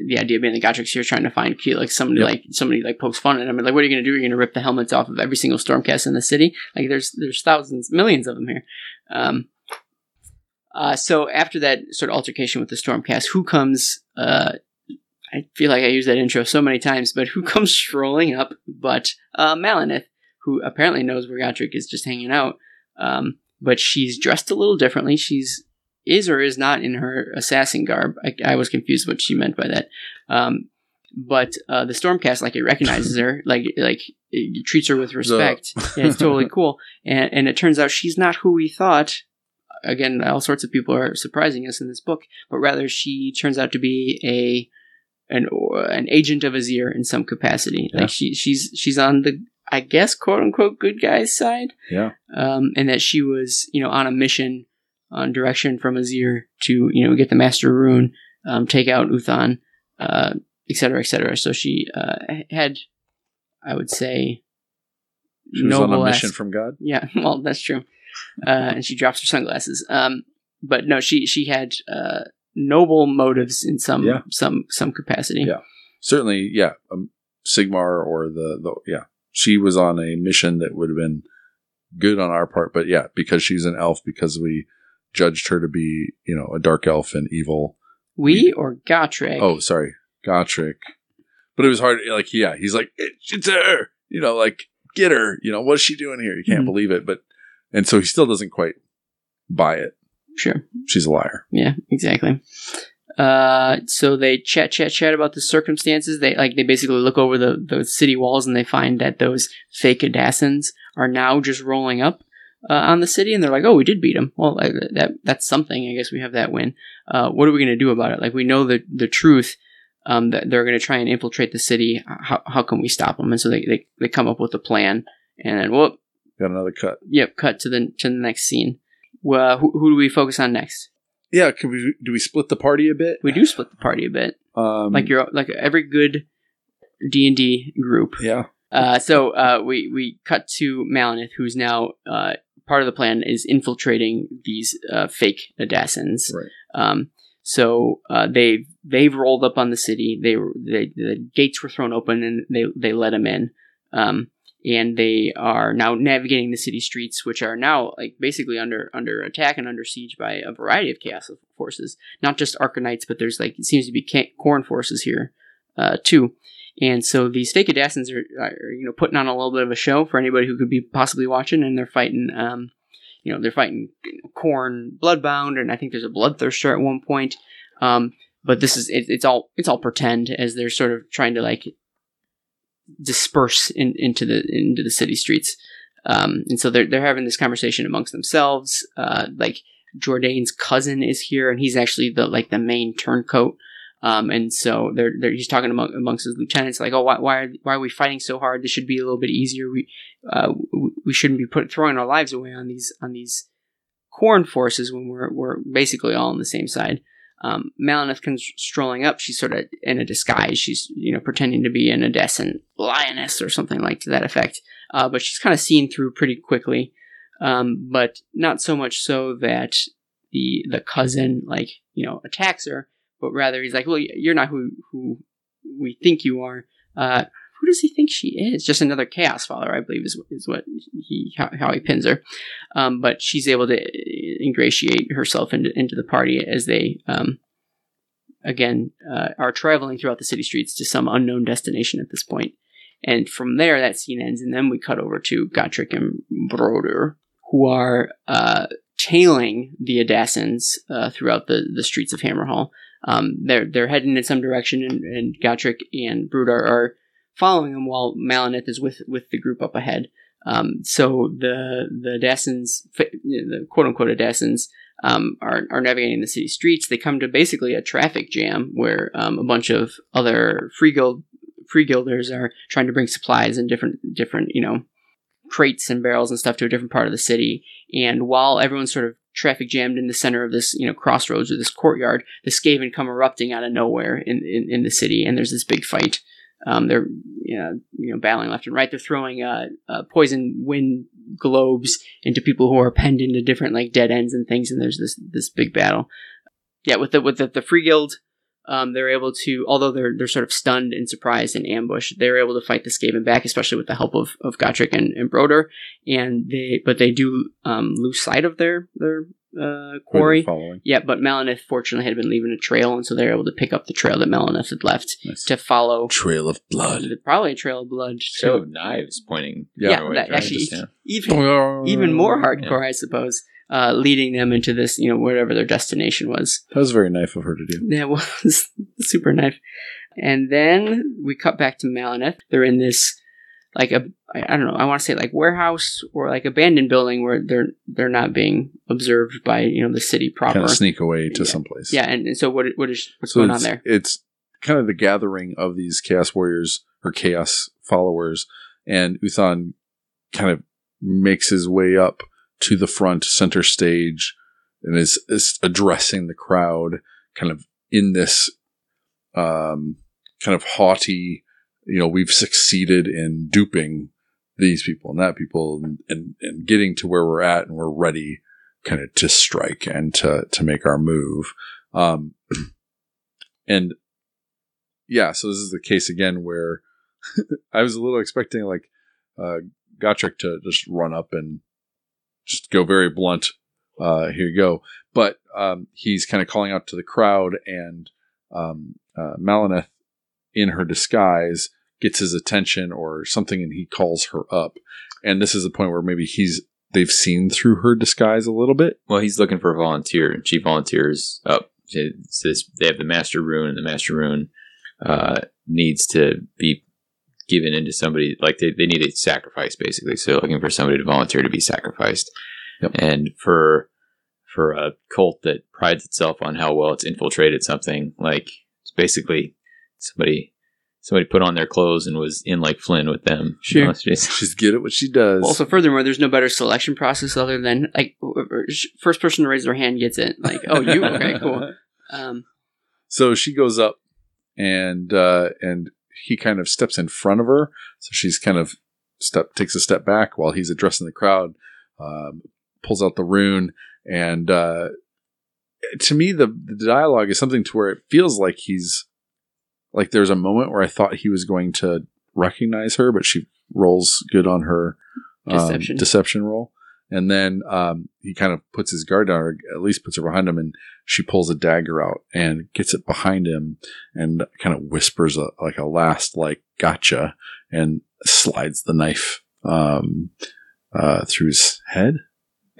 the idea being the Gotrek's here trying to find Key, like somebody Yep. like somebody like pokes fun at him, and like, what are you going to do? You're going to rip the helmets off of every single Stormcast in the city? Like there's there's thousands, millions of them here. Um, uh, so after that sort of altercation with the Stormcast, who comes? Uh, I feel like I use that intro so many times, but who comes strolling up? But uh, Maleneth, who apparently knows where Gotrek is just hanging out. Um, but she's dressed a little differently. She's is or is not in her assassin garb. I, I was confused what she meant by that. Um, but uh, the Stormcast, like it recognizes her, like like it treats her with respect. yeah, it's totally cool. And and it turns out she's not who we thought. Again, all sorts of people are surprising us in this book, but rather she turns out to be a an an agent of Azyr in some capacity. Yeah. Like she she's she's on the I guess quote unquote good guys side Yeah, um, and that she was, you know, on a mission on direction from Azyr to, you know, get the Master Rune, um, take out Uthan, uh, et cetera, et cetera. So she uh, had, I would say, she was on a mission from God. yeah, well, that's true. Uh, and she drops her sunglasses. Um, but no, she she had uh, noble motives in some Yeah. some some capacity. Yeah. Certainly, yeah, um, Sigmar or the the yeah, she was on a mission that would have been good on our part, but yeah, because she's an elf, because we judged her to be you know a dark elf and evil. We or Gotrek? Oh, sorry, Gotrek. But it was hard. Like, yeah, he's like, "It- it's her. You know, like get her. You know, what's she doing here? You can't Mhm. believe it. But and so he still doesn't quite buy it. sure. She's a liar. Yeah, exactly. Uh, so they chat, chat, chat about the circumstances. They like they basically look over the the city walls and they find that those fake Adassins are now just rolling up uh, on the city, and they're like, "Oh, we did beat them. Well, like, that that's something. I guess we have that win. Uh, what are we going to do about it? Like, we know the the truth." Um, that they're going to try and infiltrate the city. How, how can we stop them? And so they, they, they come up with a plan. And then, whoop, Got another cut. yep, cut to the to the next scene. Well, who, who do we focus on next? Yeah. Can we do we split the party a bit? We do split the party a bit. Um, like your like every good D and D group. yeah. Uh, so uh, we we cut to Maleneth, who's now uh, part of the plan is infiltrating these uh, fake Adassins. Right. Um, so uh, they they've rolled up on the city. They were they, the gates were thrown open and they they let them in. Um, and they are now navigating the city streets, which are now like basically under under attack and under siege by a variety of chaos forces. Not just Arcanites, but there's like it seems to be Khorne forces here uh, too. And so these fake Adassins are, are, you know, putting on a little bit of a show for anybody who could be possibly watching, and they're fighting, um, you know, they're fighting Khorne Bloodbound, and I think there's a Bloodthirster at one point. Um, but this is it, it's all it's all pretend as they're sort of trying to like disperse in, into the into the city streets. Um, and so they're they're having this conversation amongst themselves. Uh, like Jourdain's cousin is here, and he's actually the like the main turncoat. Um, and so they're, they're he's talking among, amongst his lieutenants like, oh, why why are, why are we fighting so hard? This should be a little bit easier. We uh, we shouldn't be put throwing our lives away on these on these Khorne forces when we're we're basically all on the same side. Um, Maleneth comes strolling up. She's sort of in a disguise. She's you know pretending to be an Odessan lioness or something like to that effect. Uh, but she's kind of seen through pretty quickly. Um, but not so much so that the the cousin like you know attacks her, but rather he's like, well, you're not who who we think you are. Uh, who does he think she is? Just another chaos follower, I believe, is is what he how, how he pins her. Um, but she's able to ingratiate herself into into the party as they um, again uh, are traveling throughout the city streets to some unknown destination at this point. And from there, that scene ends, and then we cut over to Gotrek and Broder, who are uh, tailing the Odassans uh, throughout the, the streets of Hammerhal. Um, they're they're heading in some direction, and, and and Broder are following them while Maleneth is with with the group up ahead. Um, so the the Odassans, the quote unquote Odassans, um, are, are navigating the city streets. They come to basically a traffic jam where um, a bunch of other free guild free guilders are trying to bring supplies and different different you know crates and barrels and stuff to a different part of the city. And while everyone's sort of traffic jammed in the center of this you know crossroads or this courtyard, the Skaven come erupting out of nowhere in, in, in the city, and there's this big fight. Um, they're you know, you know battling left and right. They're throwing uh, uh, poison wind globes into people who are penned into different like dead ends and things. And there's this this big battle. Yeah, with the with the, the free guild, um, they're able to although they're they're sort of stunned and surprised and ambushed, they're able to fight the Skaven back, especially with the help of of Gotrek and, and Broder. And they but they do um, lose sight of their their uh, quarry. Following. Yeah, but Maleneth fortunately had been leaving a trail, and so they're able to pick up the trail that Maleneth had left Nice. to follow. Trail of blood. Probably a trail of blood. So So knives pointing. Yeah, yeah, that right? actually Just, yeah. even even more That hardcore, I suppose, uh, leading them into this, you know, whatever their destination was. That was very nice of her to do. That was super knife. And then we cut back to Maleneth. They're in this, like a, I don't know, I want to say like warehouse or like abandoned building where they're they're not being observed by you know the city proper. Kind of sneak away to Yeah. someplace. Yeah, and, and so what what is what's So going on there? It's kind of the gathering of these chaos warriors or chaos followers, and Uthan kind of makes his way up to the front center stage and is, is addressing the crowd, kind of in this um, kind of haughty, you know, we've succeeded in duping these people and that people and, and, and getting to where we're at and we're ready kind of to strike and to, to make our move. Um, and yeah, so this is the case again where I was a little expecting like uh, Gotrek to just run up and just go very blunt. Uh, here you go. But um, he's kind of calling out to the crowd, and um, uh, Maleneth, in her disguise, gets his attention or something, and he calls her up. And this is the point where maybe he's they've seen through her disguise a little bit. Well, he's looking for a volunteer, and she volunteers up. Says they have the master rune, and the master rune uh, needs to be given into somebody. Like they, they need a sacrifice, basically. So looking for somebody to volunteer to be sacrificed. Yep. And for for a cult that prides itself on how well it's infiltrated something, like it's basically somebody somebody put on their clothes and was in like Flynn with them. Sure. You know, it's just- She's good at what she does. Also, furthermore, there's no better selection process other than like first person to raise their hand gets it. Like, oh, you okay, cool. Um, So she goes up and uh, and he kind of steps in front of her. So she's kind of step takes a step back while he's addressing the crowd, um, pulls out the rune, and uh, to me the, the dialogue is something to where it feels like he's like there's a moment where I thought he was going to recognize her, but she rolls good on her um, Deception. deception roll. And then um, he kind of puts his guard down, or at least puts her behind him, and she pulls a dagger out and gets it behind him, and kind of whispers a, like a last like "gotcha," and slides the knife um, uh, through his head.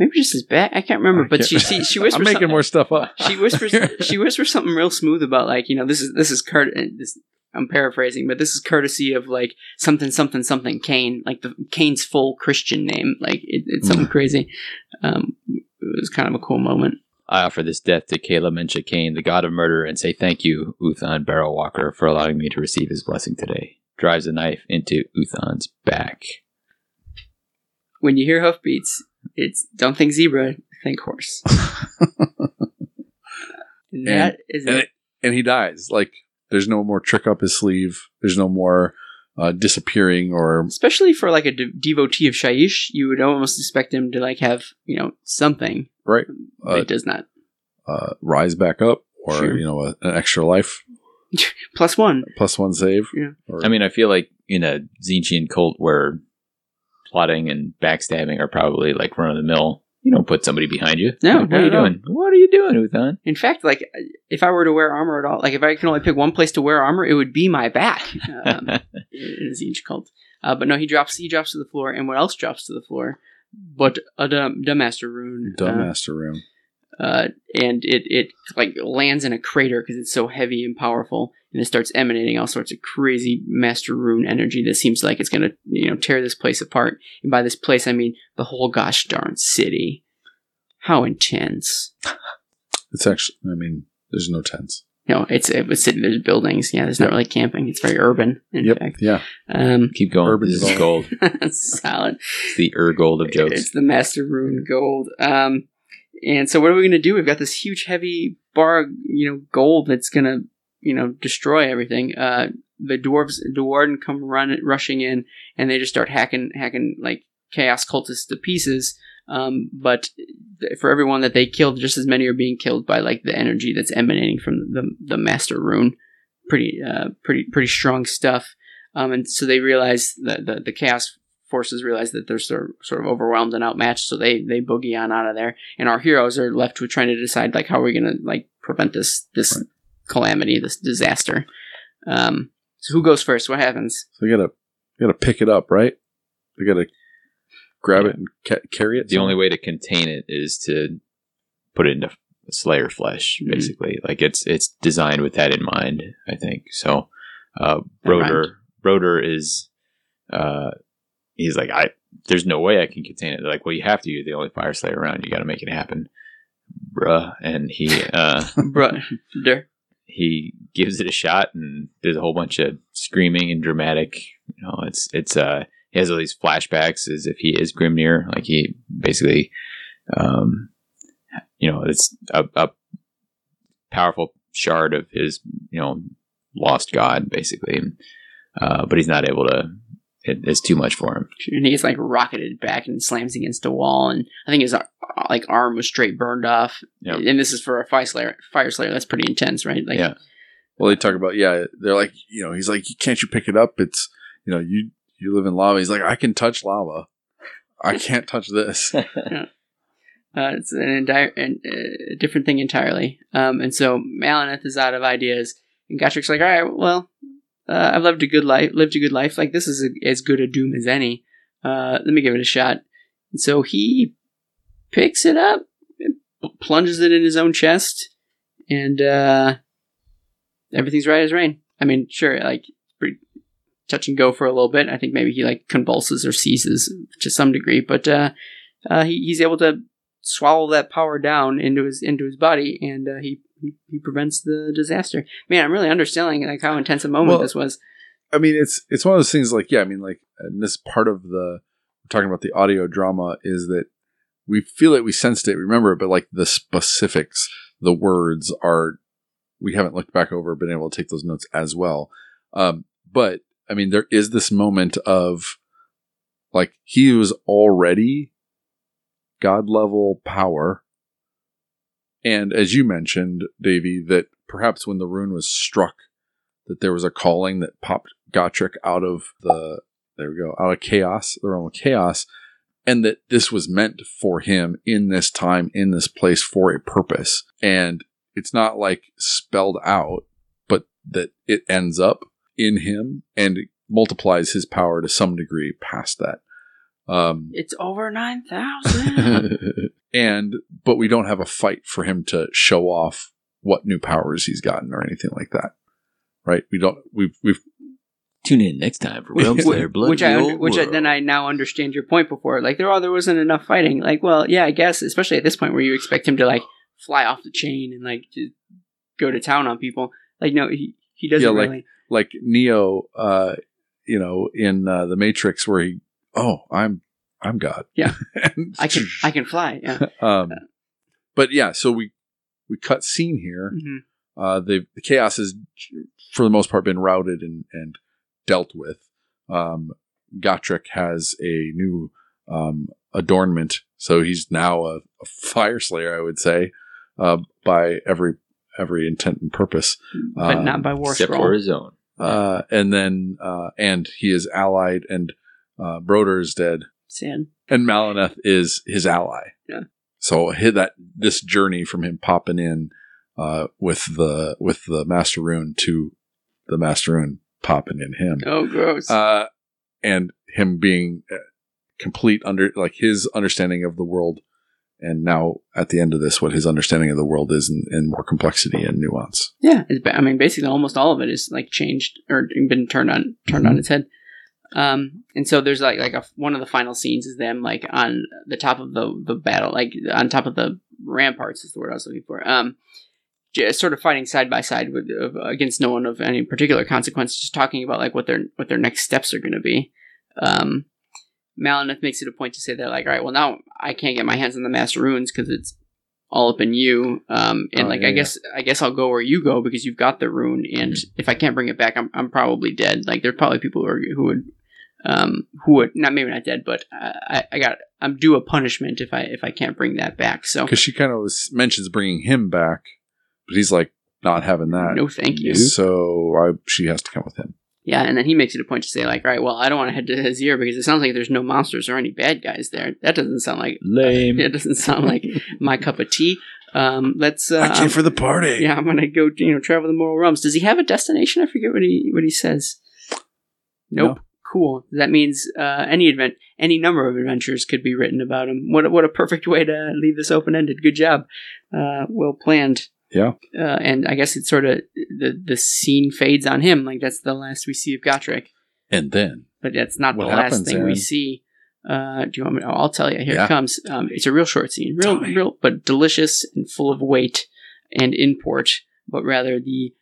Maybe just his back. I can't remember, I but can't- she she, she whispers. I'm making more stuff up. She whispers. she whispers something real smooth about like you know this is this is Kurt. This I'm paraphrasing, but this is courtesy of like something something something Khaine, like the Khaine's full Christian name. Like it, it's something crazy. Um, it was kind of a cool moment. I offer this death to Khaela Mensha Khaine, the god of murder, and say thank you, Uthan Barrel Walker, for allowing me to receive his blessing today. Drives a knife into Uthan's back. When you hear hoofbeats, it's don't think zebra, think horse. and that is and it. it- and he dies. Like there's no more trick up his sleeve. There's no more uh, disappearing or Especially for like a de- devotee of Shyish, you would almost expect him to like have you know something. right But uh, it does not. uh, rise back up or Sure. you know a, an extra life Plus one. plus one save. Yeah. Or, I mean, I feel like in a Tzeentchian cult where plotting and backstabbing are probably like run of the mill, you don't put somebody behind you. No, Like, what are you at all. doing? What are you doing, Uthan? In fact, like if I were to wear armor at all, like if I can only pick one place to wear armor, it would be my back. Um, in a Tzeentch cult. Uh, but no, he drops he drops to the floor, and what else drops to the floor? But a dumb, dumb master rune. dumb Uh, master rune. Uh, and it it like lands in a crater because it's so heavy and powerful, and it starts emanating all sorts of crazy master rune energy that seems like it's gonna you know tear this place apart. And by this place, I mean the whole gosh darn city. How intense! It's actually. I mean, there's no tents. No, it's it was city. There's buildings. Yeah, there's not really camping. It's very urban. In yep. fact, Yeah. um, Keep going. Urban this is gold. solid. It's the Ur gold of jokes. It's the Master Rune Gold. Um, and so what are we going to do? We've got this huge, heavy bar, you know, gold that's going to, you know, destroy everything. Uh, the dwarves, the warden come run rushing in, and they just start hacking, hacking like chaos cultists to pieces. Um, but for everyone that they killed, just as many are being killed by like the energy that's emanating from the the Master Rune. Pretty, uh, pretty, pretty strong stuff. Um, and so they realize that the, the chaos forces realize that they're sort of, sort of overwhelmed and outmatched, so they they boogie on out of there. And our heroes are left with trying to decide like how are we going to like prevent this this Right. calamity, this disaster. Um, so who goes first? What happens? So you gotta you gotta pick it up, right? You gotta grab Yeah. it and ca- carry it. the only way to contain it is to put it into Slayer flesh, Mhm. basically. Like it's it's designed with that in mind. I think so. Uh, That Broder Broder is uh, he's like I. There's no way I can contain it. They're like, well, you have to. You're the only Fyreslayer around. You got to make it happen, bruh. And he uh, Brother. he gives it a shot, and there's a whole bunch of screaming and dramatic. You know, it's it's uh he has all these flashbacks as if he is Grimnir. Like he basically, um, you know, it's a, a powerful shard of his you know lost god, basically. Uh, but he's not able to. It, it's too much for him. And he gets like rocketed back and slams against a wall, and I think his like arm was straight burned off. Yep. And this is for a Fyreslayer. Fire slayer. That's pretty intense, right? Like, Yeah. Well, they talk about yeah. They're like you know he's like can't you pick it up? It's you know you you live in lava. He's like I can touch lava. I can't touch this. Uh, it's an entire an, uh, different thing entirely. Um, and so Maleneth is out of ideas, and Gotrek's like, "All right, well, uh, I've lived a good life. Lived a good life. Like this is a, as good a doom as any. Uh, let me give it a shot." And so he picks it up, plunges it in his own chest, and uh, everything's right as rain. I mean, sure, like pretty touch and go for a little bit. I think maybe he like convulses or seizes to some degree, but uh, uh, he, he's able to swallow that power down into his into his body, and uh, he, he he prevents the disaster. Man, I'm really understanding like how intense a moment Well, this was. I mean, it's it's one of those things. Like yeah, I mean, like and this part of the we're talking about the audio drama is that we feel it, we sensed it, remember it, but like the specifics, the words are we haven't looked back over, been able to take those notes as well. Um, but I mean, there is this moment of like he was already god level power. And as you mentioned, Davey, that perhaps when the rune was struck, that there was a calling that popped Gotrek out of the there we go, out of chaos, the realm of chaos, and that this was meant for him in this time, in this place for a purpose. And it's not like spelled out, but that it ends up in him and multiplies his power to some degree past that. Um, It's over nine thousand. and but we don't have a fight for him to show off what new powers he's gotten or anything like that right? We don't. We've we've Tune in next time for Realmslayer Blood. which I under, which I, then I now understand your point before. Like there, oh, there wasn't enough fighting. Like, well, yeah, I guess, especially at this point where you expect him to like fly off the chain and like just go to town on people. Like, no, he he doesn't Yeah, like- really. like Neo, uh, you know, in uh, the Matrix, where he, oh, I'm I'm God. Yeah. I can I can fly. Yeah. um, but yeah, so we we cut scene here. hmm Uh, the, the chaos has, for the most part, been routed and, and dealt with. Um, Gotrek has a new um, adornment, so he's now a, a Fyreslayer, I would say, uh, by every every intent and purpose. But Um, not by War Except Scroll. for his own. Uh, and then uh, and he is allied, and uh, Broder is dead, Sad. and Maleneth is his ally. Yeah. So hit that this journey from him popping in uh, with the with the Master Rune to the Master Rune popping in him, Oh, gross. uh, and him being uh, complete under like his understanding of the world, and now at the end of this, what his understanding of the world is, in, in more complexity and nuance. Yeah, I mean, basically, almost all of it is like changed or been turned on turned on its head. Um, and so there's like like a, one of the final scenes is them like on the top of the the battle, like on top of the ramparts is the word I was looking for. Um, just sort of fighting side by side with of, against no one of any particular consequence, just talking about like what their what their next steps are going to be. Um, Maleneth makes it a point to say that like, all right, well now I can't get my hands on the Master Runes because it's all up in you. Um, and Oh, like yeah, I yeah. guess I guess I'll go where you go because you've got the rune, and if I can't bring it back, I'm I'm probably dead. Like there's probably people who, are, who would um who would not maybe not dead, but I I got I'm due a punishment if I if I can't bring that back. So Because she kind of was, mentions bringing him back, but he's like not having that. no, thank you. So I, she has to come with him. Yeah, and then he makes it a point to say like, all right, well, I don't want to head to Azyr because it sounds like there's no monsters or any bad guys there. That doesn't sound like Lame. it doesn't sound like my cup of tea. Um, let's. Uh, I'm- for the party. yeah, I'm gonna go. You know, travel the mortal realms. Does he have a destination? I forget what he what he says. Nope. No. Cool. That means uh, any event, any number of adventures could be written about him. What a- what a perfect way to leave this open ended. Good job. Uh, well planned. Yeah. Uh, and I guess it's sort of the the scene fades on him. Like that's the last we see of Gotrek. And then But that's not the last thing we see. Uh, do you want me? Oh, I'll tell you. Here Yeah. it comes. Um, it's a real short scene, real, me. real, but delicious and full of weight and import. But rather the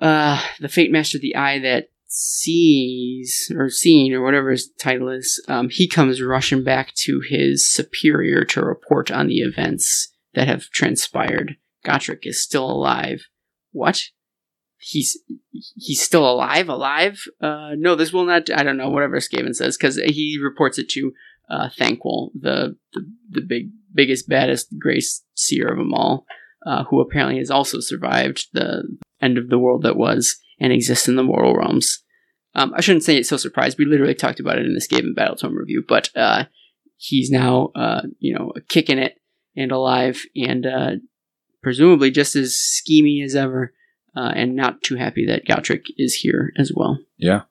uh, the Fate Master, the eye that sees or seen or whatever his title is, um, he comes rushing back to his superior to report on the events that have transpired. Gotrek is still alive. What? He's he's still alive, alive. Uh, no, this will not. I don't know whatever Skaven says because he reports it to uh, Thanquol, the, the the big biggest baddest grey seer of them all, uh, who apparently has also survived the end of the world that was and exists in the mortal realms. Um, I shouldn't say it's so surprised. We literally talked about it in this the Skaven Battletome review, but uh, he's now uh, you know kicking it and alive and uh, presumably just as schemy as ever. Uh, and not too happy that Gotrek is here as well. yeah,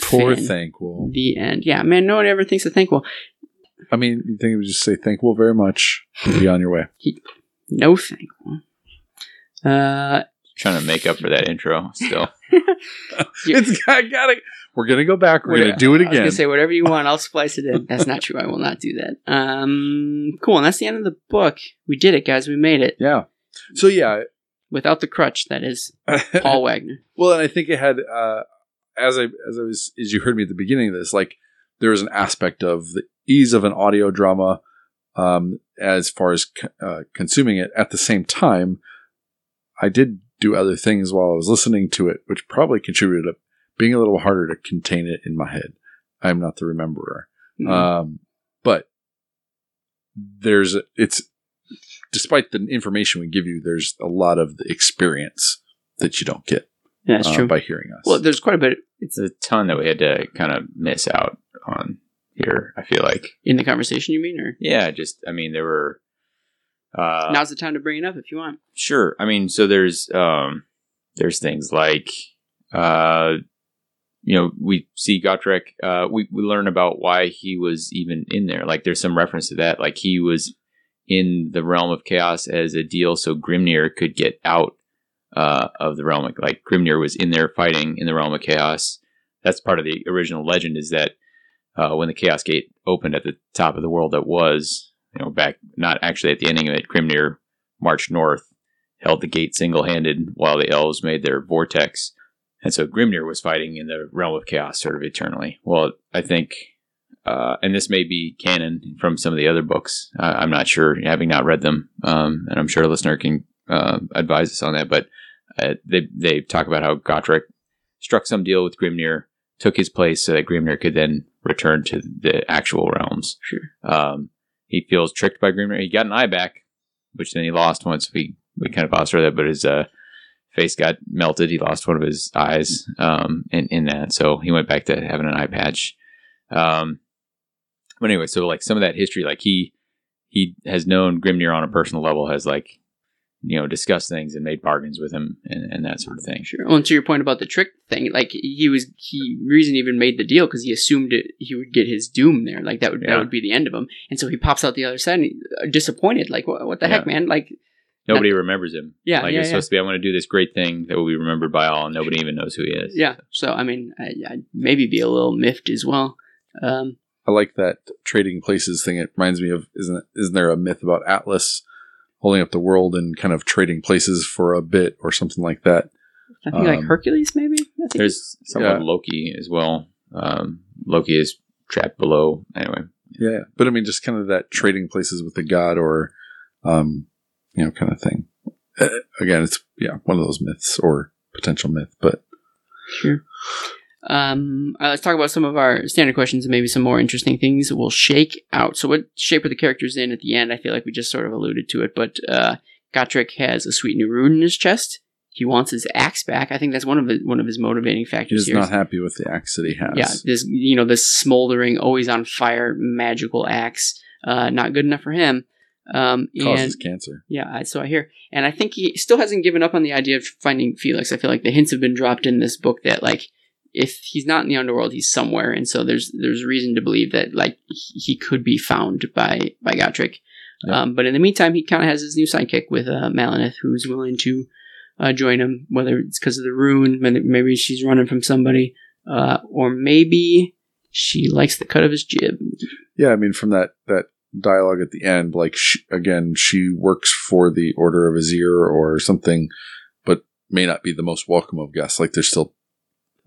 poor Fan- Thankful. The end. Yeah, man, no one ever thinks of Thankful. I mean, you think it would just say thankful very much. Be on your way. No Thankful. Uh, Trying to make up for that intro still. Yeah. It's I got it. We're gonna go back. We're What- gonna do it I was again. gonna say whatever you want. I'll splice it in. That's not true. I will not do that. Um, cool. And that's the end of the book. We did it, guys. We made it yeah. So yeah. without the crutch. That is Paul Wagner. Well, and I think it had uh, as I as I was as you heard me at the beginning of this, like there was an aspect of the ease of an audio drama um, as far as co- uh, consuming it. At the same time, I did do other things while I was listening to it, which probably contributed to being a little harder to contain it in my head. I'm not the rememberer, Mm. um, but there's it's despite the information we give you, there's a lot of the experience that you don't get yeah, that's uh, true. by hearing us. well, there's quite a bit. It's It's a ton that we had to kind of miss out on here. I feel like, in the conversation. You mean, or yeah, just I mean, there were. Uh, now's the time to bring it up if you want. Sure. I mean, so there's um there's things like uh you know, we see Gotrek, uh we, we learn about why he was even in there. Like there's some reference to that. Like he was in the realm of chaos as a deal so Grimnir could get out uh, of the realm. Of, like Grimnir was in there fighting in the realm of chaos. That's part of the original legend. Is that uh, when the Chaos Gate opened at the top of the world, that was you know back not actually at the ending of it. Grimnir marched north, held the gate single handed while the elves made their vortex. And so Grimnir was fighting in the realm of chaos sort of eternally. Well, I think uh, and this may be canon from some of the other books. Uh, I'm not sure, having not read them, um, and I'm sure a listener can uh, advise us on that. But uh, they they talk about how Gotrek struck some deal with Grimnir, took his place so that Grimnir could then return to the actual realms. Sure. Um, he feels tricked by Grimnir. He got an eye back, which then he lost once we we kind of paused that, but his uh, face got melted. He lost one of his eyes um, in in that, so he went back to having an eye patch. Um, but anyway, so like some of that history, like he he has known Grimnir on a personal level, has like you know discussed things and made bargains with him and, and that sort of thing. Sure. Well, and to your point about the trick thing, like he was he reason even made the deal because he assumed it, he would get his doom there, like that would Yeah. that would be the end of him, and so he pops out the other side and he, uh, disappointed, like what, what the heck, man, like Nobody remembers him. Yeah, like yeah, it's yeah. supposed to be. I'm going to do this great thing that will be remembered by all, and nobody even knows who he is. yeah. So I mean, I, I'd maybe be a little miffed as well. Um, I like that trading places thing. It reminds me of isn't isn't there a myth about Atlas holding up the world and kind of trading places for a bit or something like that? I think like Um, Hercules, maybe. I think. There's someone Yeah. Loki as well. Um, Loki is trapped below. Anyway, Yeah, but I mean, just kind of that trading places with the god or, um, you know, kind of thing. Uh, again, it's yeah one of those myths or potential myth, but Sure. Um, uh, let's talk about some of our standard questions and maybe some more interesting things we'll shake out. So, what shape are the characters in at the end? I feel like we just sort of alluded to it, but uh, Gotrek has a sweet new rune in his chest. He wants his axe back. I think that's one of his, one of his motivating factors he's here. not happy with the axe that he has. yeah, this you know this smoldering, always on fire, magical axe. Uh, not good enough for him. Um, and causes cancer. yeah, I- so I hear, and I think he still hasn't given up on the idea of finding Felix. I feel like the hints have been dropped in this book that like if he's not in the underworld, he's somewhere, and so there's there's reason to believe that like he could be found by by. Yeah. Um, but in the meantime, he kind of has his new sidekick with uh, Maleneth, who's willing to uh, join him, whether it's because of the rune, maybe- maybe she's running from somebody, uh, or maybe she likes the cut of his jib. Yeah, I mean, from that that dialogue at the end, like she, again, she works for the Order of Azyr or something, but may not be the most welcome of guests. Like there's still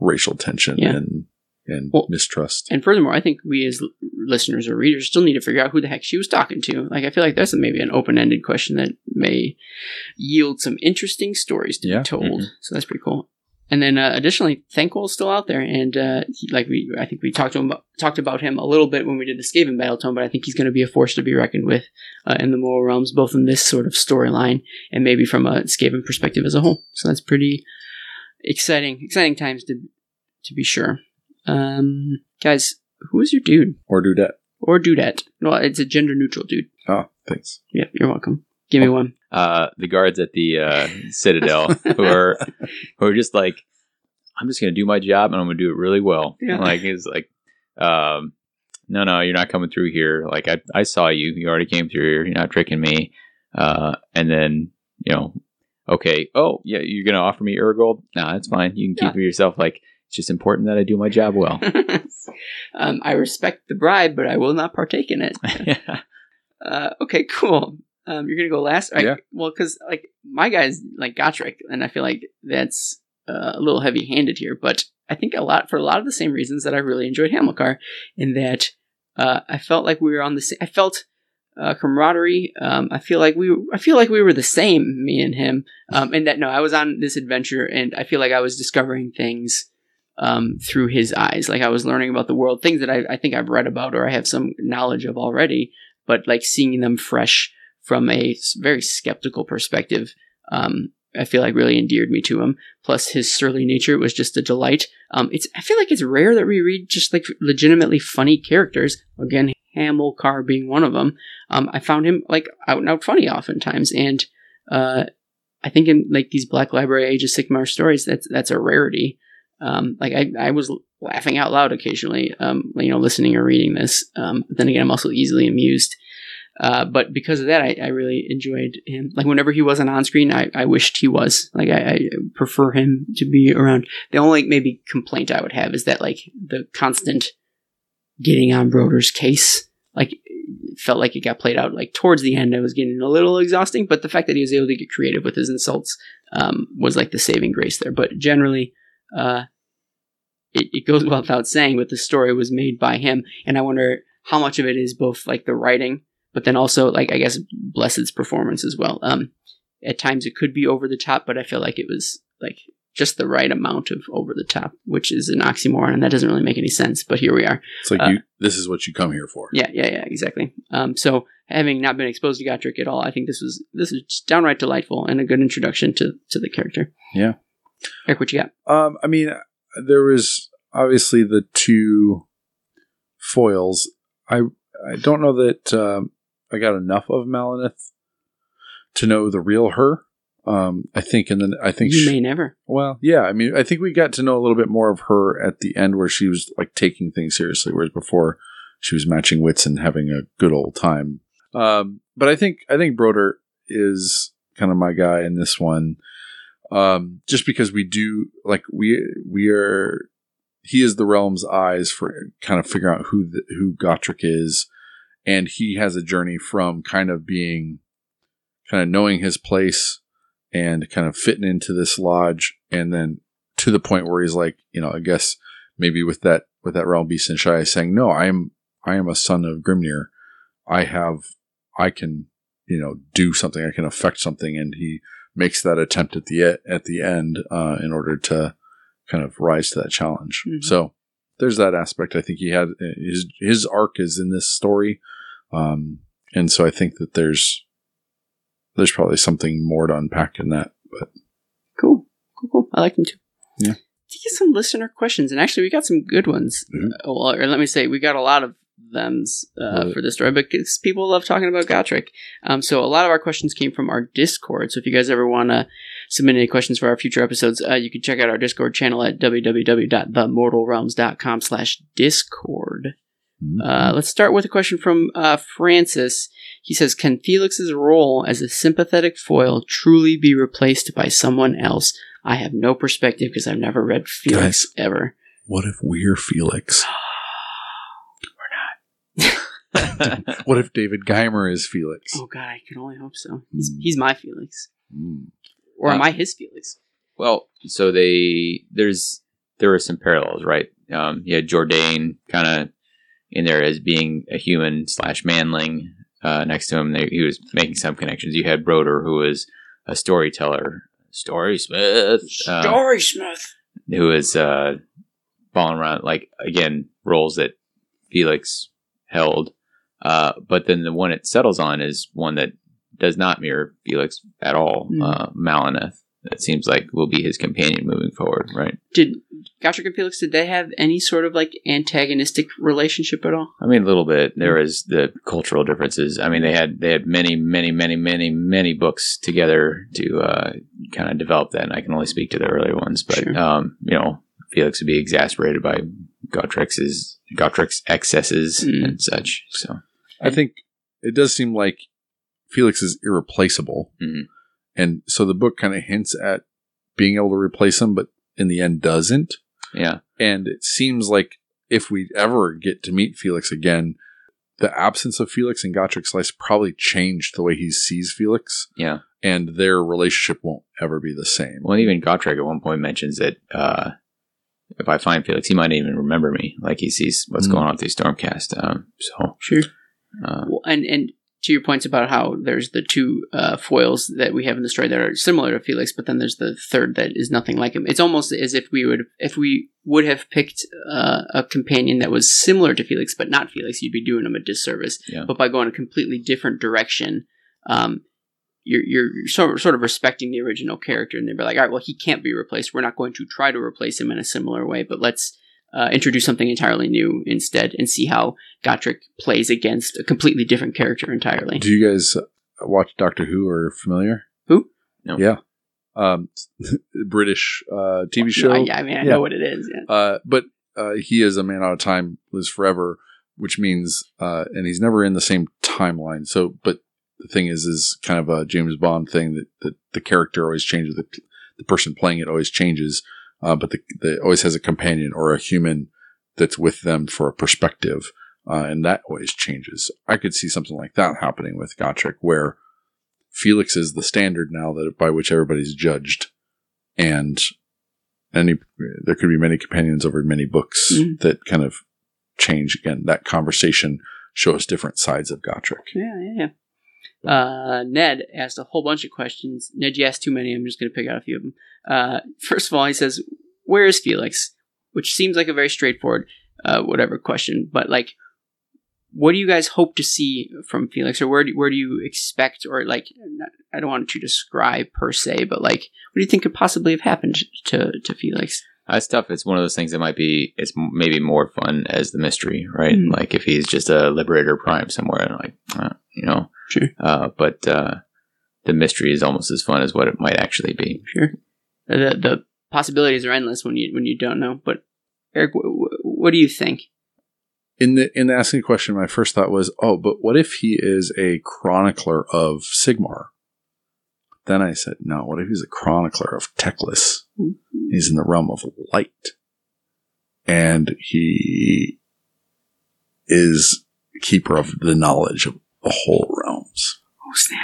racial tension Yeah. and and Well, mistrust. And furthermore, I think we as l- listeners or readers still need to figure out who the heck she was talking to. Like, I feel like that's maybe an open ended question that may yield some interesting stories to Yeah. be told. Mhm. So that's pretty cool. And then, uh, additionally, is still out there, and uh, he, like we, I think we talked to him about, talked about him a little bit when we did the Skaven battletome, but I think he's going to be a force to be reckoned with uh, in the mortal realms, both in this sort of storyline and maybe from a Skaven perspective as a whole. So that's pretty exciting, exciting times to to be sure. Um, guys, who is your dude or dudette. or dudette? Well, it's a gender neutral dude. Oh, thanks. Yeah, you're welcome. Give me one. uh, the guards at the uh, Citadel who are who are just like, I'm just going to do my job and I'm going to do it really well. Yeah. Like it's like, um, no, no, you're not coming through here. Like I, I saw you. You already came through here. You're not tricking me. Uh, and then you know, okay. Oh yeah, you're going to offer me Urgold? Nah, that's fine. You can keep it yourself. Like it's just important that I do my job well. um, I respect the bribe, but I will not partake in it. yeah. Uh, okay, cool. Um, you're gonna go last, right? Yeah. Well, because like my guy's like Gotrek, and I feel like that's uh, a little heavy-handed here, but I think a lot for a lot of the same reasons that I really enjoyed Hamilcar, in that uh, I felt like we were on the same. I felt uh, camaraderie. Um, I feel like we. I feel like we were the same, me and him. Um, and that no, I was on this adventure, and I feel like I was discovering things um, through his eyes. Like I was learning about the world, things that I, I think I've read about or I have some knowledge of already, but like seeing them fresh from a very skeptical perspective, um, I feel like really endeared me to him. Plus, his surly nature was just a delight. Um, it's I feel like it's rare that we read just like legitimately funny characters. Again, Hamilcar being one of them. Um, I found him like out and out funny oftentimes, and uh, I think in like these Black Library Age of Sigmar stories, that's that's a rarity. Um, like I, I was laughing out loud occasionally, um, you know, listening or reading this. Um, but then again, I'm also easily amused. Uh, but because of that, I, I really enjoyed him. Like whenever he wasn't on screen, I, I wished he was. Like I, I prefer him to be around. The only maybe complaint I would have is that like the constant getting on Broder's case, like felt like it got played out. Like towards the end, it was getting a little exhausting. But the fact that he was able to get creative with his insults um, was like the saving grace there. But generally, uh, it, it goes without saying, but the story was made by him, and I wonder how much of it is both like the writing, but then also like I guess Blessed's performance as well. Um, at times it could be over the top, but I feel like it was like just the right amount of over the top, which is an oxymoron, and that doesn't really make any sense. But here we are. It's like Uh, you. This is what you come here for. Yeah, yeah, yeah, exactly. Um, so having not been exposed to Gotrek at all, I think this was this is downright delightful and a good introduction to to the character. Yeah. Eric, what you got? Um, I mean, there was obviously the two foils. I I don't know that um, I got enough of Maleneth to know the real her. Um, I think, and then I think You she- may never. Well, yeah. I mean, I think we got to know a little bit more of her at the end, where she was like taking things seriously, whereas before she was matching wits and having a good old time. Um, but I think I think Broder is kind of my guy in this one, um, just because we do like we we are. He is the realm's eyes for kind of figuring out who the, who Gotrek is, and he has a journey from kind of being, kind of knowing his place and kind of fitting into this lodge and then to the point where he's like you know i guess maybe with that with that realm beast and shy saying no i am i am a son of grimnir. I have i can you know do something. I can affect something. And he makes that attempt at the at the end uh, in order to kind of rise to that challenge. Mhm. so there's that aspect i think he had his his arc is in this story. Um, and so i think that there's there's probably something more to unpack in that but Cool, cool, cool. I like them too. Yeah. To get some listener questions, and actually, we got some good ones. Mhm. Uh, well, or let me say, we got a lot of them's uh, for this story because people love talking about Gotrek. Um, so a lot of our questions came from our Discord. So if you guys ever want to submit any questions for our future episodes, uh, you can check out our Discord channel at www.themortalrealms.com slash discord. Uh, let's start with a question from uh, Francis. He says, "Can Felix's role as a sympathetic foil truly be replaced by someone else? I have no perspective because I've never read Felix ever." What if we're Felix? We're not. what if David Guymer is Felix? Oh God, I can only hope so. He's, Hmm. he's my Felix, Mm. or am Uh, I his Felix? Well, so they there's there are some parallels, right? Um, you had Jourdain kind of in there as being a human slash manling. Uh, next to him, they, he was making some connections. You had Broder, who was a storyteller, story smith, uh, Story Smith. who was uh, falling around like again roles that Felix held. Uh, but then the one it settles on is one that does not mirror Felix at all. Uh, Maleneth. That seems like will be his companion moving forward, right? Did Gotrek and Felix? Did they have any sort of like antagonistic relationship at all? I mean, a little bit. There is the cultural differences. I mean, they had they had many, many, many, many, many books together to uh, kind of develop that. And I can only speak to the earlier ones, but Sure. um, you know, Felix would be exasperated by Gotrek's Gotrek's excesses Mm. and such. So I think it does seem like Felix is irreplaceable. Mhm. And so the book kind of hints at being able to replace him, but in the end doesn't. yeah, And it seems like if we ever get to meet Felix again, the absence of Felix and Gotrek Slice probably changed the way he sees Felix, yeah. and their relationship won't ever be the same. Well, even Gotrek at one point mentions that uh, if I find Felix, he might even remember me. Like he sees what's Mm. going on through Stormcast. Um, so Sure. uh, Well, and and to your points about how there's the two uh, foils that we have in the story that are similar to Felix, but then there's the third that is nothing like him. It's almost as if we would if we would have picked uh, a companion that was similar to Felix but not Felix, you'd be doing him a disservice. Yeah. But by going a completely different direction, um, you're you're sort of, sort of respecting the original character, and they'd be like, all right, well, he can't be replaced. We're not going to try to replace him in a similar way, but let's. Uh, introduce something entirely new instead, and see how Gotrek plays against a completely different character entirely. Do you guys uh, watch Doctor Who or familiar? Who? No. Yeah. Um, British uh, TV show. I, I mean, I Yeah. know what it is. Yeah. Uh, but uh, he is a man out of time, lives forever. which means, uh, and he's never in the same timeline. So, but the thing is, is kind of a James Bond thing that, that the character always changes. The, the person playing it always changes, uh, but the, the always has a companion or a human that's with them for a perspective, uh, and that always changes. I could see something like that happening with Gotrek, where Felix is the standard now that by which everybody's judged, and any there could be many companions over many books Mhm. that kind of change again. That conversation shows different sides of Gotrek. Yeah, yeah, yeah. Uh, Ned asked a whole bunch of questions. Ned, you asked too many. I'm just going to pick out a few of them. Uh, first of all, he says, "Where is Felix?" Which seems like a very straightforward, uh, whatever question. But like, what do you guys hope to see from Felix, or where do where do you expect, or like, I don't want to describe per se, but like, what do you think could possibly have happened to to Felix? That's tough. It's one of those things that might be. It's maybe more fun as the mystery, right? Mhm. Like if he's just a Liberator Prime somewhere, and like uh, you know. Sure. Uh, but uh, the mystery is almost as fun as what it might actually be. Sure. The the possibilities are endless when you when you don't know. But Eric, wh- wh- what do you think? In the in asking the question, my first thought was, oh, but what if he is a chronicler of Sigmar? Then I said, no. What if he's a chronicler of Teclis? He's in the realm of light, and he is keeper of the knowledge of the whole realms. Oh snap!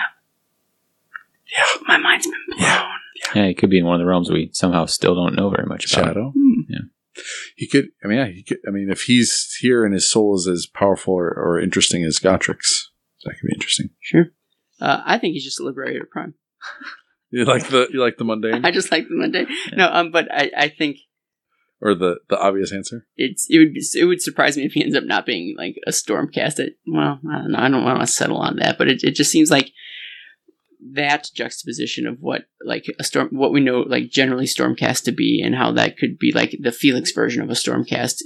Yeah, my mind's been blown. Yeah. Yeah, it could be in one of the realms we somehow still don't know very much about. Shadow. Hmm. He could. I mean, yeah. He could. I mean, if he's here and his soul is as powerful or, or interesting as Gotrek's, that could be interesting. Sure. Uh, I think he's just a liberator prime. You like the you like the mundane I just like the Monday. No, um, but I, I think or the the obvious answer? it's it would be, it would surprise me if he ends up not being like a Stormcast. It, well, I don't know. I don't want to settle on that, but it, it just seems like that juxtaposition of what like a storm, what we know like generally Stormcast to be, and how that could be like the Felix version of a Stormcast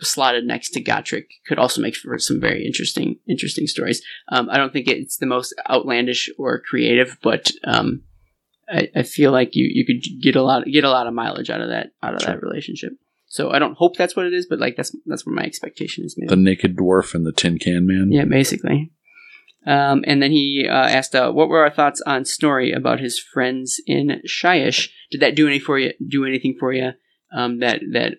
slotted next to Gotrek could also make for some very interesting interesting stories. Um, I don't think it's the most outlandish or creative, but um, I, I feel like you, you could get a lot get a lot of mileage out of that out of Sure. that relationship. So I don't hope that's what it is, but like that's that's where my expectation is. Maybe. The naked dwarf and the tin can man. Yeah, basically. Um, and then he uh, asked, uh, "What were our thoughts on Snorri about his friends in Shyish? Did that do any for you? Do anything for you? Um, that that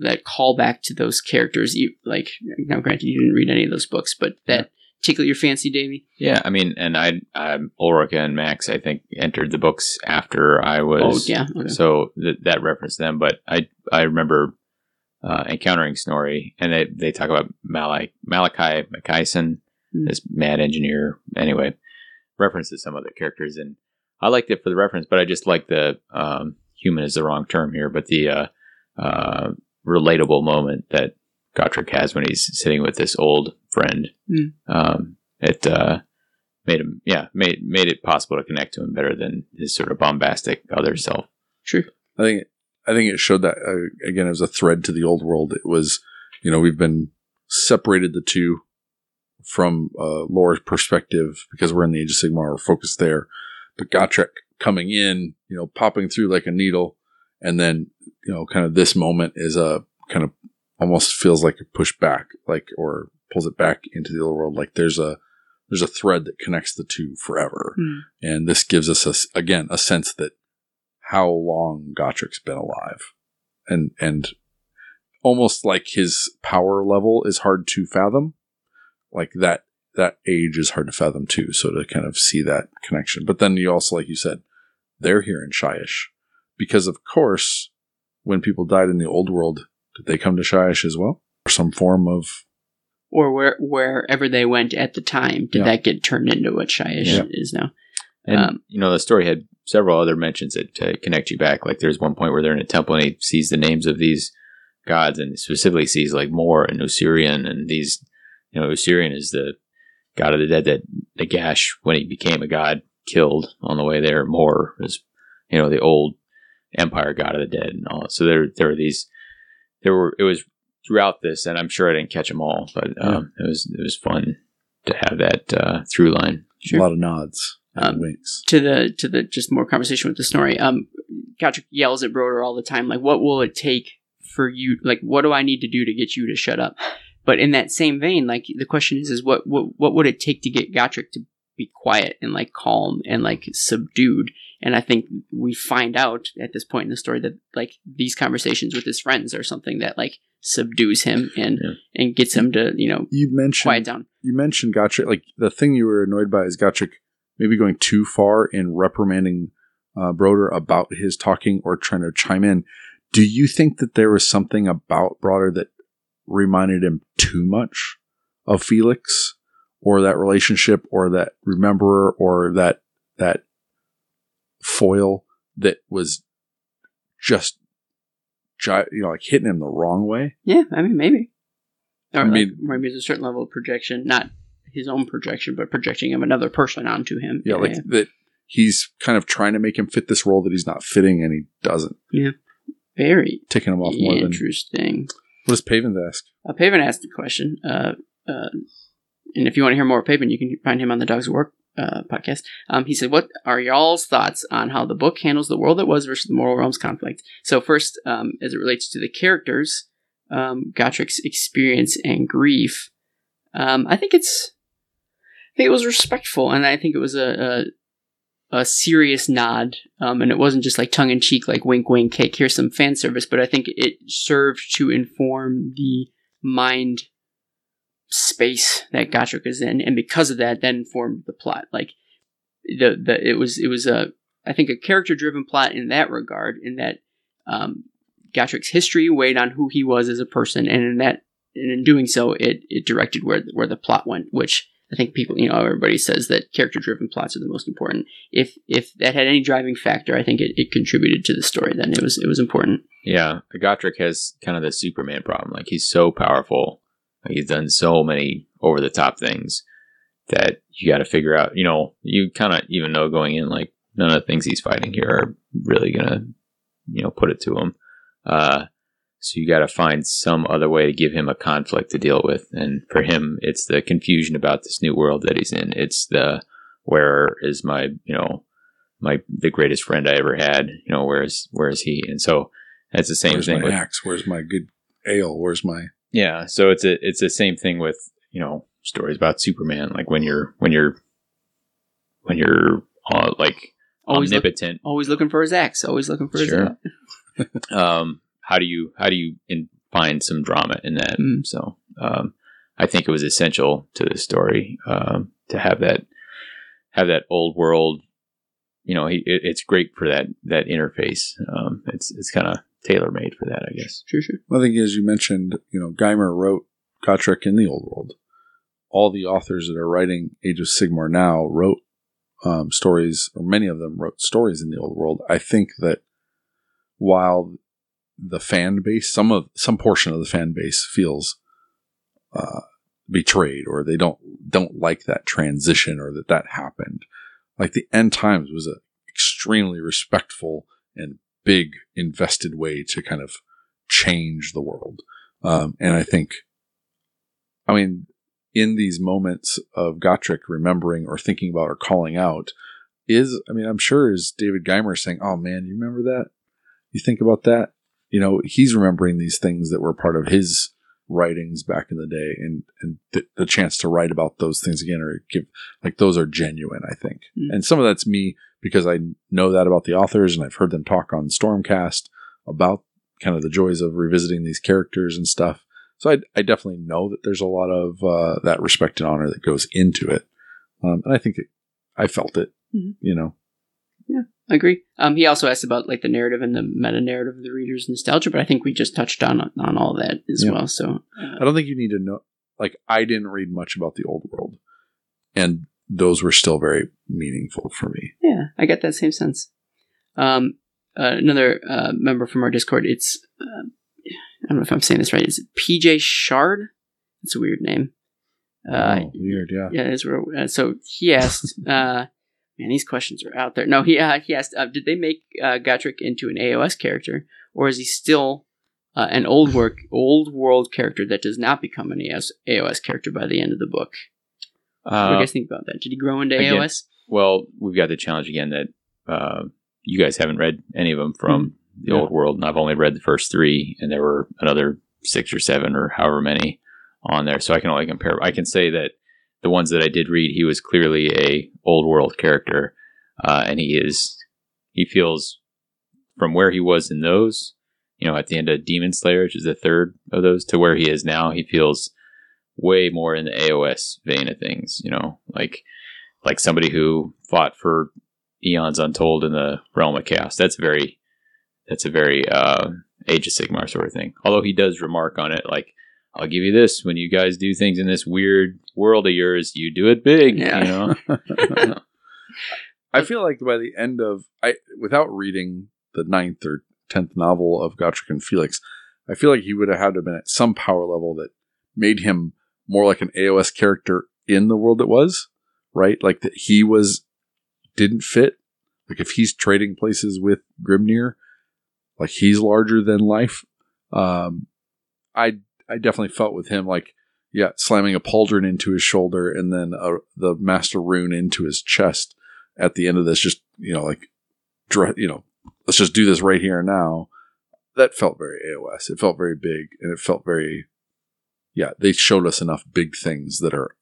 that call back to those characters? You like now, granted, you didn't read any of those books, but that tickle your fancy, Davy? Yeah, I mean, and I, I Ulrika and Max, I think, entered the books after I was. Oh, yeah. Okay. So th- that referenced them, but I I remember uh, encountering Snorri, and they, they talk about Malai, Malakai Makaisson, Hmm. this mad engineer. Anyway, references some other characters, and I liked it for the reference, but I just like the um, human is the wrong term here, but the uh, uh, relatable moment that Gotrek has when he's sitting with this old friend. Hmm. Um, it uh, made him, yeah, made made it possible to connect to him better than his sort of bombastic other self. True. I think I think it showed that uh, again as a thread to the old world. It was, you know, we've been separated the two from uh, Laura's perspective because we're in the Age of Sigmar, we're focused there. But Gotrek coming in, you know, popping through like a needle, and then you know, kind of this moment is a kind of almost feels like a push back, like or pulls it back into the old world. Like there's a there's a thread that connects the two forever, Hmm. and this gives us a again a sense that how long Gotrek's been alive, and and almost like his power level is hard to fathom, like that that age is hard to fathom too. So to kind of see that connection, but then you also, like you said, they're here in Shyish because, of course, when people died in the old world, did they come to Shyish as well? Or some form of Or where wherever they went at the time, did Yeah. that get turned into what Shyish Yeah. is now? And Um, you know, the story had several other mentions that to connect you back. Like there's one point where they're in a temple and he sees the names of these gods and specifically sees like Morr and Usirian and these. You know, Usirian is the god of the dead that Nagash, when he became a god, killed on the way there. Morr is, you know, the old empire god of the dead and all. So there, there were these. There were. It was throughout this, and I'm sure I didn't catch them all, but um, it was it was fun to have that uh, through line. a lot of nods and Um, winks. to the to the just more conversation with the story. Um, Gotrek yells at Broder all the time, like, "What will it take for you? Like, what do I need to do to get you to shut up?" but in that same vein, like the question is, is what what what would it take to get Gotrek to be quiet and like calm and like subdued? And I think we find out at this point in the story that like these conversations with his friends are something that like subdues him and Yeah. and gets him to you know You mentioned quiet down. you mentioned Gottschalk. Like the thing you were annoyed by is Gottschalk maybe going too far in reprimanding uh, Broder about his talking or trying to chime in. Do you think that there was something about Broder that reminded him too much of Felix, or that relationship, or that rememberer, or that that foil that was just, you know, like hitting him the wrong way? Yeah, I mean maybe. Or I like, mean- maybe there's a certain level of projection, not his own projection, but projecting of another person onto him. Yeah, like that he's kind of trying to make him fit this role that he's not fitting and he doesn't. Yeah very Taking him off more than interesting. what does Pavin ask? Uh, Paven asked the question, uh, uh, and if you want to hear more of Paven, you can find him on the Dogs War uh, podcast. Um, he said, "What are y'all's thoughts on how the book handles the world that was versus the mortal realms conflict?" So first, um, as it relates to the characters, um, experience and grief, um, I think it's, I think it was respectful, and I think it was a. a a serious nod, um, and it wasn't just like tongue in cheek, like wink, wink, hey, here's some fan service. But I think it served to inform the mind space that Gotrek is in, and because of that, then informed the plot. Like the the it was it was a I think a character driven plot in that regard, in that um, Gotrek's history weighed on who he was as a person, and in that and in doing so, it it directed where where the plot went, which. I think people, you know, everybody says that character-driven plots are the most important. If if that had any driving factor, I think it, it contributed to the story. Then it was it was important. Yeah, Gotrek has kind of the Superman problem. Like he's so powerful, he's done so many over the top things that you got to figure out. You know, you kind of even know going in like none of the things he's fighting here are really gonna, you know, put it to him. Uh, so you got to find some other way to give him a conflict to deal with. And for him, it's the confusion about this new world that he's in. It's the where is my, you know, my the greatest friend I ever had. You know, where is where is he? And so it's the same Where's thing my with axe? Where's my good ale? Where's my yeah. So it's a it's the same thing with you know stories about Superman. Like when you're when you're when you're uh, like Always look, omnipotent. always looking for his axe. Always looking for Sure. his um, how do you how do you in, find some drama in that? Mm. So um, I think it was essential to the story um, to have that have that old world. You know, he, it, it's great for that that interface. Um, it's it's kind of tailor made for that, I guess. Sure, sure. I think as you mentioned, you know, Guymer wrote Gotrek in the old world. All the authors that are writing Age of Sigmar now wrote um, stories, or many of them wrote stories in the old world. I think that while the fan base, some of some portion of the fan base feels uh, betrayed, or they don't don't like that transition, or that that happened. Like the End Times was a extremely respectful and big invested way to kind of change the world. Um, and I think, I mean, in these moments of Gotrek remembering or thinking about or calling out, is, I mean, I'm sure is David Guymer saying, oh man, you remember that? You think about that? You know, he's remembering these things that were part of his writings back in the day and, and th- the chance to write about those things again or give, like, those are genuine, I think. Mm. And some of that's me because I know that about the authors and I've heard them talk on Stormcast about kind of the joys of revisiting these characters and stuff. So I, I definitely know that there's a lot of uh, that respect and honor that goes into it. Um, and I think it, I felt it, Mhm. you know. Yeah, I agree. Um, he also asked about like the narrative and the meta narrative of the reader's nostalgia, but I think we just touched on on all that as Yeah. well. So uh, I don't think you need to know, like, I didn't read much about the old world. And those were still very meaningful for me. yeah, I get that same sense. Um, uh, another uh, member from our Discord. It's uh, I don't know if I'm saying this right. Is it PJ Shard? It's a weird name. Uh, oh, weird, yeah. Yeah, it's real. Uh, so he asked, uh, man, these questions are out there. No, he uh, he asked, uh, did they make uh, Gotrek into an AOS character, or is he still uh, an old work old world character that does not become an AOS, AOS character by the end of the book? What do you Uh, guys think about that? Did he grow into again, AOS? Well, we've got the challenge again that uh, you guys haven't read any of them from the Yeah. old world, and I've only read the first three, and there were another six or seven or however many on there, so I can only compare. I can say that the ones that I did read, he was clearly a old world character, uh, and he is he feels from where he was in those, you know, at the end of Demon Slayer, which is the third of those, to where he is now, he feels way more in the AOS vein of things. You know, like like somebody who fought for eons untold in the realm of chaos. That's very that's a very uh, Age of Sigmar sort of thing. Although he does remark on it, like I'll give you this: when you guys do things in this weird world of yours, you do it big. Yeah. You know, I feel like by the end of I without reading the ninth or tenth novel of Gotrek and Felix, I feel like he would have had to have been at some power level that made him more like an AOS character in the world it was, right? Like that he was didn't fit. Like if he's trading places with Grimnir, like he's larger than life. Um, I I definitely felt with him like yeah, slamming a pauldron into his shoulder and then a, the master rune into his chest at the end of this. Just you know, like dre- you know, let's just do this right here and now. That felt very AOS. It felt very big, and it felt very yeah. They showed us enough big things that are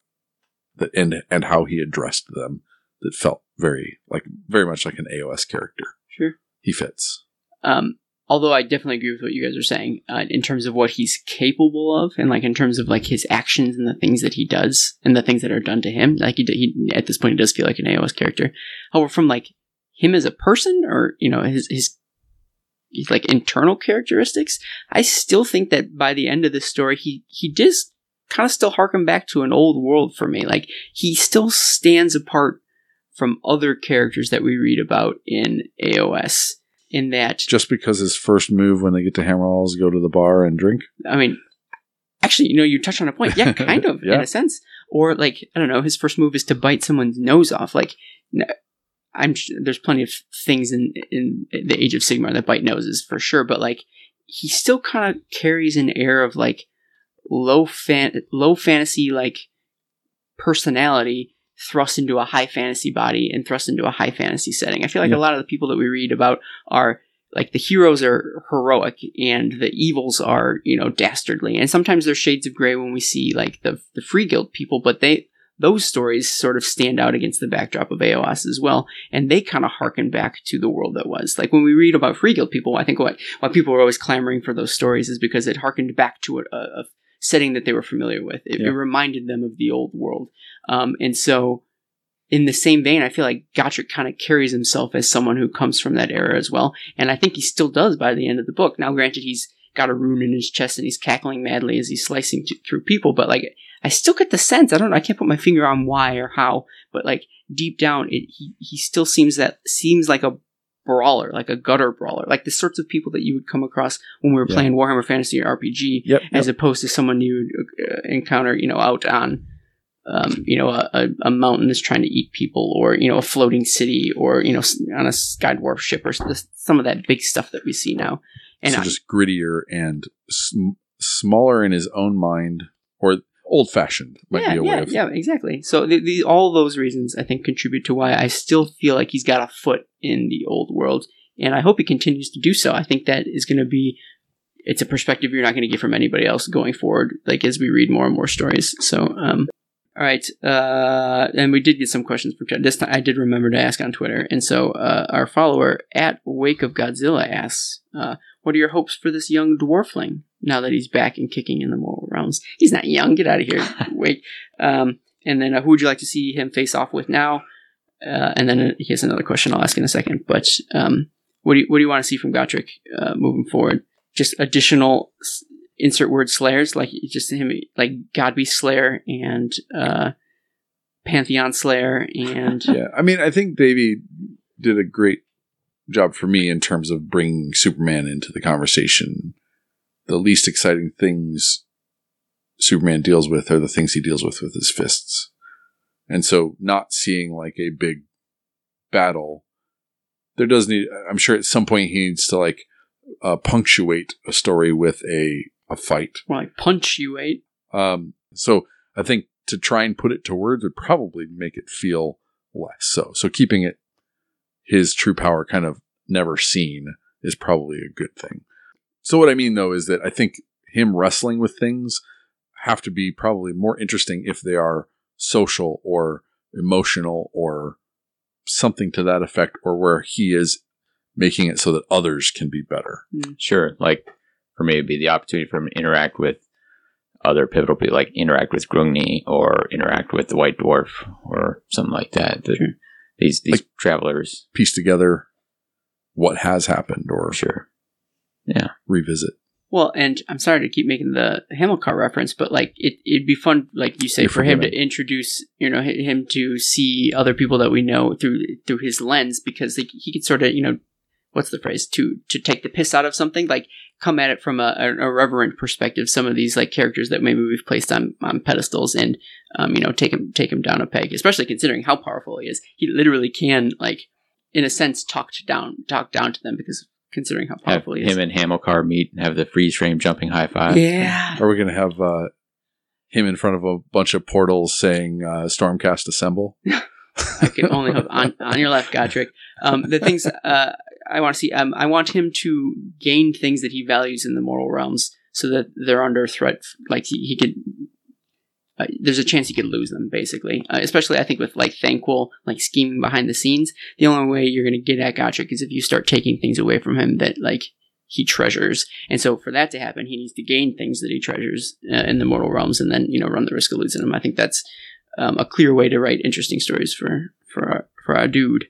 that and and how he addressed them that felt very like very much like an AOS character. Sure. He fits. Um, although I definitely agree with what you guys are saying uh, in terms of what he's capable of, and like in terms of like his actions and the things that he does and the things that are done to him. Like he, he at this point, he does feel like an AOS character. However, from like him as a person, or you know his his his like internal characteristics, I still think that by the end of this story, he he does kind of still harken back to an old world for me. Like he still stands apart from other characters that we read about in AOS. In that Just because his first move when they get to Hammerhal is go to the bar and drink. I mean, actually, you know, you touch on a point. Yeah, kind of, Yeah. in a sense. Or like, I don't know, his first move is to bite someone's nose off. Like, I'm sh- there's plenty of things in in the Age of Sigmar that bite noses for sure, but like, he still kind of carries an air of like low fan low fantasy like personality thrust into a high fantasy body and thrust into a high fantasy setting. I feel like Yeah. a lot of the people that we read about are like the heroes are heroic and the evils are you know dastardly and sometimes there's shades of gray when we see like the the free guild people but they those stories sort of stand out against the backdrop of AOS as well and they kind of harken back to the world that was like when we read about free guild people I think what why people were always clamoring for those stories is because it harkened back to a, a setting that they were familiar with it, Yeah. it reminded them of the old world um, and so in the same vein, I feel like Gotrek kind of carries himself as someone who comes from that era as well. And I think he still does by the end of the book. Now, granted, he's got a rune in his chest and he's cackling madly as he's slicing t- through people, but like, I still get the sense, I don't I can't put my finger on why or how, but like deep down, it, he, he still seems that, seems like a brawler, like a gutter brawler, like the sorts of people that you would come across when we were Yeah. playing Warhammer Fantasy or RPG Yep. as opposed to someone you would uh, encounter, you know, out on, um, you know, a, a, mountain that's trying to eat people, or you know, a floating city, or you know, on a skydwarf ship, or some of that big stuff that we see now. And so I- just grittier and sm- smaller in his own mind, or old fashioned might yeah, be a yeah, way of. yeah, exactly. So the, the, all those reasons I think contribute to why I still feel like he's got a foot in the old world, and I hope he continues to do so. I think that is going to be. It's a perspective you're not going to get from anybody else going forward, like as we read more and more stories. So, um, all right, uh, and we did get some questions from. This time I did remember to ask on Twitter, and so uh, our follower at Wake of Godzilla asks, uh, "What are your hopes for this young dwarfling now that he's back and kicking in the mortal realms? He's not young. Get out of here, Wait. Um, and then, uh, who would you like to see him face off with now? Uh, and then uh, he has another question I'll ask in a second. But um, what do you, what do you want to see from Gotrek uh, moving forward? Just additional s- insert word slayers, like just him, like Godby Slayer and uh, Pantheon Slayer, and Yeah, I mean, I think Davey did a great job for me in terms of bringing Superman into the conversation. The least exciting things Superman deals with are the things he deals with with his fists. And so not seeing like a big battle, there does need, I'm sure at some point he needs to like uh, punctuate a story with a, a fight. or like punctuate. Um, so I think to try and put it to words would probably make it feel less so. So keeping it his true power kind of never seen is probably a good thing. So what I mean though is that I think him wrestling with things have to be probably more interesting if they are social or emotional or something to that effect, or where he is making it so that others can be better. Hmm. Sure. Like for me, it'd be the opportunity for him to interact with other pivotal people, like interact with Grungni or interact with the White Dwarf or something like that. The- Sure. These these Like- travelers, Piece together what has happened or sure. Revisit. Well, and I'm sorry to keep making the Hamilcar reference, but like it, it'd be fun, like you say, You're for him to introduce, you know, him to see other people that we know through through his lens, because like, he could sort of, you know, what's the phrase to to take the piss out of something, like come at it from a, an irreverent perspective. Some of these like characters that maybe we've placed on on pedestals, and um, you know, take him take him down a peg, especially considering how powerful he is. He literally can, like, in a sense, talk to down talk down to them because considering how Have powerful he is. him and Hamilcar meet and have the freeze frame jumping high five. yeah. Are we going to have uh, him in front of a bunch of portals saying uh, Stormcast Assemble? I can only hope on, on your left, Gotrek. Um, the things uh, I want to see, um, I want him to gain things that he values in the mortal realms, so that they're under threat. Like he, he could, uh, there's a chance you could lose them, basically. Uh, especially, I think with like Thanquol, like scheming behind the scenes. The only way you're going to get at Gotrek is if you start taking things away from him that like he treasures. And so, for that to happen, he needs to gain things that he treasures uh, in the mortal realms, and then you know run the risk of losing them. I think that's um, a clear way to write interesting stories for for our, for our dude.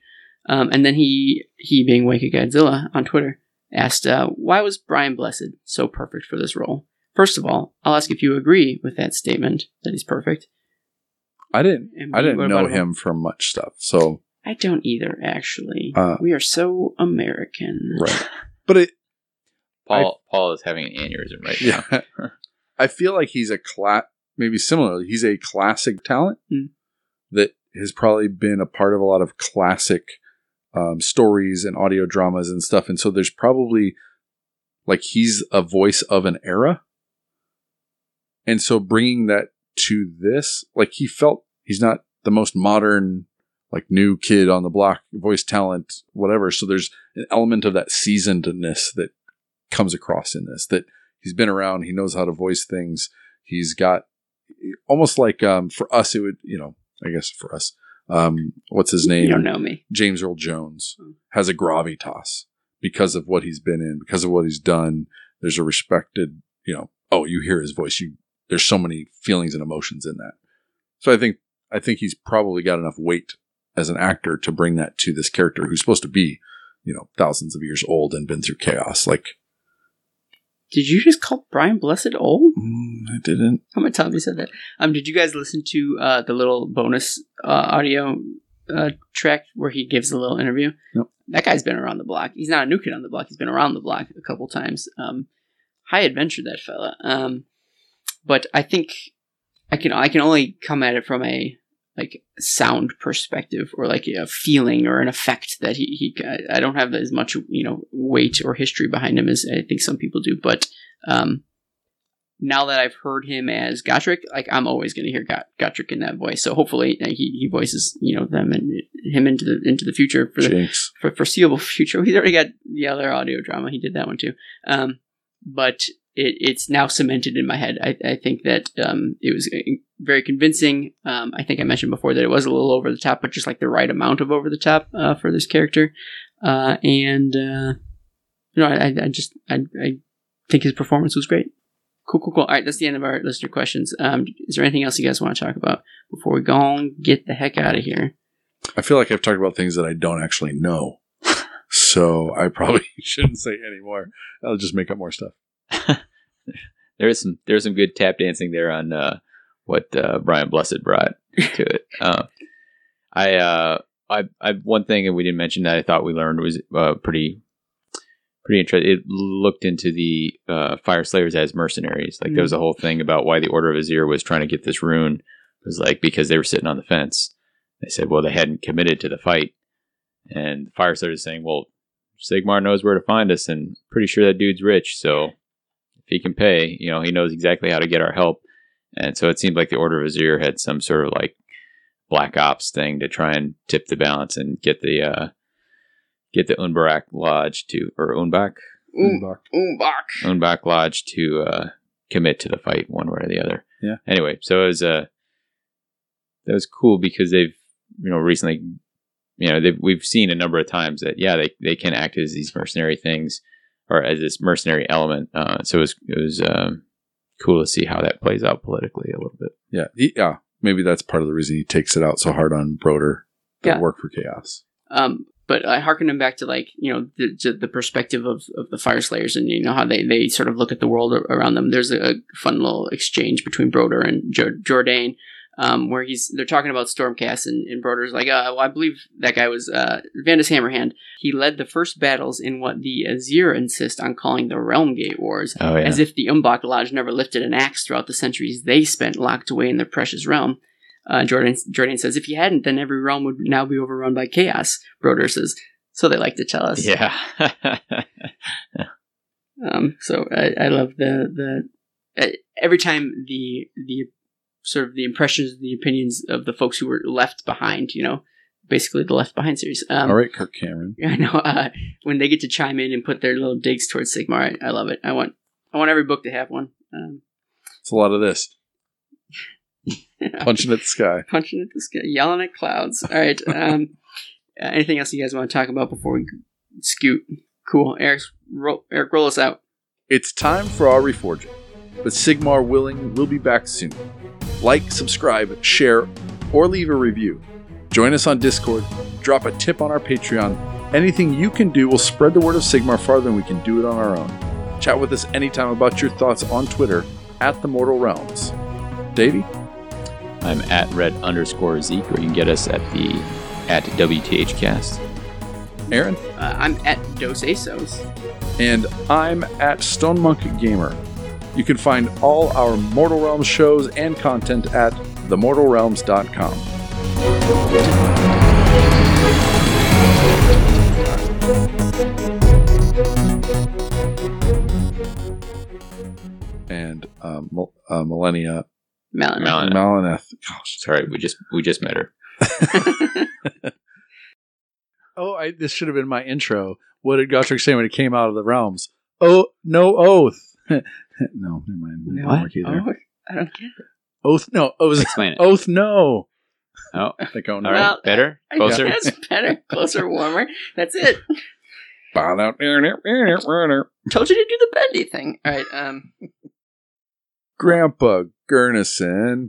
Um, and then he he being Wake Godzilla on Twitter asked, uh, "Why was Brian Blessed so perfect for this role?" First of all, I'll ask if you agree with that statement that he's perfect. I didn't. And I B, didn't know about him from much stuff. So I don't either, actually. Uh, we are so American. right, but it Paul Paul is having an aneurysm right now. I feel like he's a cla- maybe similarly, he's a classic talent Mm. that has probably been a part of a lot of classic um, stories and audio dramas and stuff. And so there's probably like he's a voice of an era. And so bringing that to this, like he felt he's not the most modern, like new kid on the block, voice talent, whatever. So there's an element of that seasonedness that comes across in this that he's been around, he knows how to voice things. He's got almost like um, for us, it would, you know, I guess for us, um, what's his name? You don't know me. James Earl Jones Hmm. has a gravitas because of what he's been in, because of what he's done. There's a respected, you know, oh, you hear his voice. You there's so many feelings and emotions in that. So I think I think he's probably got enough weight as an actor to bring that to this character who's supposed to be, you know, thousands of years old and been through chaos. Like Did you just call Brian Blessed old? mm, I didn't. How many times you said that? Um, did you guys listen to uh, the little bonus uh, audio uh, track where he gives a little interview? Nope. That guy's been around the block. He's not a new kid on the block. He's been around the block a couple times. Um, high adventure, that fella. Um, but I think I can I can only come at it from a like sound perspective or like a feeling or an effect that he, he I don't have as much you know weight or history behind him as I think some people do. But um, now that I've heard him as Gotrek, like I'm always going to hear Got- Gotrek in that voice. So hopefully uh, he, he voices you know them and him into the into the future for the for foreseeable future. He's already got the other audio drama. He did that one too. Um, but it, it's now cemented in my head. I, I think that um, it was uh, very convincing. Um, I think I mentioned before that it was a little over the top, but just like the right amount of over the top uh, for this character. Uh, and uh, you know, I, I just I, I think his performance was great. Cool, cool, cool. All right, that's the end of our listener questions. Um, is there anything else you guys want to talk about before we go and get the heck out of here? I feel like I've talked about things that I don't actually know. So I probably shouldn't say any more. I'll just make up more stuff. There's some there's some good tap dancing there on uh, what uh, Brian Blessed brought to it. Uh, I uh, I I one thing that we didn't mention that I thought we learned was uh, pretty pretty interesting. It looked into the uh, Fyreslayers as mercenaries. Like there was a whole thing about why the Order of Azyr was trying to get this rune. It was like because they were sitting on the fence. They said, well, they hadn't committed to the fight, and the Fyreslayers is saying, well, Sigmar knows where to find us, and pretty sure that dude's rich, so he can pay, you know, he knows exactly how to get our help. And so it seemed like the Order of Azyr had some sort of like black ops thing to try and tip the balance and get the uh, get the Unbarak Lodge to or Unbak Oombach. Unbak Lodge to uh, commit to the fight one way or the other. Yeah. Anyway, so it was uh that was cool because they've you know recently you know they've, we've seen a number of times that yeah they they can act as these mercenary things or as this mercenary element. Uh, so it was it was um, cool to see how that plays out politically a little bit. Yeah, he, yeah. Maybe that's part of the reason he takes it out so hard on Broder. That Yeah. work for chaos. Um, but I hearken him back to like you know the the- the perspective of, of the Fyreslayers and you know how they, they sort of look at the world around them. There's a, a fun little exchange between Broder and jo- Jourdain, um, where he's they're talking about Stormcast and, and Broder's like, uh, well, I believe that guy was uh, Vandus Hammerhand. He led the first battles in what the Azyr insist on calling the Realm Gate Wars, Oh yeah, as if the Umbach Lodge never lifted an axe throughout the centuries they spent locked away in their precious realm. Uh, Jourdain, Jourdain says, if you hadn't, then every realm would now be overrun by chaos. Broder says, so they like to tell us. yeah. Um, so I, I love the the uh, every time the the sort of the impressions, the opinions of the folks who were left behind. You know, basically the Left Behind series. Um, All right, Kirk Cameron. I know uh, when they get to chime in and put their little digs towards Sigmar. I, I love it. I want I want every book to have one. Um, It's a lot of this punching at the sky. punching at the sky, yelling at clouds. All right. Um, uh, anything else you guys want to talk about before we scoot? Cool. Eric, roll, Eric, roll us out. It's time for our reforging. But Sigmar willing, we'll be back soon. Like, subscribe, share, or leave a review. Join us on Discord, drop a tip on our Patreon. Anything you can do will spread the word of Sigmar farther than we can do it on our own. Chat with us anytime about your thoughts on Twitter at the Mortal Realms. Davey? I'm at red underscore Zeke, or you can get us at the at WTHcast. Aaron? Uh, I'm at Dos Asos. and I'm at Stone Monk Gamer. You can find all our Mortal Realms shows and content at themortalrealms.com. And um, Mil- uh, Millennia Melon. Melon. Maleneth. Gosh. Sorry, we just we just met her. Oh, I, this should have been my intro. What did Gotrek say when it came out of the realms? Oh, no oath. no, never mind. It didn't What? work. Oh, I don't get it. Oath, no. Oath, Explain it. oath, no. Oh, Like, oh, no. all right, Well, better, closer. guess better, closer, warmer. That's it. Told you to do the bendy thing. All right. Um. Grandpa Gurnisson.